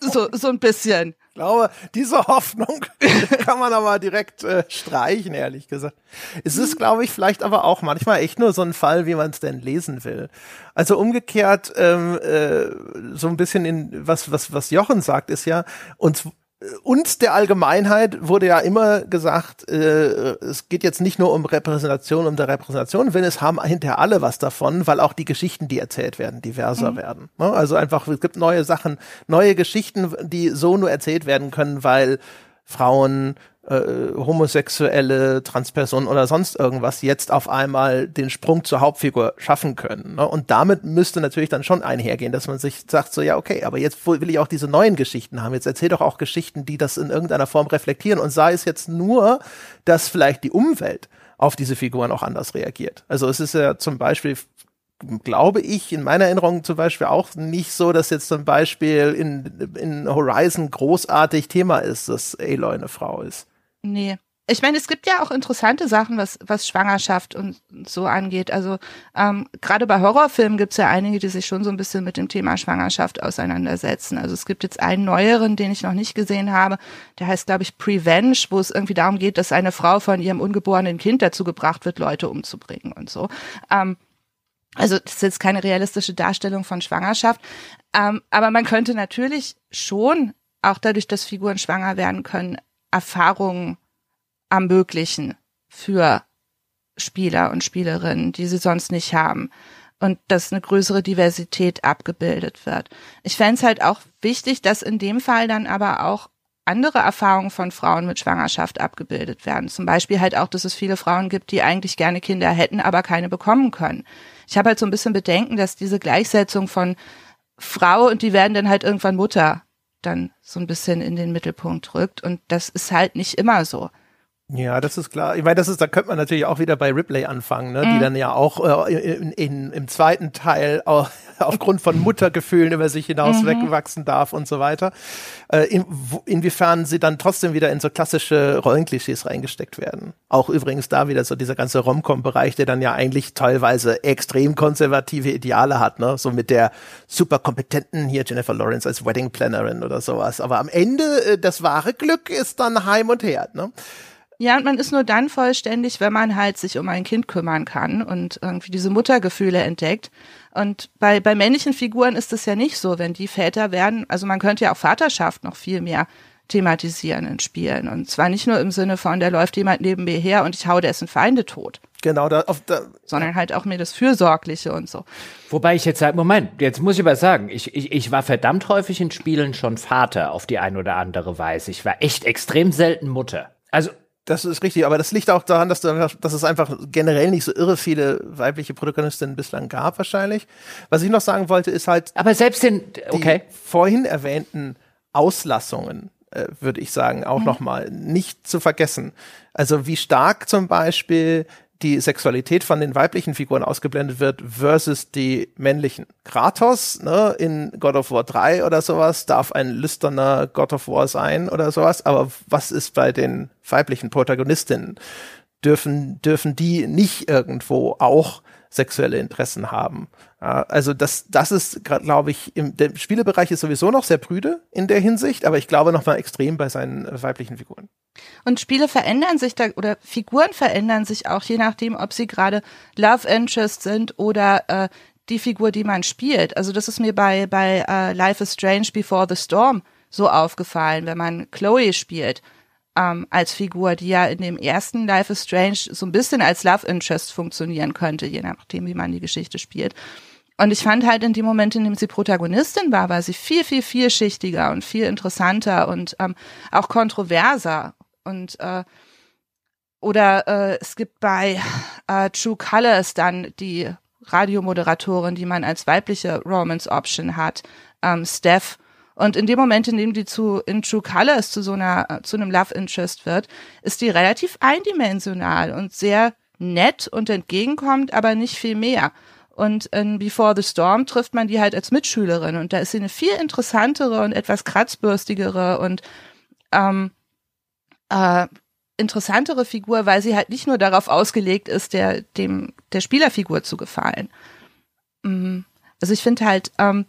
So, so ein bisschen. Ich glaube, diese Hoffnung kann man aber direkt äh, streichen, ehrlich gesagt. Es ist, glaube ich, vielleicht aber auch manchmal echt nur so ein Fall, wie man es denn lesen will. Also umgekehrt, ähm, äh, so ein bisschen in was, was, was Jochen sagt, ist ja, uns uns der Allgemeinheit wurde ja immer gesagt, äh, es geht jetzt nicht nur um Repräsentation, um der Repräsentation, wenn es haben hinterher alle was davon, weil auch die Geschichten, die erzählt werden, diverser mhm. werden. Ne? Also einfach, es gibt neue Sachen, neue Geschichten, die so nur erzählt werden können, weil Frauen äh, Homosexuelle, Transpersonen oder sonst irgendwas jetzt auf einmal den Sprung zur Hauptfigur schaffen können. Ne? Und damit müsste natürlich dann schon einhergehen, dass man sich sagt, so ja, okay, aber jetzt will ich auch diese neuen Geschichten haben. Jetzt erzähl doch auch Geschichten, die das in irgendeiner Form reflektieren und sei es jetzt nur, dass vielleicht die Umwelt auf diese Figuren auch anders reagiert. Also es ist ja zum Beispiel glaube ich, in meiner Erinnerung zum Beispiel auch nicht so, dass jetzt zum Beispiel in, in Horizon großartig Thema ist, dass Aloy eine Frau ist. Nee. Ich meine, es gibt ja auch interessante Sachen, was, was Schwangerschaft und so angeht. Also ähm, gerade bei Horrorfilmen gibt es ja einige, die sich schon so ein bisschen mit dem Thema Schwangerschaft auseinandersetzen. Also es gibt jetzt einen neueren, den ich noch nicht gesehen habe, der heißt, glaube ich, Prevenge, wo es irgendwie darum geht, dass eine Frau von ihrem ungeborenen Kind dazu gebracht wird, Leute umzubringen und so. Ähm, also das ist jetzt keine realistische Darstellung von Schwangerschaft. Ähm, aber man könnte natürlich schon, auch dadurch, dass Figuren schwanger werden können, Erfahrungen ermöglichen für Spieler und Spielerinnen, die sie sonst nicht haben. Und dass eine größere Diversität abgebildet wird. Ich fände es halt auch wichtig, dass in dem Fall dann aber auch andere Erfahrungen von Frauen mit Schwangerschaft abgebildet werden. Zum Beispiel halt auch, dass es viele Frauen gibt, die eigentlich gerne Kinder hätten, aber keine bekommen können. Ich habe halt so ein bisschen Bedenken, dass diese Gleichsetzung von Frau und die werden dann halt irgendwann Mutter dann so ein bisschen in den Mittelpunkt rückt. Und das ist halt nicht immer so. Ja, das ist klar. Ich meine, das ist, da könnte man natürlich auch wieder bei Ripley anfangen, ne? Mhm. die dann ja auch äh, in, in, im zweiten Teil auch, aufgrund von Muttergefühlen über sich hinaus mhm. wegwachsen darf und so weiter. Äh, in, wo, inwiefern sie dann trotzdem wieder in so klassische Rollenklischees reingesteckt werden. Auch übrigens da wieder so dieser ganze Romcom-Bereich, der dann ja eigentlich teilweise extrem konservative Ideale hat, ne? So mit der super kompetenten hier Jennifer Lawrence als Wedding Plannerin oder sowas. Aber am Ende äh, das wahre Glück ist dann Heim und Herd, ne? Ja, und man ist nur dann vollständig, wenn man halt sich um ein Kind kümmern kann und irgendwie diese Muttergefühle entdeckt. Und bei, bei männlichen Figuren ist es ja nicht so, wenn die Väter werden, also man könnte ja auch Vaterschaft noch viel mehr thematisieren in Spielen. Und zwar nicht nur im Sinne von, da läuft jemand neben mir her und ich hau dessen Feinde tot. Genau, da, auf da, sondern halt auch mir das Fürsorgliche und so. Wobei ich jetzt sage, Moment, jetzt muss ich aber sagen, ich, ich, ich war verdammt häufig in Spielen schon Vater auf die ein oder andere Weise. Ich war echt extrem selten Mutter. Also das ist richtig, aber das liegt auch daran, dass, dass es einfach generell nicht so irre viele weibliche Protagonistinnen bislang gab, wahrscheinlich. Was ich noch sagen wollte, ist halt. Aber selbst in, okay. Die vorhin erwähnten Auslassungen, äh, würde ich sagen, auch mhm. nochmal nicht zu vergessen. Also wie stark zum Beispiel die Sexualität von den weiblichen Figuren ausgeblendet wird versus die männlichen. Kratos ne, in God of War 3 oder sowas darf ein lüsterner God of War sein oder sowas, aber was ist bei den weiblichen Protagonistinnen? Dürfen, dürfen die nicht irgendwo auch sexuelle Interessen haben. Also das, das ist, glaube ich, im der Spielebereich ist sowieso noch sehr prüde in der Hinsicht, aber ich glaube noch mal extrem bei seinen äh, weiblichen Figuren. Und Spiele verändern sich da oder Figuren verändern sich auch je nachdem, ob sie gerade Love Interest sind oder äh, die Figur, die man spielt. Also das ist mir bei bei äh, Life is Strange Before the Storm so aufgefallen, wenn man Chloe spielt ähm, als Figur, die ja in dem ersten Life is Strange so ein bisschen als Love Interest funktionieren könnte, je nachdem, wie man die Geschichte spielt. Und ich fand halt in dem Moment, in dem sie Protagonistin war, war sie viel, viel, vielschichtiger und viel interessanter und ähm, auch kontroverser. Und äh, oder äh, es gibt bei äh, True Colors dann die Radiomoderatorin, die man als weibliche Romance Option hat, ähm, Steph. Und in dem Moment, in dem die zu in True Colors zu so einer äh, zu einem Love Interest wird, ist die relativ eindimensional und sehr nett und entgegenkommt, aber nicht viel mehr. Und in Before the Storm trifft man die halt als Mitschülerin und da ist sie eine viel interessantere und etwas kratzbürstigere und ähm, äh, interessantere Figur, weil sie halt nicht nur darauf ausgelegt ist, der dem der Spielerfigur zu gefallen. Mhm. Also ich finde halt, ähm,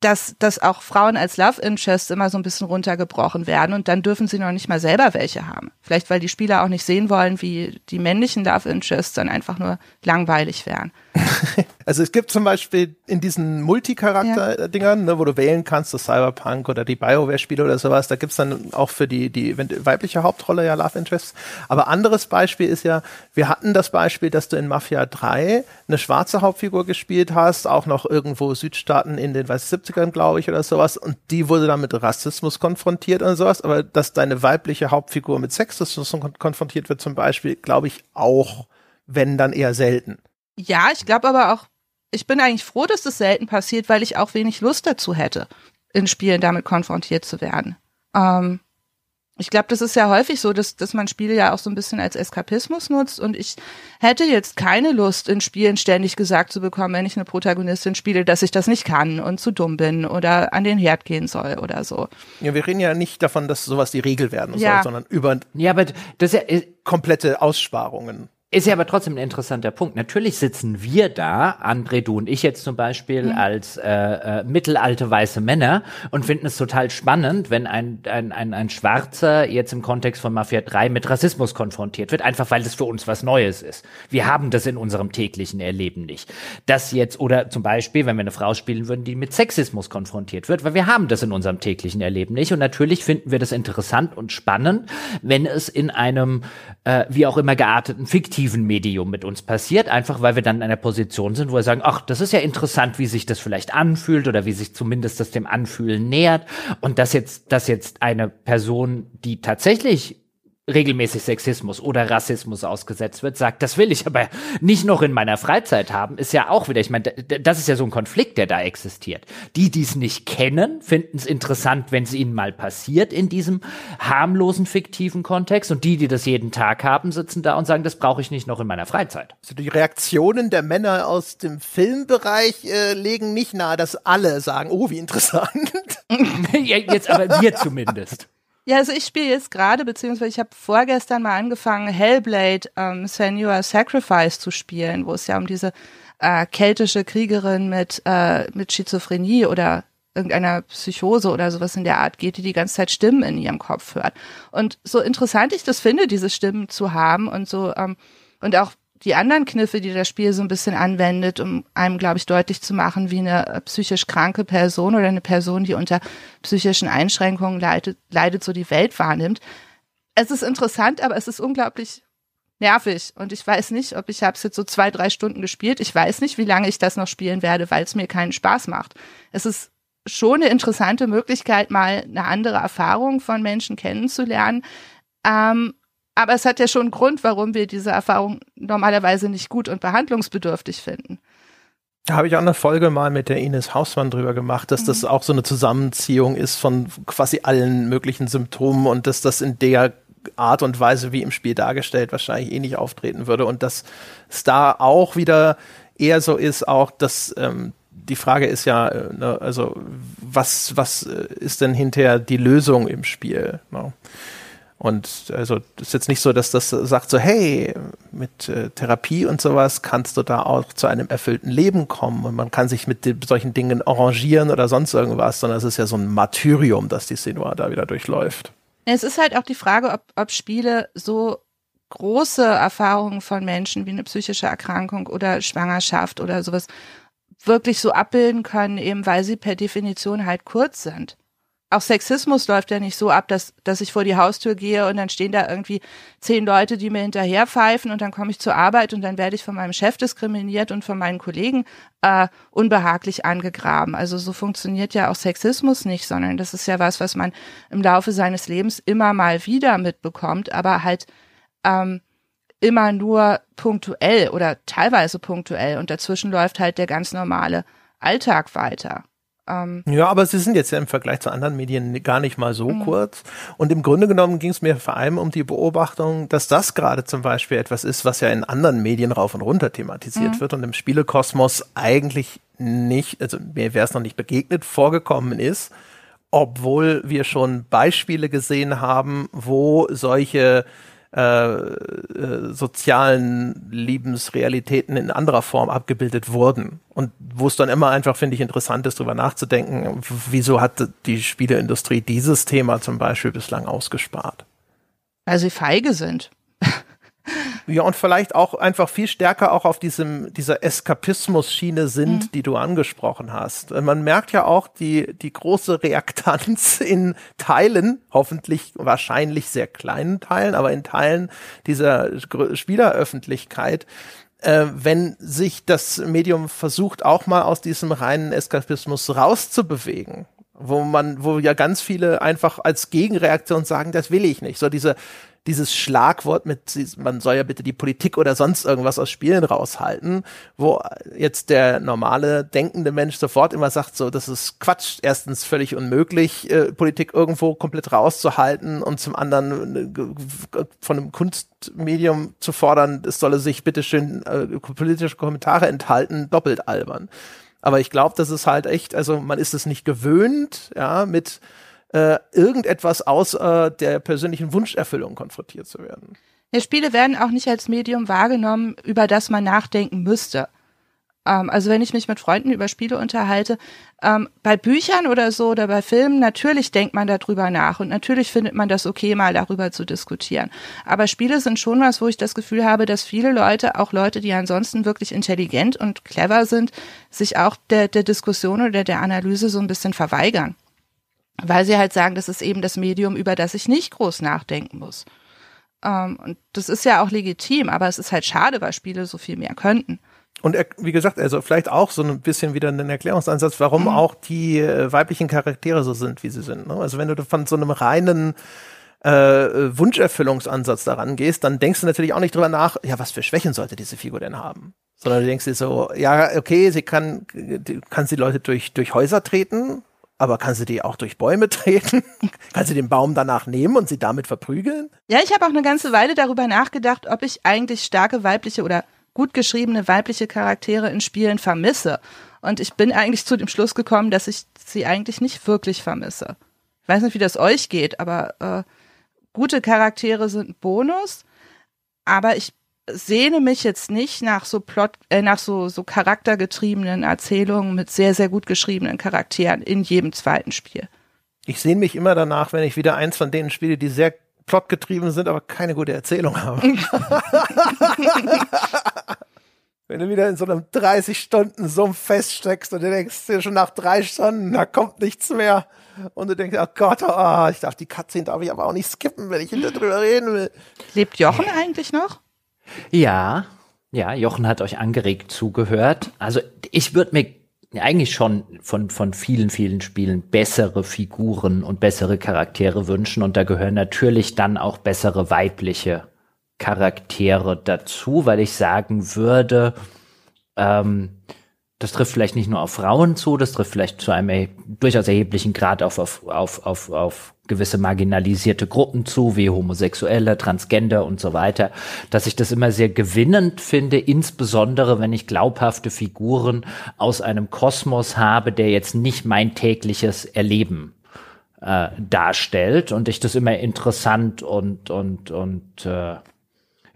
dass, dass auch Frauen als Love Interest immer so ein bisschen runtergebrochen werden und dann dürfen sie noch nicht mal selber welche haben. Vielleicht, weil die Spieler auch nicht sehen wollen, wie die männlichen Love Interests dann einfach nur langweilig wären. Also es gibt zum Beispiel in diesen Multicharakter-Dingern, ne, wo du wählen kannst, das Cyberpunk oder die Bioware-Spiele oder sowas, da gibt's dann auch für die, die weibliche Hauptrolle ja Love Interests. Aber anderes Beispiel ist ja, wir hatten das Beispiel, dass du in Mafia 3 eine schwarze Hauptfigur gespielt hast, auch noch irgendwo Südstaaten in den weiß 70ern, glaube ich, oder sowas, und die wurde dann mit Rassismus konfrontiert und sowas, aber dass deine weibliche Hauptfigur mit Sexismus konfrontiert wird zum Beispiel, glaube ich auch, wenn dann eher selten. Ja, ich glaube aber auch, ich bin eigentlich froh, dass das selten passiert, weil ich auch wenig Lust dazu hätte, in Spielen damit konfrontiert zu werden. Ähm, ich glaube, das ist ja häufig so, dass, dass man Spiele ja auch so ein bisschen als Eskapismus nutzt und ich hätte jetzt keine Lust, in Spielen ständig gesagt zu bekommen, wenn ich eine Protagonistin spiele, dass ich das nicht kann und zu dumm bin oder an den Herd gehen soll oder so. Ja, wir reden ja nicht davon, dass sowas die Regel werden Ja. soll, sondern über Ja, aber das ist ja, komplette Aussparungen. Ist ja aber trotzdem ein interessanter Punkt. Natürlich sitzen wir da, André, du und ich jetzt zum Beispiel, Mhm. als äh, äh, mittelalte weiße Männer und finden es total spannend, wenn ein, ein, ein, ein Schwarzer jetzt im Kontext von Mafia 3 mit Rassismus konfrontiert wird, einfach weil das für uns was Neues ist. Wir haben das in unserem täglichen Erleben nicht. Das jetzt, oder zum Beispiel, wenn wir eine Frau spielen würden, die mit Sexismus konfrontiert wird, weil wir haben das in unserem täglichen Erleben nicht. Und natürlich finden wir das interessant und spannend, wenn es in einem, äh, wie auch immer gearteten, fiktiven Medium mit uns passiert, einfach weil wir dann in einer Position sind, wo wir sagen, ach, das ist ja interessant, wie sich das vielleicht anfühlt oder wie sich zumindest das dem Anfühlen nähert. Und dass jetzt, dass jetzt eine Person, die tatsächlich regelmäßig Sexismus oder Rassismus ausgesetzt wird, sagt, das will ich aber nicht noch in meiner Freizeit haben, ist ja auch wieder, ich meine, das ist ja so ein Konflikt, der da existiert. Die, die es nicht kennen, finden es interessant, wenn es ihnen mal passiert in diesem harmlosen, fiktiven Kontext und die, die das jeden Tag haben, sitzen da und sagen, das brauche ich nicht noch in meiner Freizeit. Also die Reaktionen der Männer aus dem Filmbereich äh, legen nicht nahe, dass alle sagen, oh, wie interessant. Jetzt aber wir zumindest. Ja, also ich spiele jetzt gerade, beziehungsweise ich habe vorgestern mal angefangen, Hellblade ähm, Senua Sacrifice zu spielen, wo es ja um diese äh, keltische Kriegerin mit, äh, mit Schizophrenie oder irgendeiner Psychose oder sowas in der Art geht, die die ganze Zeit Stimmen in ihrem Kopf hört. Und so interessant ich das finde, diese Stimmen zu haben und so ähm, und auch die anderen Kniffe, die das Spiel so ein bisschen anwendet, um einem, glaube ich, deutlich zu machen, wie eine äh, psychisch kranke Person oder eine Person, die unter psychischen Einschränkungen leidet, leidet so die Welt wahrnimmt. Es ist interessant, aber es ist unglaublich nervig und ich weiß nicht, ob ich habe es jetzt so zwei, drei Stunden gespielt. Ich weiß nicht, wie lange ich das noch spielen werde, weil es mir keinen Spaß macht. Es ist schon eine interessante Möglichkeit, mal eine andere Erfahrung von Menschen kennenzulernen. Ähm, aber es hat ja schon einen Grund, warum wir diese Erfahrung normalerweise nicht gut und behandlungsbedürftig finden. Da habe ich auch eine Folge mal mit der Ines Hausmann drüber gemacht, dass das auch so eine Zusammenziehung ist von quasi allen möglichen Symptomen und dass das in der Art und Weise, wie im Spiel dargestellt, wahrscheinlich eh nicht auftreten würde und dass es da auch wieder eher so ist, auch dass ähm, die Frage ist ja, äh, ne, also was, was äh, ist denn hinterher die Lösung im Spiel? Ne? Und also ist jetzt nicht so, dass das sagt so, hey, mit äh, Therapie und sowas kannst du da auch zu einem erfüllten Leben kommen und man kann sich mit den, solchen Dingen arrangieren oder sonst irgendwas, sondern es ist ja so ein Martyrium, dass die Senua da wieder durchläuft. Es ist halt auch die Frage, ob, ob Spiele so große Erfahrungen von Menschen wie eine psychische Erkrankung oder Schwangerschaft oder sowas wirklich so abbilden können, eben weil sie per Definition halt kurz sind. Auch Sexismus läuft ja nicht so ab, dass, dass ich vor die Haustür gehe und dann stehen da irgendwie zehn Leute, die mir hinterher pfeifen und dann komme ich zur Arbeit und dann werde ich von meinem Chef diskriminiert und von meinen Kollegen äh, unbehaglich angegraben. Also so funktioniert ja auch Sexismus nicht, sondern das ist ja was, was man im Laufe seines Lebens immer mal wieder mitbekommt, aber halt ähm, immer nur punktuell oder teilweise punktuell und dazwischen läuft halt der ganz normale Alltag weiter. Ähm ja, aber sie sind jetzt ja im Vergleich zu anderen Medien gar nicht mal so mhm. kurz. Und im Grunde genommen ging es mir vor allem um die Beobachtung, dass das gerade zum Beispiel etwas ist, was ja in anderen Medien rauf und runter thematisiert mhm. wird und im Spielekosmos eigentlich nicht, also mir wäre es noch nicht begegnet, vorgekommen ist, obwohl wir schon Beispiele gesehen haben, wo solche äh, äh, sozialen Lebensrealitäten in anderer Form abgebildet wurden. Und wo es dann immer einfach, finde ich, interessant ist, darüber nachzudenken, wieso hat die Spieleindustrie dieses Thema zum Beispiel bislang ausgespart? Weil sie feige sind. Ja, und vielleicht auch einfach viel stärker auch auf diesem, dieser Eskapismus-Schiene sind, mhm. die du angesprochen hast. Man merkt ja auch die, die große Reaktanz in Teilen, hoffentlich wahrscheinlich sehr kleinen Teilen, aber in Teilen dieser Spieleröffentlichkeit, äh, wenn sich das Medium versucht, auch mal aus diesem reinen Eskapismus rauszubewegen wo man, wo ja ganz viele einfach als Gegenreaktion sagen, das will ich nicht. So diese dieses Schlagwort mit, man soll ja bitte die Politik oder sonst irgendwas aus Spielen raushalten, wo jetzt der normale denkende Mensch sofort immer sagt, so, das ist Quatsch. Erstens völlig unmöglich, äh, Politik irgendwo komplett rauszuhalten und zum anderen äh, von einem Kunstmedium zu fordern, es solle sich bitteschön äh, politische Kommentare enthalten, doppelt albern. Aber ich glaube, das ist halt echt, also man ist es nicht gewöhnt, ja, mit äh, irgendetwas außer der persönlichen Wunscherfüllung konfrontiert zu werden. Ja, Spiele werden auch nicht als Medium wahrgenommen, über das man nachdenken müsste. Ähm, also wenn ich mich mit Freunden über Spiele unterhalte, ähm, bei Büchern oder so oder bei Filmen, natürlich denkt man darüber nach und natürlich findet man das okay, mal darüber zu diskutieren. Aber Spiele sind schon was, wo ich das Gefühl habe, dass viele Leute, auch Leute, die ansonsten wirklich intelligent und clever sind, sich auch der, der Diskussion oder der Analyse so ein bisschen verweigern weil sie halt sagen, das ist eben das Medium, über das ich nicht groß nachdenken muss. Ähm, und das ist ja auch legitim, aber es ist halt schade, weil Spiele so viel mehr könnten. Und wie gesagt, also vielleicht auch so ein bisschen wieder ein Erklärungsansatz, warum mhm. auch die äh, weiblichen Charaktere so sind, wie sie sind. Ne? Also wenn du von so einem reinen äh, Wunscherfüllungsansatz daran gehst, dann denkst du natürlich auch nicht drüber nach, ja, was für Schwächen sollte diese Figur denn haben? Sondern du denkst dir so, ja, okay, sie kann, kann sie Leute durch, durch Häuser treten, aber kann sie die auch durch Bäume treten? kann sie den Baum danach nehmen und sie damit verprügeln? Ja, ich habe auch eine ganze Weile darüber nachgedacht, ob ich eigentlich starke weibliche oder gut geschriebene weibliche Charaktere in Spielen vermisse. Und ich bin eigentlich zu dem Schluss gekommen, dass ich sie eigentlich nicht wirklich vermisse. Ich weiß nicht, wie das euch geht, aber äh, gute Charaktere sind Bonus. Aber ich sehne mich jetzt nicht nach so Plot, äh, nach so, so charaktergetriebenen Erzählungen mit sehr, sehr gut geschriebenen Charakteren in jedem zweiten Spiel. Ich sehne mich immer danach, wenn ich wieder eins von denen spiele, die sehr plotgetrieben sind, aber keine gute Erzählung haben. wenn du wieder in so einem 30 Stunden Sumpf feststeckst und du denkst dir schon nach drei Stunden, da kommt nichts mehr. Und du denkst, oh Gott, oh, ich darf die Cutscene darf ich aber auch nicht skippen, wenn ich hinter drüber reden will. Lebt Jochen eigentlich noch? Ja, ja, Jochen hat euch angeregt zugehört. Also ich würde mir eigentlich schon von, von vielen, vielen Spielen bessere Figuren und bessere Charaktere wünschen. Und da gehören natürlich dann auch bessere weibliche Charaktere dazu, weil ich sagen würde, ähm, das trifft vielleicht nicht nur auf Frauen zu, das trifft vielleicht zu einem er durchaus erheblichen Grad auf, auf, auf, auf, auf gewisse marginalisierte Gruppen zu, wie Homosexuelle, Transgender und so weiter, dass ich das immer sehr gewinnend finde, insbesondere wenn ich glaubhafte Figuren aus einem Kosmos habe, der jetzt nicht mein tägliches Erleben äh, darstellt und ich das immer interessant und und und äh,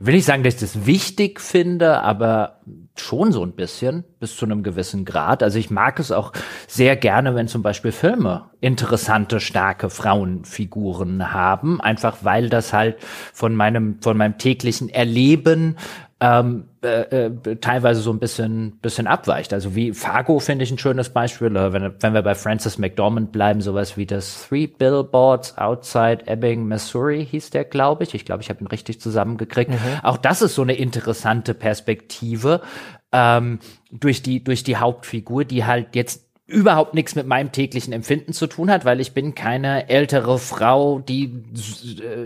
will ich sagen, dass ich das wichtig finde, aber schon so ein bisschen bis zu einem gewissen Grad. Also ich mag es auch sehr gerne, wenn zum Beispiel Filme interessante, starke Frauenfiguren haben, einfach weil das halt von meinem von meinem täglichen Erleben ähm, äh, äh, teilweise so ein bisschen bisschen abweicht. Also wie Fargo finde ich ein schönes Beispiel. Äh, wenn, wenn wir bei Francis McDormand bleiben, sowas wie das Three Billboards Outside Ebbing, Missouri hieß der, glaube ich. Ich glaube, ich habe ihn richtig zusammengekriegt. Mhm. Auch das ist so eine interessante Perspektive ähm, durch die durch die Hauptfigur, die halt jetzt überhaupt nichts mit meinem täglichen Empfinden zu tun hat, weil ich bin keine ältere Frau, die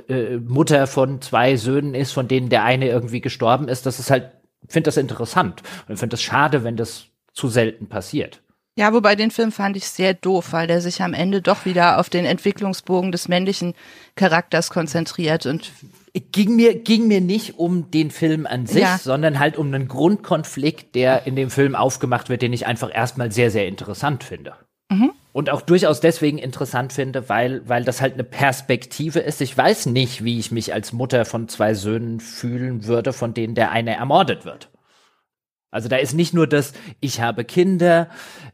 äh, äh, Mutter von zwei Söhnen ist, von denen der eine irgendwie gestorben ist. Das ist halt, finde das interessant und finde das schade, wenn das zu selten passiert. Ja, wobei den Film fand ich sehr doof, weil der sich am Ende doch wieder auf den Entwicklungsbogen des männlichen Charakters konzentriert und ging mir ging mir nicht um den Film an sich, Ja. sondern halt um einen Grundkonflikt, der in dem Film aufgemacht wird, den ich einfach erstmal sehr sehr interessant finde. Und auch durchaus deswegen interessant finde, weil, weil das halt eine Perspektive ist. Ich weiß nicht, wie ich mich als Mutter von zwei Söhnen fühlen würde, von denen der eine ermordet wird. Also da ist nicht nur das, ich habe Kinder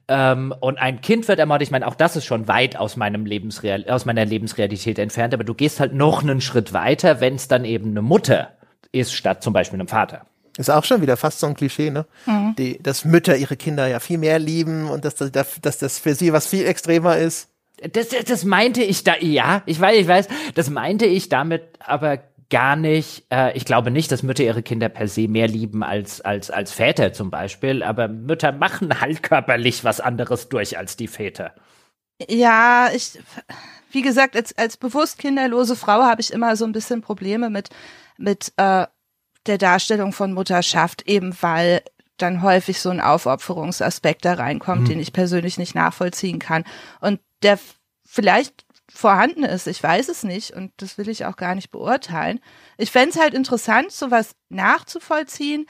ähm, und ein Kind wird ermordet. Ich meine, auch das ist schon weit aus meinem Lebensreal aus meiner Lebensrealität entfernt. Aber du gehst halt noch einen Schritt weiter, wenn es dann eben eine Mutter ist statt zum Beispiel einem Vater. Ist auch schon wieder fast so ein Klischee, ne? Die, dass Mütter ihre Kinder ja viel mehr lieben und dass, das- dass das für sie was viel extremer ist. Das, das, das meinte ich da, ja, ich weiß, ich weiß, das meinte ich damit aber gar nicht. Äh, ich glaube nicht, dass Mütter ihre Kinder per se mehr lieben als, als, als Väter zum Beispiel, aber Mütter machen halt körperlich was anderes durch als die Väter. Ja, ich, wie gesagt, als, als bewusst kinderlose Frau habe ich immer so ein bisschen Probleme mit, mit äh, der Darstellung von Mutterschaft, eben weil dann häufig so ein Aufopferungsaspekt da reinkommt, den ich persönlich nicht nachvollziehen kann. Und der vielleicht vorhanden ist, ich weiß es nicht und das will ich auch gar nicht beurteilen. Ich fänd's halt interessant, sowas nachzuvollziehen,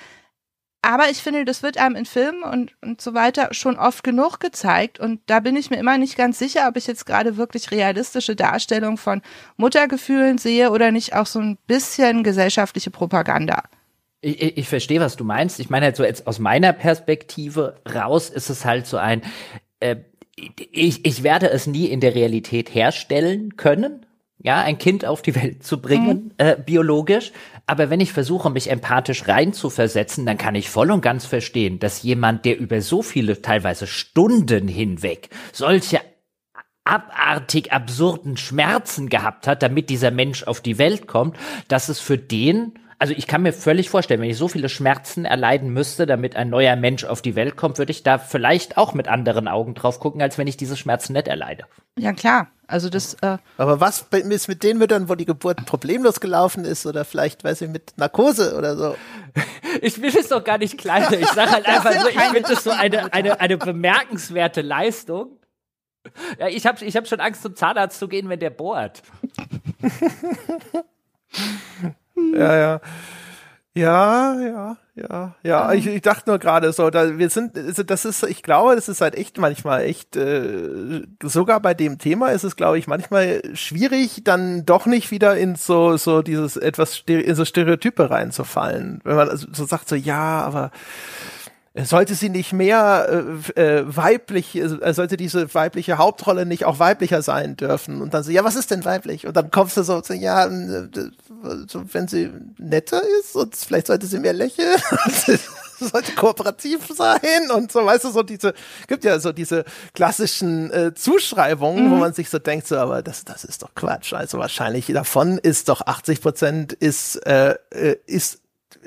aber ich finde, das wird einem in Filmen und, und so weiter schon oft genug gezeigt. Und da bin ich mir immer nicht ganz sicher, ob ich jetzt gerade wirklich realistische Darstellung von Muttergefühlen sehe oder nicht auch so ein bisschen gesellschaftliche Propaganda. Ich, ich, ich verstehe, was du meinst. Ich meine halt so jetzt aus meiner Perspektive raus ist es halt so ein, äh, ich, ich werde es nie in der Realität herstellen können, ja, ein Kind auf die Welt zu bringen, äh, biologisch. Aber wenn ich versuche, mich empathisch reinzuversetzen, dann kann ich voll und ganz verstehen, dass jemand, der über so viele, teilweise Stunden hinweg, solche abartig absurden Schmerzen gehabt hat, damit dieser Mensch auf die Welt kommt, dass es für den, also ich kann mir völlig vorstellen, wenn ich so viele Schmerzen erleiden müsste, damit ein neuer Mensch auf die Welt kommt, würde ich da vielleicht auch mit anderen Augen drauf gucken, als wenn ich diese Schmerzen nicht erleide. Ja, klar. Also das, äh, Aber was ist mit den Müttern, wo die Geburt problemlos gelaufen ist oder vielleicht, weiß ich, mit Narkose oder so? Ich will es doch gar nicht kleiner. Ich sage halt einfach so, ich finde das so eine, eine, eine bemerkenswerte Leistung. Ja, ich habe ich hab schon Angst, zum Zahnarzt zu gehen, wenn der bohrt. Ja, ja. Ja, ja, ja, ja. Ich, ich dachte nur gerade so, da wir sind, also das ist, ich glaube, das ist halt echt manchmal echt, äh, sogar bei dem Thema ist es, glaube ich, manchmal schwierig, dann doch nicht wieder in so so dieses etwas in so Stereotype reinzufallen, wenn man also so sagt so, ja, aber sollte sie nicht mehr äh, äh, weiblich, äh, sollte diese weibliche Hauptrolle nicht auch weiblicher sein dürfen? Und dann so, ja, was ist denn weiblich? Und dann kommst du so, ja, äh, so, wenn sie netter ist und vielleicht sollte sie mehr lächeln, sollte kooperativ sein und so, weißt du, so diese, gibt ja so diese klassischen äh, Zuschreibungen, wo man sich so denkt, so, aber das, das ist doch Quatsch. Also wahrscheinlich davon ist doch 80 Prozent ist, äh, äh, ist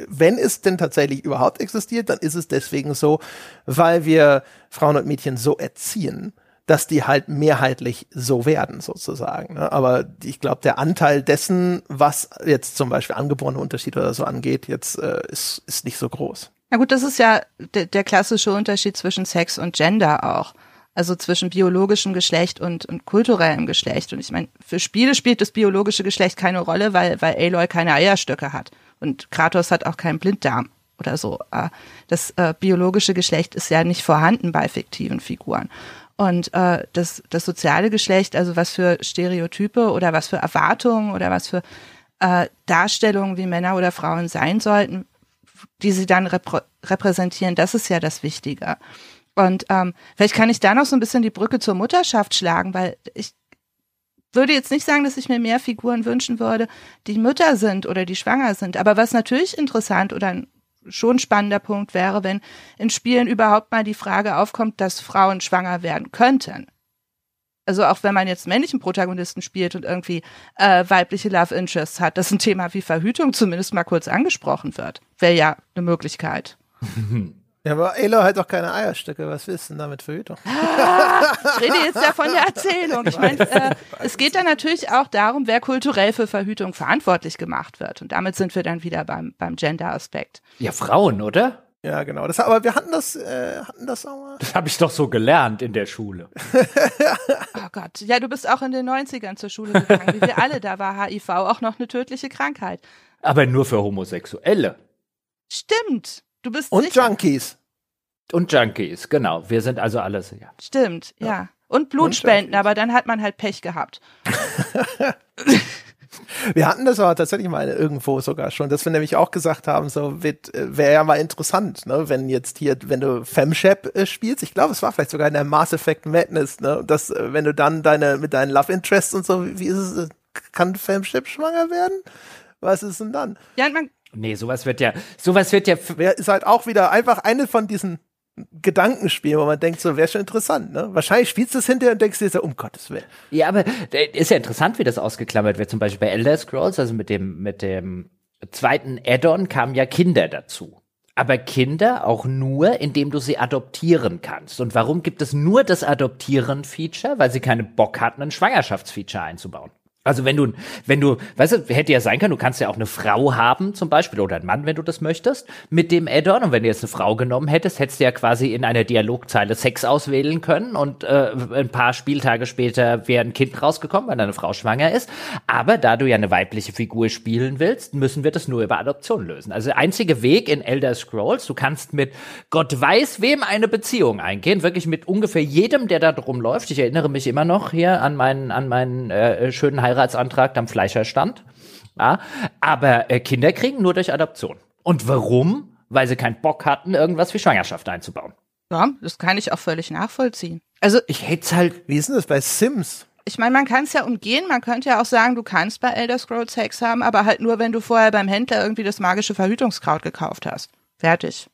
wenn es denn tatsächlich überhaupt existiert, dann ist es deswegen so, weil wir Frauen und Mädchen so erziehen, dass die halt mehrheitlich so werden, sozusagen. ne? Aber ich glaube, der Anteil dessen, was jetzt zum Beispiel angeborene Unterschiede oder so angeht, jetzt äh, ist, ist nicht so groß. na gut, das ist ja der, klassische Unterschied zwischen Sex und Gender auch. Also zwischen biologischem Geschlecht und, und kulturellem Geschlecht. Und ich meine, für Spiele spielt das biologische Geschlecht keine Rolle, weil, weil Aloy keine Eierstöcke hat. Und Kratos hat auch keinen Blinddarm oder so. Äh, Das äh, biologische Geschlecht ist ja nicht vorhanden bei fiktiven Figuren. Und äh, das, das soziale Geschlecht, also was für Stereotype oder was für Erwartungen oder was für äh, Darstellungen, wie Männer oder Frauen sein sollten, die sie dann reprä repräsentieren, das ist ja das Wichtige. Und ähm, vielleicht kann ich da noch so ein bisschen die Brücke zur Mutterschaft schlagen, weil ich würde jetzt nicht sagen, dass ich mir mehr Figuren wünschen würde, die Mütter sind oder die schwanger sind. Aber was natürlich interessant oder ein schon spannender Punkt wäre, wenn in Spielen überhaupt mal die Frage aufkommt, dass Frauen schwanger werden könnten. Also auch wenn man jetzt männlichen Protagonisten spielt und irgendwie äh, weibliche Love Interests hat, dass ein Thema wie Verhütung zumindest mal kurz angesprochen wird, wäre ja eine Möglichkeit. Ja, aber Elo hat doch keine Eierstöcke. Was willst du denn damit Verhütung? Ah, ich rede jetzt ja von der Erzählung. Ich meine, äh, es geht dann natürlich auch darum, wer kulturell für Verhütung verantwortlich gemacht wird. Und damit sind wir dann wieder beim, beim Gender-Aspekt. Ja, Frauen, oder? Ja, genau. Das, aber wir hatten das, äh, hatten das auch mal. Das habe ich doch so gelernt in der Schule. Oh Gott. Ja, du bist auch in den 90ern zur Schule gegangen. Wie wir alle, da war HIV auch noch eine tödliche Krankheit. Aber nur für Homosexuelle. Stimmt. Du bist Und sicher. Junkies. Und Junkies, genau. Wir sind also alles, ja. Stimmt, ja. Und Blutspenden, Junkies. aber dann hat man halt Pech gehabt. Wir hatten das aber tatsächlich mal irgendwo sogar schon, dass wir nämlich auch gesagt haben, so wäre ja mal interessant, ne, wenn jetzt hier, wenn du Femshap äh, spielst, ich glaube, es war vielleicht sogar in der Mass Effect Madness, ne, dass äh, wenn du dann deine mit deinen Love Interests und so, wie ist es, äh, kann Femshap schwanger werden? Was ist denn dann? Ja, und man, Nee, sowas wird ja, sowas wird ja, ist halt auch wieder einfach eine von diesen Gedankenspielen, wo man denkt, so wäre schon interessant, ne? Wahrscheinlich spielst du es hinterher und denkst dir so, um Gottes Willen. ja, aber äh, ist ja interessant, wie das ausgeklammert wird. Zum Beispiel bei Elder Scrolls, also mit dem, mit dem zweiten Add-on kamen ja Kinder dazu. Aber Kinder auch nur, indem du sie adoptieren kannst. Und warum gibt es nur das Adoptieren-Feature? Weil sie keine Bock hatten, ein Schwangerschaftsfeature einzubauen. Also wenn du, wenn du, weißt du, hätte ja sein können, du kannst ja auch eine Frau haben zum Beispiel oder einen Mann, wenn du das möchtest, mit dem Add-on. Und wenn du jetzt eine Frau genommen hättest, hättest du ja quasi in einer Dialogzeile Sex auswählen können und äh, ein paar Spieltage später wäre ein Kind rausgekommen, weil deine Frau schwanger ist. Aber da du ja eine weibliche Figur spielen willst, müssen wir das nur über Adoption lösen. Also der einzige Weg in Elder Scrolls, du kannst mit Gott weiß wem eine Beziehung eingehen, wirklich mit ungefähr jedem, der da drum läuft. Ich erinnere mich immer noch hier an meinen, an meinen äh, schönen Heiratsantrag am Fleischerstand. Ja, aber äh, Kinder kriegen nur durch Adoption. Und warum? Weil sie keinen Bock hatten, irgendwas wie Schwangerschaft einzubauen. ja, das kann ich auch völlig nachvollziehen. Also Ich hätte halt. Wie ist denn das bei Sims? ich meine, man kann es ja umgehen. Man könnte ja auch sagen, du kannst bei Elder Scrolls Sex haben, aber halt nur, wenn du vorher beim Händler irgendwie das magische Verhütungskraut gekauft hast. Fertig.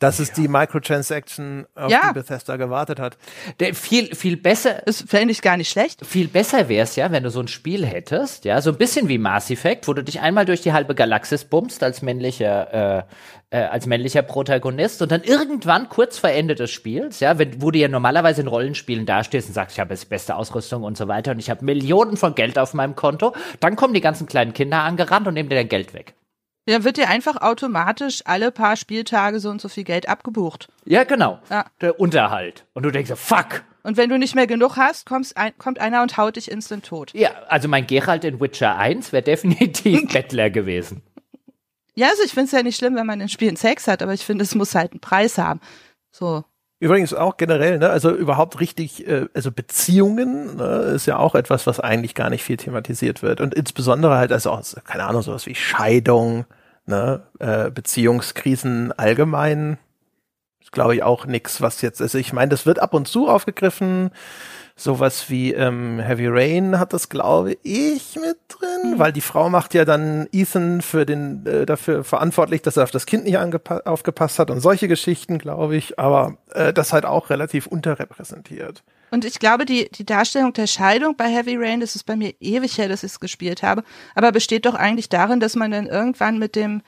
Das ist die Microtransaction, auf Ja. die Bethesda gewartet hat. Der viel, viel besser, Das fände ich gar nicht schlecht. viel besser wär's ja, wenn du so ein Spiel hättest, ja, so ein bisschen wie Mass Effect, wo du dich einmal durch die halbe Galaxis bummst als männlicher, äh, äh, als männlicher Protagonist und dann irgendwann kurz vor Ende des Spiels, ja, wenn, wo du ja normalerweise in Rollenspielen dastehst und sagst, ich habe jetzt die beste Ausrüstung und so weiter und ich habe Millionen von Geld auf meinem Konto, dann kommen die ganzen kleinen Kinder angerannt und nehmen dir dein Geld weg. Dann wird dir einfach automatisch alle paar Spieltage so und so viel Geld abgebucht. Ja, genau. Ja. Der Unterhalt. Und du denkst, so, fuck. Und wenn du nicht mehr genug hast, kommst ein, kommt einer und haut dich instant tot. Ja, also mein Geralt in Witcher 1 wäre definitiv Bettler gewesen. Ja, also ich finde es ja nicht schlimm, wenn man in Spielen Sex hat, aber ich finde, es muss halt einen Preis haben. So. Übrigens auch generell, ne, also überhaupt richtig, äh, also Beziehungen ne, ist ja auch etwas, was eigentlich gar nicht viel thematisiert wird. Und insbesondere halt, also auch, keine Ahnung, sowas wie Scheidung, ne, äh, Beziehungskrisen allgemein, ist glaube ich auch nix, was jetzt, also ich meine, das wird ab und zu aufgegriffen. Sowas wie ähm, Heavy Rain hat das, glaube ich, mit drin, weil die Frau macht ja dann Ethan für den äh, dafür verantwortlich, dass er auf das Kind nicht aufgepasst hat und solche Geschichten, glaube ich, aber äh, das halt auch relativ unterrepräsentiert. Und ich glaube, die, die Darstellung der Scheidung bei Heavy Rain, das ist bei mir ewig her, dass ich es gespielt habe, aber besteht doch eigentlich darin, dass man dann irgendwann mit dem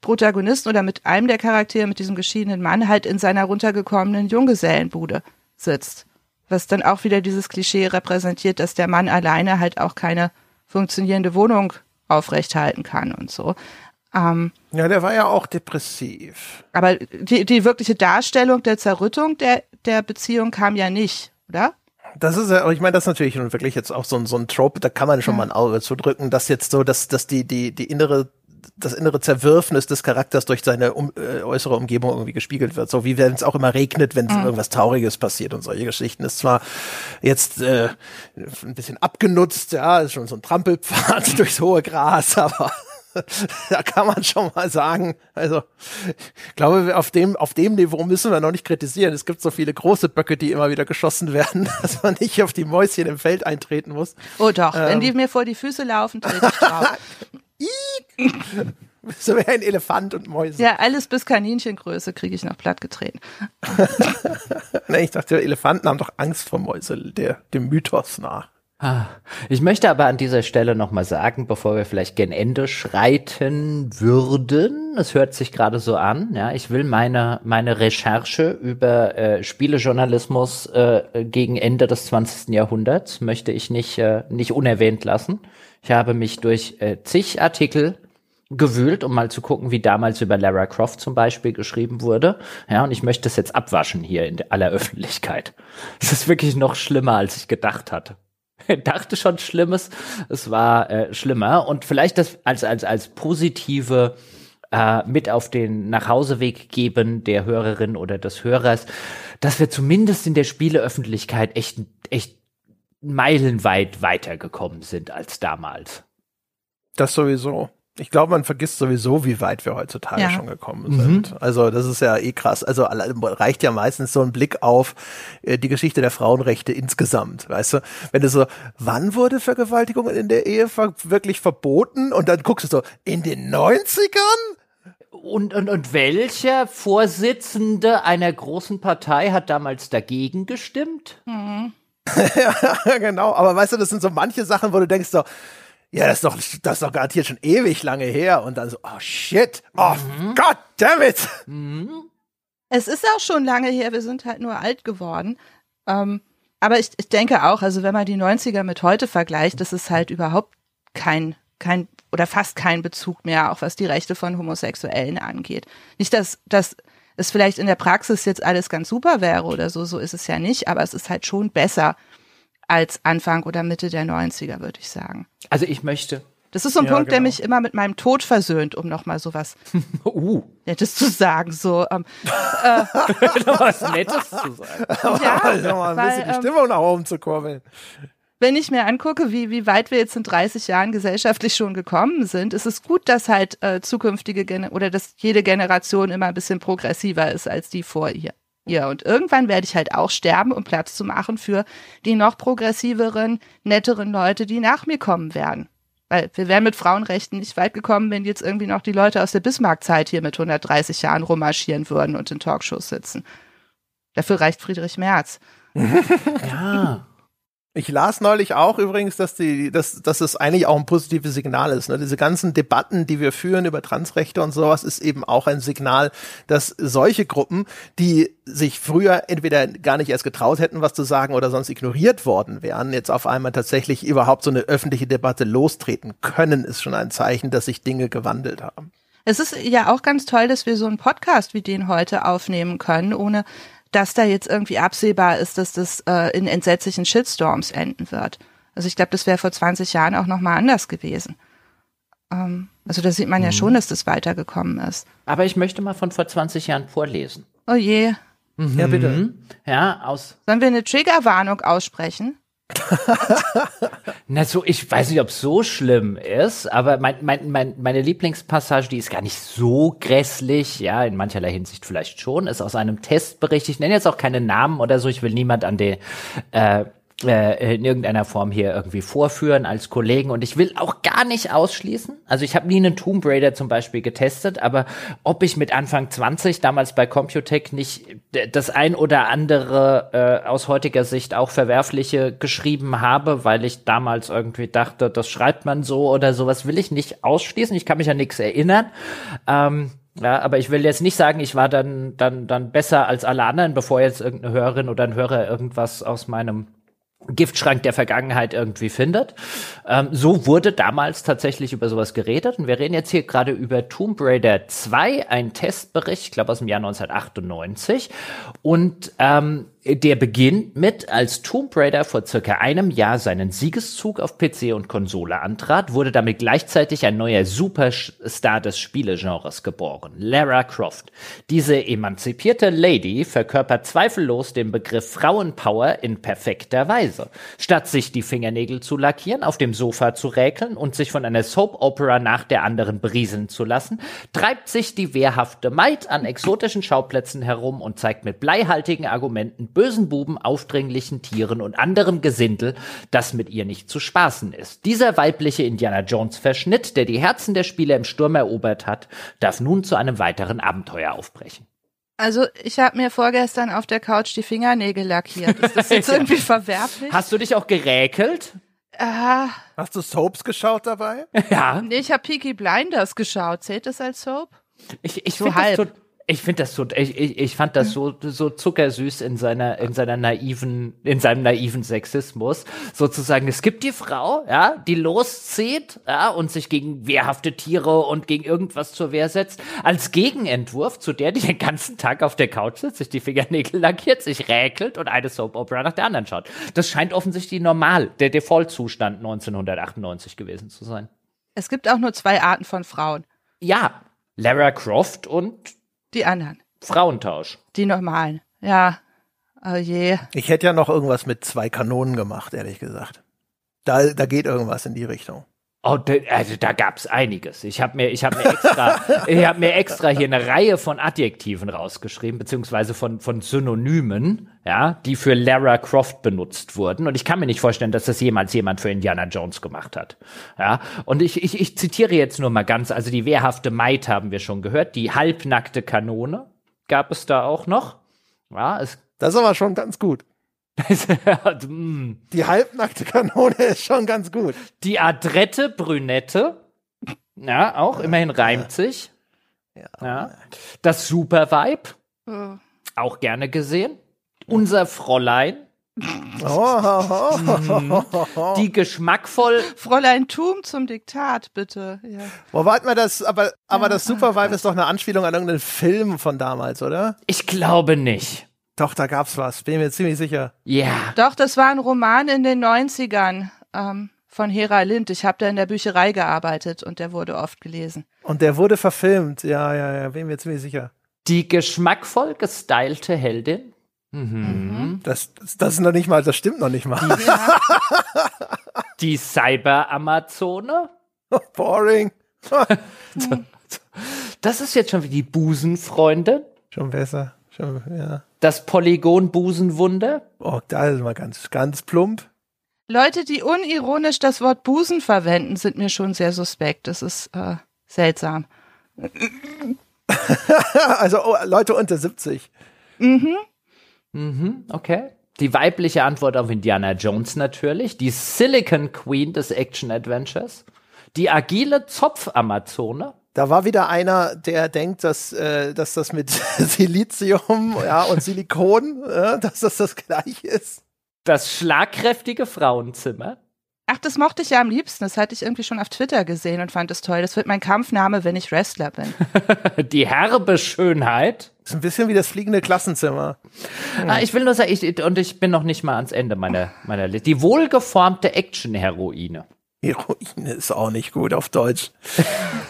Protagonisten oder mit einem der Charaktere, mit diesem geschiedenen Mann, halt in seiner runtergekommenen Junggesellenbude sitzt. Was dann auch wieder dieses Klischee repräsentiert, dass der Mann alleine halt auch keine funktionierende Wohnung aufrechthalten kann und so. Ähm, Ja, der war ja auch depressiv. aber die, die wirkliche Darstellung der Zerrüttung der, der Beziehung kam ja nicht, oder? Das ist ja, ich meine, das ist natürlich nun wirklich jetzt auch so ein, so ein Trope, da kann man schon mal ein Auge zudrücken, dass jetzt so, dass, dass die, die, die innere, das innere Zerwürfnis des Charakters durch seine um, äh, äußere Umgebung irgendwie gespiegelt wird. So wie wenn es auch immer regnet, wenn irgendwas Trauriges passiert und solche Geschichten. Ist zwar jetzt äh, ein bisschen abgenutzt, ja, ist schon so ein Trampelpfad durchs hohe Gras, aber da kann man schon mal sagen, also ich glaube, auf dem, auf dem Niveau müssen wir noch nicht kritisieren. Es gibt so viele große Böcke, die immer wieder geschossen werden, dass man nicht auf die Mäuschen im Feld eintreten muss. Oh doch, wenn Ähm. die mir vor die Füße laufen, trete ich drauf. So wie ein Elefant und Mäuse. ja, alles bis Kaninchengröße kriege ich noch platt getreten. Nee, ich dachte, Elefanten haben doch Angst vor Mäuse, der, dem Mythos nach. Ah, ich möchte aber an dieser Stelle nochmal sagen, bevor wir vielleicht gen Ende schreiten würden, es hört sich gerade so an, ja, ich will meine, meine Recherche über äh, Spielejournalismus äh, gegen Ende des 20. Jahrhunderts möchte ich nicht, äh, nicht unerwähnt lassen. Ich habe mich durch äh, zig Artikel gewühlt, um mal zu gucken, wie damals über Lara Croft zum Beispiel geschrieben wurde. Ja, und ich möchte es jetzt abwaschen hier in aller Öffentlichkeit. Es ist wirklich noch schlimmer, als ich gedacht hatte. dachte schon Schlimmes, es war äh, schlimmer. Und vielleicht das als, als, als positive äh, mit auf den Nachhauseweg geben der Hörerin oder des Hörers, dass wir zumindest in der Spieleöffentlichkeit echt, echt meilenweit weitergekommen sind als damals. Das sowieso. Ich glaube, man vergisst sowieso, wie weit wir heutzutage ja. schon gekommen sind. Mhm. Also das ist ja eh krass. Also reicht ja meistens so ein Blick auf äh, die Geschichte der Frauenrechte insgesamt. Weißt du, wenn du so, wann wurde Vergewaltigung in der Ehe wirklich verboten? Und dann guckst du so, in den 90ern? Und, und, und welcher Vorsitzende einer großen Partei hat damals dagegen gestimmt? Mhm. ja, genau. Aber weißt du, das sind so manche Sachen, wo du denkst so, ja, das ist doch, das ist doch garantiert schon ewig lange her. Und dann so, oh shit, oh mhm. God damn it. Mhm. Es ist auch schon lange her, wir sind halt nur alt geworden. Ähm, aber ich, ich denke auch, also wenn man die 90er mit heute vergleicht, das ist halt überhaupt kein, kein oder fast kein Bezug mehr, auch was die Rechte von Homosexuellen angeht. Nicht, dass, dass es vielleicht in der Praxis jetzt alles ganz super wäre oder so, so ist es ja nicht, aber es ist halt schon besser als Anfang oder Mitte der 90er, würde ich sagen. Also ich möchte. Das ist so ein ja, Punkt, genau. der mich immer mit meinem Tod versöhnt, um nochmal sowas uh. Nettes zu sagen. So, ähm, äh, was Nettes zu sagen. Ja, also mal ein weil, bisschen die ähm, Stimmung nach oben zu kurbeln. Wenn ich mir angucke, wie, wie weit wir jetzt in 30 Jahren gesellschaftlich schon gekommen sind, ist es gut, dass halt äh, zukünftige Gen oder dass jede Generation immer ein bisschen progressiver ist als die vor ihr. Ja, und irgendwann werde ich halt auch sterben, um Platz zu machen für die noch progressiveren, netteren Leute, die nach mir kommen werden. Weil wir wären mit Frauenrechten nicht weit gekommen, wenn jetzt irgendwie noch die Leute aus der Bismarck-Zeit hier mit 130 Jahren rummarschieren würden und in Talkshows sitzen. Dafür reicht Friedrich Merz. ja. Ich las neulich auch übrigens, dass die, dass, dass es eigentlich auch ein positives Signal ist. Ne? Diese ganzen Debatten, die wir führen über Transrechte und sowas, ist eben auch ein Signal, dass solche Gruppen, die sich früher entweder gar nicht erst getraut hätten, was zu sagen oder sonst ignoriert worden wären, jetzt auf einmal tatsächlich überhaupt so eine öffentliche Debatte lostreten können, ist schon ein Zeichen, dass sich Dinge gewandelt haben. Es ist ja auch ganz toll, dass wir so einen Podcast wie den heute aufnehmen können, ohne dass da jetzt irgendwie absehbar ist, dass das äh, in entsetzlichen Shitstorms enden wird. Also ich glaube, das wäre vor 20 Jahren auch nochmal anders gewesen. Ähm, also da sieht man ja mhm. schon, dass das weitergekommen ist. Aber ich möchte mal von vor 20 Jahren vorlesen. Oh je. Mhm. Ja, bitte. Ja, aus. Sollen wir eine Triggerwarnung aussprechen? Na so, ich weiß nicht, ob es so schlimm ist, aber mein, mein, mein, meine Lieblingspassage, die ist gar nicht so grässlich, ja, in mancherlei Hinsicht vielleicht schon, ist aus einem Testbericht. Ich nenne jetzt auch keine Namen oder so, ich will niemand an äh, äh, in irgendeiner Form hier irgendwie vorführen als Kollegen. Und ich will auch gar nicht ausschließen. Also ich habe nie einen Tomb Raider zum Beispiel getestet, aber ob ich mit Anfang 20 damals bei Computec nicht das ein oder andere äh, aus heutiger Sicht auch verwerfliche geschrieben habe, weil ich damals irgendwie dachte, das schreibt man so oder sowas, will ich nicht ausschließen. Ich kann mich an nichts erinnern. Ähm, ja, aber ich will jetzt nicht sagen, ich war dann, dann, dann besser als alle anderen, bevor jetzt irgendeine Hörerin oder ein Hörer irgendwas aus meinem Giftschrank der Vergangenheit irgendwie findet. Ähm, so wurde damals tatsächlich über sowas geredet. Und wir reden jetzt hier gerade über Tomb Raider 2, ein Testbericht, ich glaube aus dem Jahr 1998. Und ähm, der beginnt mit, als Tomb Raider vor circa einem Jahr seinen Siegeszug auf PC und Konsole antrat, wurde damit gleichzeitig ein neuer Superstar des Spielegenres geboren, Lara Croft. Diese emanzipierte Lady verkörpert zweifellos den Begriff Frauenpower in perfekter Weise. Statt sich die Fingernägel zu lackieren, auf dem Sofa zu räkeln und sich von einer Soap-Opera nach der anderen berieseln zu lassen, treibt sich die wehrhafte Maid an exotischen Schauplätzen herum und zeigt mit bleihaltigen Argumenten bösen Buben, aufdringlichen Tieren und anderem Gesindel, das mit ihr nicht zu spaßen ist. Dieser weibliche Indiana Jones Verschnitt, der die Herzen der Spieler im Sturm erobert hat, darf nun zu einem weiteren Abenteuer aufbrechen. Also ich habe mir vorgestern auf der Couch die Fingernägel lackiert. Ist das jetzt irgendwie verwerflich? Hast du dich auch geräkelt? Ah, Hast du Soaps geschaut dabei? Ja, nee, ich habe Peaky Blinders geschaut. Zählt das als Soap? ich, ich So finde das ich finde das so, ich, ich, ich fand das so, so zuckersüß in seiner, in seiner naiven, in seinem naiven Sexismus. Sozusagen, es gibt die Frau, ja, die loszieht, ja, und sich gegen wehrhafte Tiere und gegen irgendwas zur Wehr setzt, als Gegenentwurf zu der, die den ganzen Tag auf der Couch sitzt, sich die Fingernägel lackiert, sich räkelt und eine Soap Opera nach der anderen schaut. Das scheint offensichtlich normal, der Default-Zustand 1998 gewesen zu sein. Es gibt auch nur zwei Arten von Frauen. Ja, Lara Croft und Die anderen. Frauentausch. Die normalen. Ja. Oh je. Ich hätte ja noch irgendwas mit zwei Kanonen gemacht, ehrlich gesagt. Da, da geht irgendwas in die Richtung. Oh, da, also da gab's einiges. Ich habe mir, ich habe mir extra, ich habe mir extra hier eine Reihe von Adjektiven rausgeschrieben, beziehungsweise von von Synonymen, ja, die für Lara Croft benutzt wurden. Und ich kann mir nicht vorstellen, dass das jemals jemand für Indiana Jones gemacht hat. Ja, und ich, ich, ich zitiere jetzt nur mal ganz. Also die wehrhafte Maid haben wir schon gehört. Die halbnackte Kanone gab es da auch noch. Ja, es Das ist aber schon ganz gut. Mm. Die halbnackte Kanone ist schon ganz gut. Die adrette Brünette. Ja, auch immerhin reimt sich. Ja. Das Super Vibe. Oh. Auch gerne gesehen. Unser Fräulein. Oh. Die geschmackvoll. Fräulein Tum zum Diktat, bitte. Ja. Wo warte mal, das, aber, aber das Super Vibe ist doch eine Anspielung an irgendeinen Film von damals, oder? Ich glaube nicht. Doch, da gab's was, bin mir ziemlich sicher. Ja. Doch, das war ein Roman in den 90ern ähm, von Hera Lind. Ich habe da in der Bücherei gearbeitet und der wurde oft gelesen. Und der wurde verfilmt, ja, ja, ja, bin mir ziemlich sicher. Die geschmackvoll gestylte Heldin. Das, das, das ist noch nicht mal, das stimmt noch nicht mal. Die Cyber-Amazone. Boring. Das ist jetzt schon wie die Busenfreundin. Schon besser. Schon, ja. Das Polygon-Busenwunder. Oh, da ist mal ganz, ganz plump. Leute, die unironisch das Wort Busen verwenden, sind mir schon sehr suspekt. Das ist äh, seltsam. Also oh, Leute unter 70. Mhm, okay. Die weibliche Antwort auf Indiana Jones natürlich. Die Silicon Queen des Action Adventures. Die agile Zopf-Amazone. Da war wieder einer, der denkt, dass, äh, dass das mit Silizium ja, und Silikon, äh, dass das das gleiche ist. Das schlagkräftige Frauenzimmer. Ach, das mochte ich ja am liebsten. Das hatte ich irgendwie schon auf Twitter gesehen und fand es toll. Das wird mein Kampfname, wenn ich Wrestler bin. Die herbe Schönheit. Ist ein bisschen wie das fliegende Klassenzimmer. Ah, ich will nur sagen, ich, und ich bin noch nicht mal ans Ende meiner, meiner Liste. Die wohlgeformte Action-Heroine. Heroine ist auch nicht gut auf Deutsch.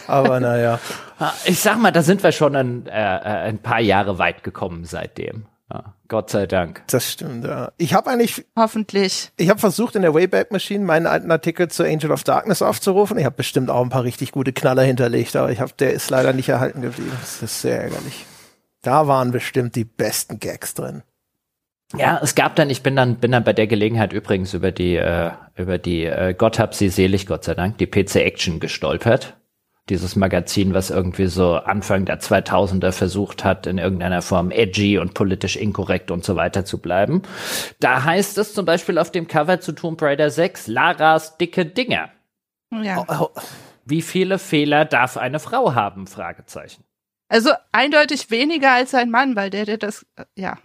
Aber naja. Ah, Ich sag mal, da sind wir schon ein, äh, äh, ein paar Jahre weit gekommen seitdem. Ja, Gott sei Dank. Das stimmt, ja. Ich habe eigentlich, Hoffentlich. ich habe versucht in der Wayback Machine meinen alten Artikel zu Angel of Darkness aufzurufen. Ich habe bestimmt auch ein paar richtig gute Knaller hinterlegt, aber ich habe, der ist leider nicht erhalten geblieben. Das ist sehr ärgerlich. Da waren bestimmt die besten Gags drin. Ja, es gab dann, ich bin dann, bin dann bei der Gelegenheit übrigens über die, äh, über die, äh, Gott hab sie selig, Gott sei Dank, die PC Action gestolpert. Dieses Magazin, was irgendwie so Anfang der 2000er versucht hat, in irgendeiner Form edgy und politisch inkorrekt und so weiter zu bleiben. Da heißt es zum Beispiel auf dem Cover zu Tomb Raider 6, Laras dicke Dinger. Ja. Oh, Wie viele Fehler darf eine Frau haben? Fragezeichen. Also eindeutig weniger als ein Mann, weil der, der das, äh, ja.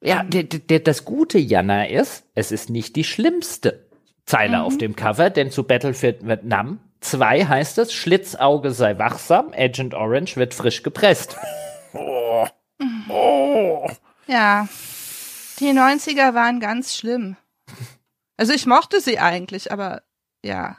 Ja, der, der, der, das Gute, Jana, ist, es ist nicht die schlimmste Zeile auf dem Cover, denn zu Battlefield Vietnam 2 heißt es, Schlitzauge sei wachsam, Agent Orange wird frisch gepresst. Ja. Die 90er waren ganz schlimm. Also ich mochte sie eigentlich, aber ja.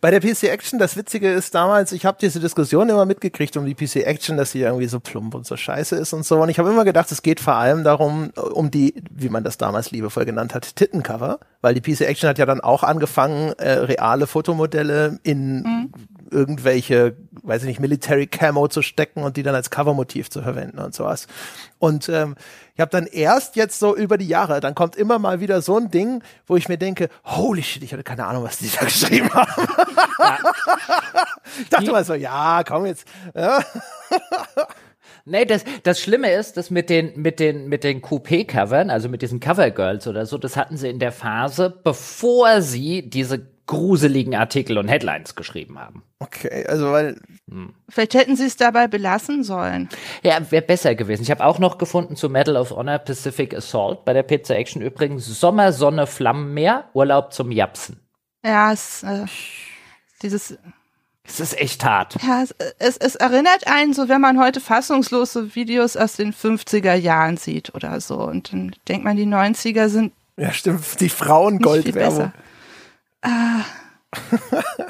Bei der PC Action, das Witzige ist damals, ich habe diese Diskussion immer mitgekriegt um die PC Action, dass sie irgendwie so plump und so scheiße ist und so. Und ich habe immer gedacht, es geht vor allem darum, um die, wie man das damals liebevoll genannt hat, Tittencover. Weil die PC Action hat ja dann auch angefangen, äh, reale Fotomodelle in irgendwelche, weiß ich nicht, Military Camo zu stecken und die dann als Covermotiv zu verwenden und sowas. Und ähm, ich habe dann erst jetzt so über die Jahre, dann kommt immer mal wieder so ein Ding, wo ich mir denke, holy shit, ich hatte keine Ahnung, was die da geschrieben haben. ich dachte Die- mal so, ja, komm jetzt. Ja. Nee, das, das Schlimme ist, dass mit den, mit den, mit den Coupé-Covern, also mit diesen Covergirls oder so, das hatten sie in der Phase, bevor sie diese gruseligen Artikel und Headlines geschrieben haben. Okay, also weil. Vielleicht hätten sie es dabei belassen sollen. Ja, wäre besser gewesen. Ich habe auch noch gefunden zu Medal of Honor Pacific Assault bei der Pizza Action übrigens Sommer, Sonne, Flammenmeer, Urlaub zum Japsen. Ja, es, äh, dieses, Das ist echt hart. ja, es, es, es erinnert einen so, wenn man heute fassungslose Videos aus den 50er Jahren sieht oder so. Und dann denkt man, die 90er sind Ja, stimmt, die Frauengoldwerbung. Besser.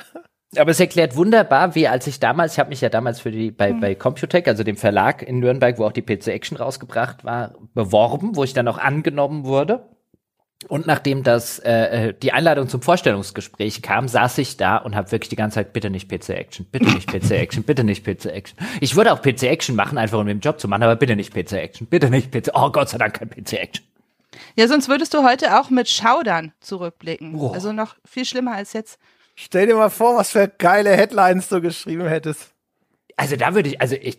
Aber es erklärt wunderbar, wie als ich damals, ich habe mich ja damals für die bei, bei Computec, also dem Verlag in Nürnberg, wo auch die PC Action rausgebracht war, beworben, wo ich dann auch angenommen wurde. Und nachdem das äh, äh, die Einladung zum Vorstellungsgespräch kam, saß ich da und habe wirklich die ganze Zeit bitte nicht PC Action, bitte nicht PC Action, bitte nicht PC Action. Ich würde auch PC Action machen, einfach um den Job zu machen, aber bitte nicht PC Action, bitte nicht PC. Oh Gott sei Dank kein PC Action. Ja, sonst würdest du heute auch mit Schaudern zurückblicken. Boah. Also noch viel schlimmer als jetzt. Stell dir mal vor, was für geile Headlines du geschrieben hättest. Also da würde ich, also ich,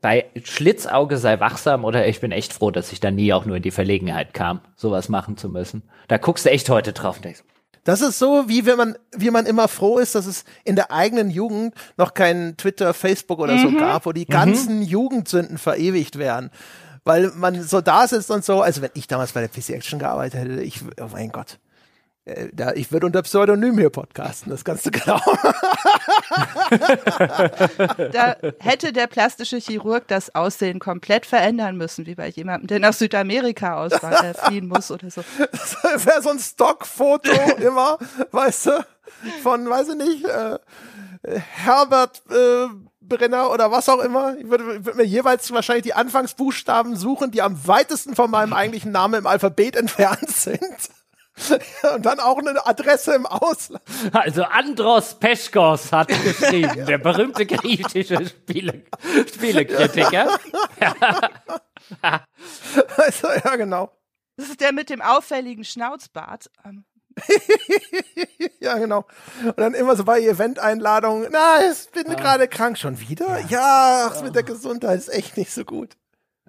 bei Schlitzauge sei wachsam oder ich bin echt froh, dass ich da nie auch nur in die Verlegenheit kam, sowas machen zu müssen. Da guckst du echt heute drauf und denkst, Das ist so, wie wenn man, wie man immer froh ist, dass es in der eigenen Jugend noch kein Twitter, Facebook oder so gab, wo die ganzen Jugendsünden verewigt werden. Weil man so da sitzt und so, also wenn ich damals bei der PC Action gearbeitet hätte, ich, oh mein Gott. Äh, Da, ich würde unter Pseudonym hier podcasten, das kannst du genau. Da hätte der plastische Chirurg das Aussehen komplett verändern müssen, wie bei jemandem, der nach Südamerika auswandern, äh, fliehen muss oder so. Das wäre so ein Stockfoto immer, weißt du, von, weiß ich nicht, äh, Herbert äh, Brenner oder was auch immer. Ich würde, würde mir jeweils wahrscheinlich die Anfangsbuchstaben suchen, die am weitesten von meinem eigentlichen Namen im Alphabet entfernt sind. Und dann auch eine Adresse im Ausland. Also Andros Peschkos hat geschrieben, der berühmte griechische Spiele, Spielekritiker. Also, ja, genau. Das ist der mit dem auffälligen Schnauzbart. Ja, genau. Und dann immer so bei Eventeinladungen, na, ich bin gerade krank. Schon wieder? Ja, ach, mit der Gesundheit ist echt nicht so gut.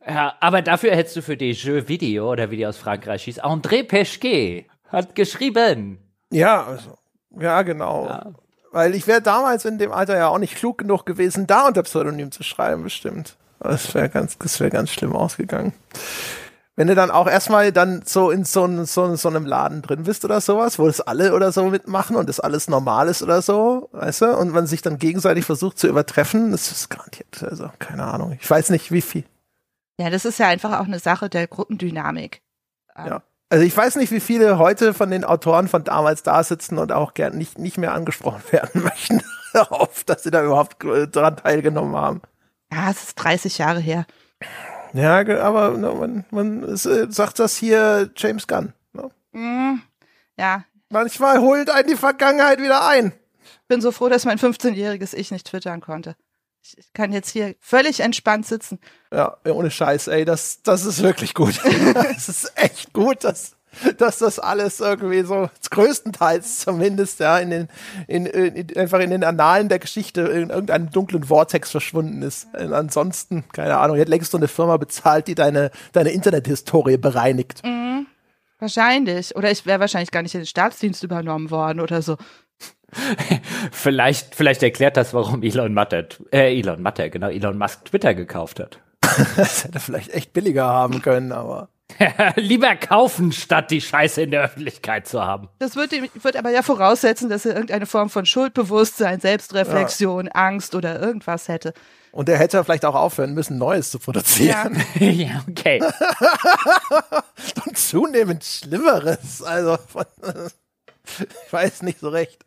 Ja, aber dafür hättest du für die Jeux Video oder wie die aus Frankreich hieß, André Peschke hat geschrieben. Ja, also, ja, genau. Weil ich wäre damals in dem Alter ja auch nicht klug genug gewesen, da unter Pseudonym zu schreiben, bestimmt. Das wäre ganz, das wäre ganz schlimm ausgegangen. Wenn du dann auch erstmal dann so in so, so, so einem Laden drin bist oder sowas, wo das alle oder so mitmachen und das alles normal ist oder so, weißt du, und man sich dann gegenseitig versucht zu übertreffen, das ist garantiert, also keine Ahnung. Ich weiß nicht, wie viel. Ja, das ist ja einfach auch eine Sache der Gruppendynamik. Ähm, Ja. Also ich weiß nicht, wie viele heute von den Autoren von damals da sitzen und auch gern nicht, nicht mehr angesprochen werden möchten darauf, dass sie da überhaupt äh, dran teilgenommen haben. Ja, es ist 30 Jahre her. Ja, aber ne, man, man äh, sagt das hier James Gunn. Ne? Hm, ja, Manchmal holt einen die Vergangenheit wieder ein. bin so froh, dass mein 15-jähriges Ich nicht twittern konnte. Ich kann jetzt hier völlig entspannt sitzen. Ja, ohne Scheiß, ey, das, das ist wirklich gut. Es ist echt gut, dass, dass das alles irgendwie so größtenteils zumindest ja in den in, in, einfach in den Annalen der Geschichte in irgendeinem dunklen Vortex verschwunden ist. Und ansonsten keine Ahnung, jetzt längst so eine Firma bezahlt, die deine deine Internethistorie bereinigt. Wahrscheinlich. Oder ich wäre wahrscheinlich gar nicht in den Staatsdienst übernommen worden oder so. Vielleicht, vielleicht erklärt das, warum Elon Musk, äh, Elon Musk, genau, Elon Musk Twitter gekauft hat. Das hätte vielleicht echt billiger haben können, aber Lieber kaufen, statt die Scheiße in der Öffentlichkeit zu haben. Das wird, ihm- wird aber ja voraussetzen, dass er irgendeine Form von Schuldbewusstsein, Selbstreflexion, Angst oder irgendwas hätte. und er hätte vielleicht auch aufhören müssen, Neues zu produzieren. ja, okay. und zunehmend Schlimmeres. Also von, ich weiß nicht so recht.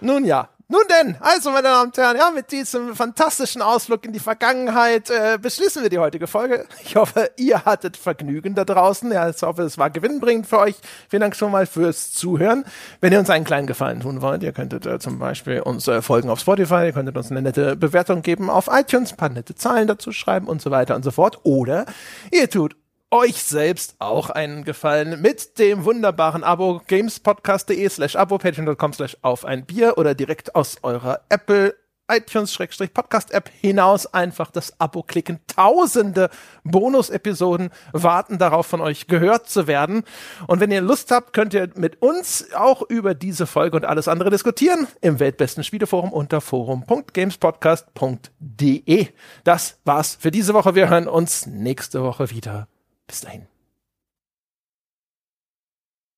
Nun ja. Nun denn, also meine Damen und Herren, ja, mit diesem fantastischen Ausflug in die Vergangenheit äh, beschließen wir die heutige Folge. Ich hoffe, ihr hattet Vergnügen da draußen. Ja, ich hoffe, es war gewinnbringend für euch. Vielen Dank schon mal fürs Zuhören. Wenn ihr uns einen kleinen Gefallen tun wollt, ihr könntet äh, zum Beispiel uns äh, folgen auf Spotify, ihr könntet uns eine nette Bewertung geben auf iTunes, ein paar nette Zahlen dazu schreiben und so weiter und so fort. Oder ihr tut euch selbst auch einen Gefallen mit dem wunderbaren Abo gamespodcast.de slash abo patreon.com slash auf ein Bier oder direkt aus eurer Apple iTunes-Podcast-App hinaus einfach das Abo klicken. Tausende Bonus-Episoden warten darauf, von euch gehört zu werden. Und wenn ihr Lust habt, könnt ihr mit uns auch über diese Folge und alles andere diskutieren im weltbesten Spieleforum unter forum.gamespodcast.de. Das war's für diese Woche. Wir hören uns nächste Woche wieder. Bis dahin.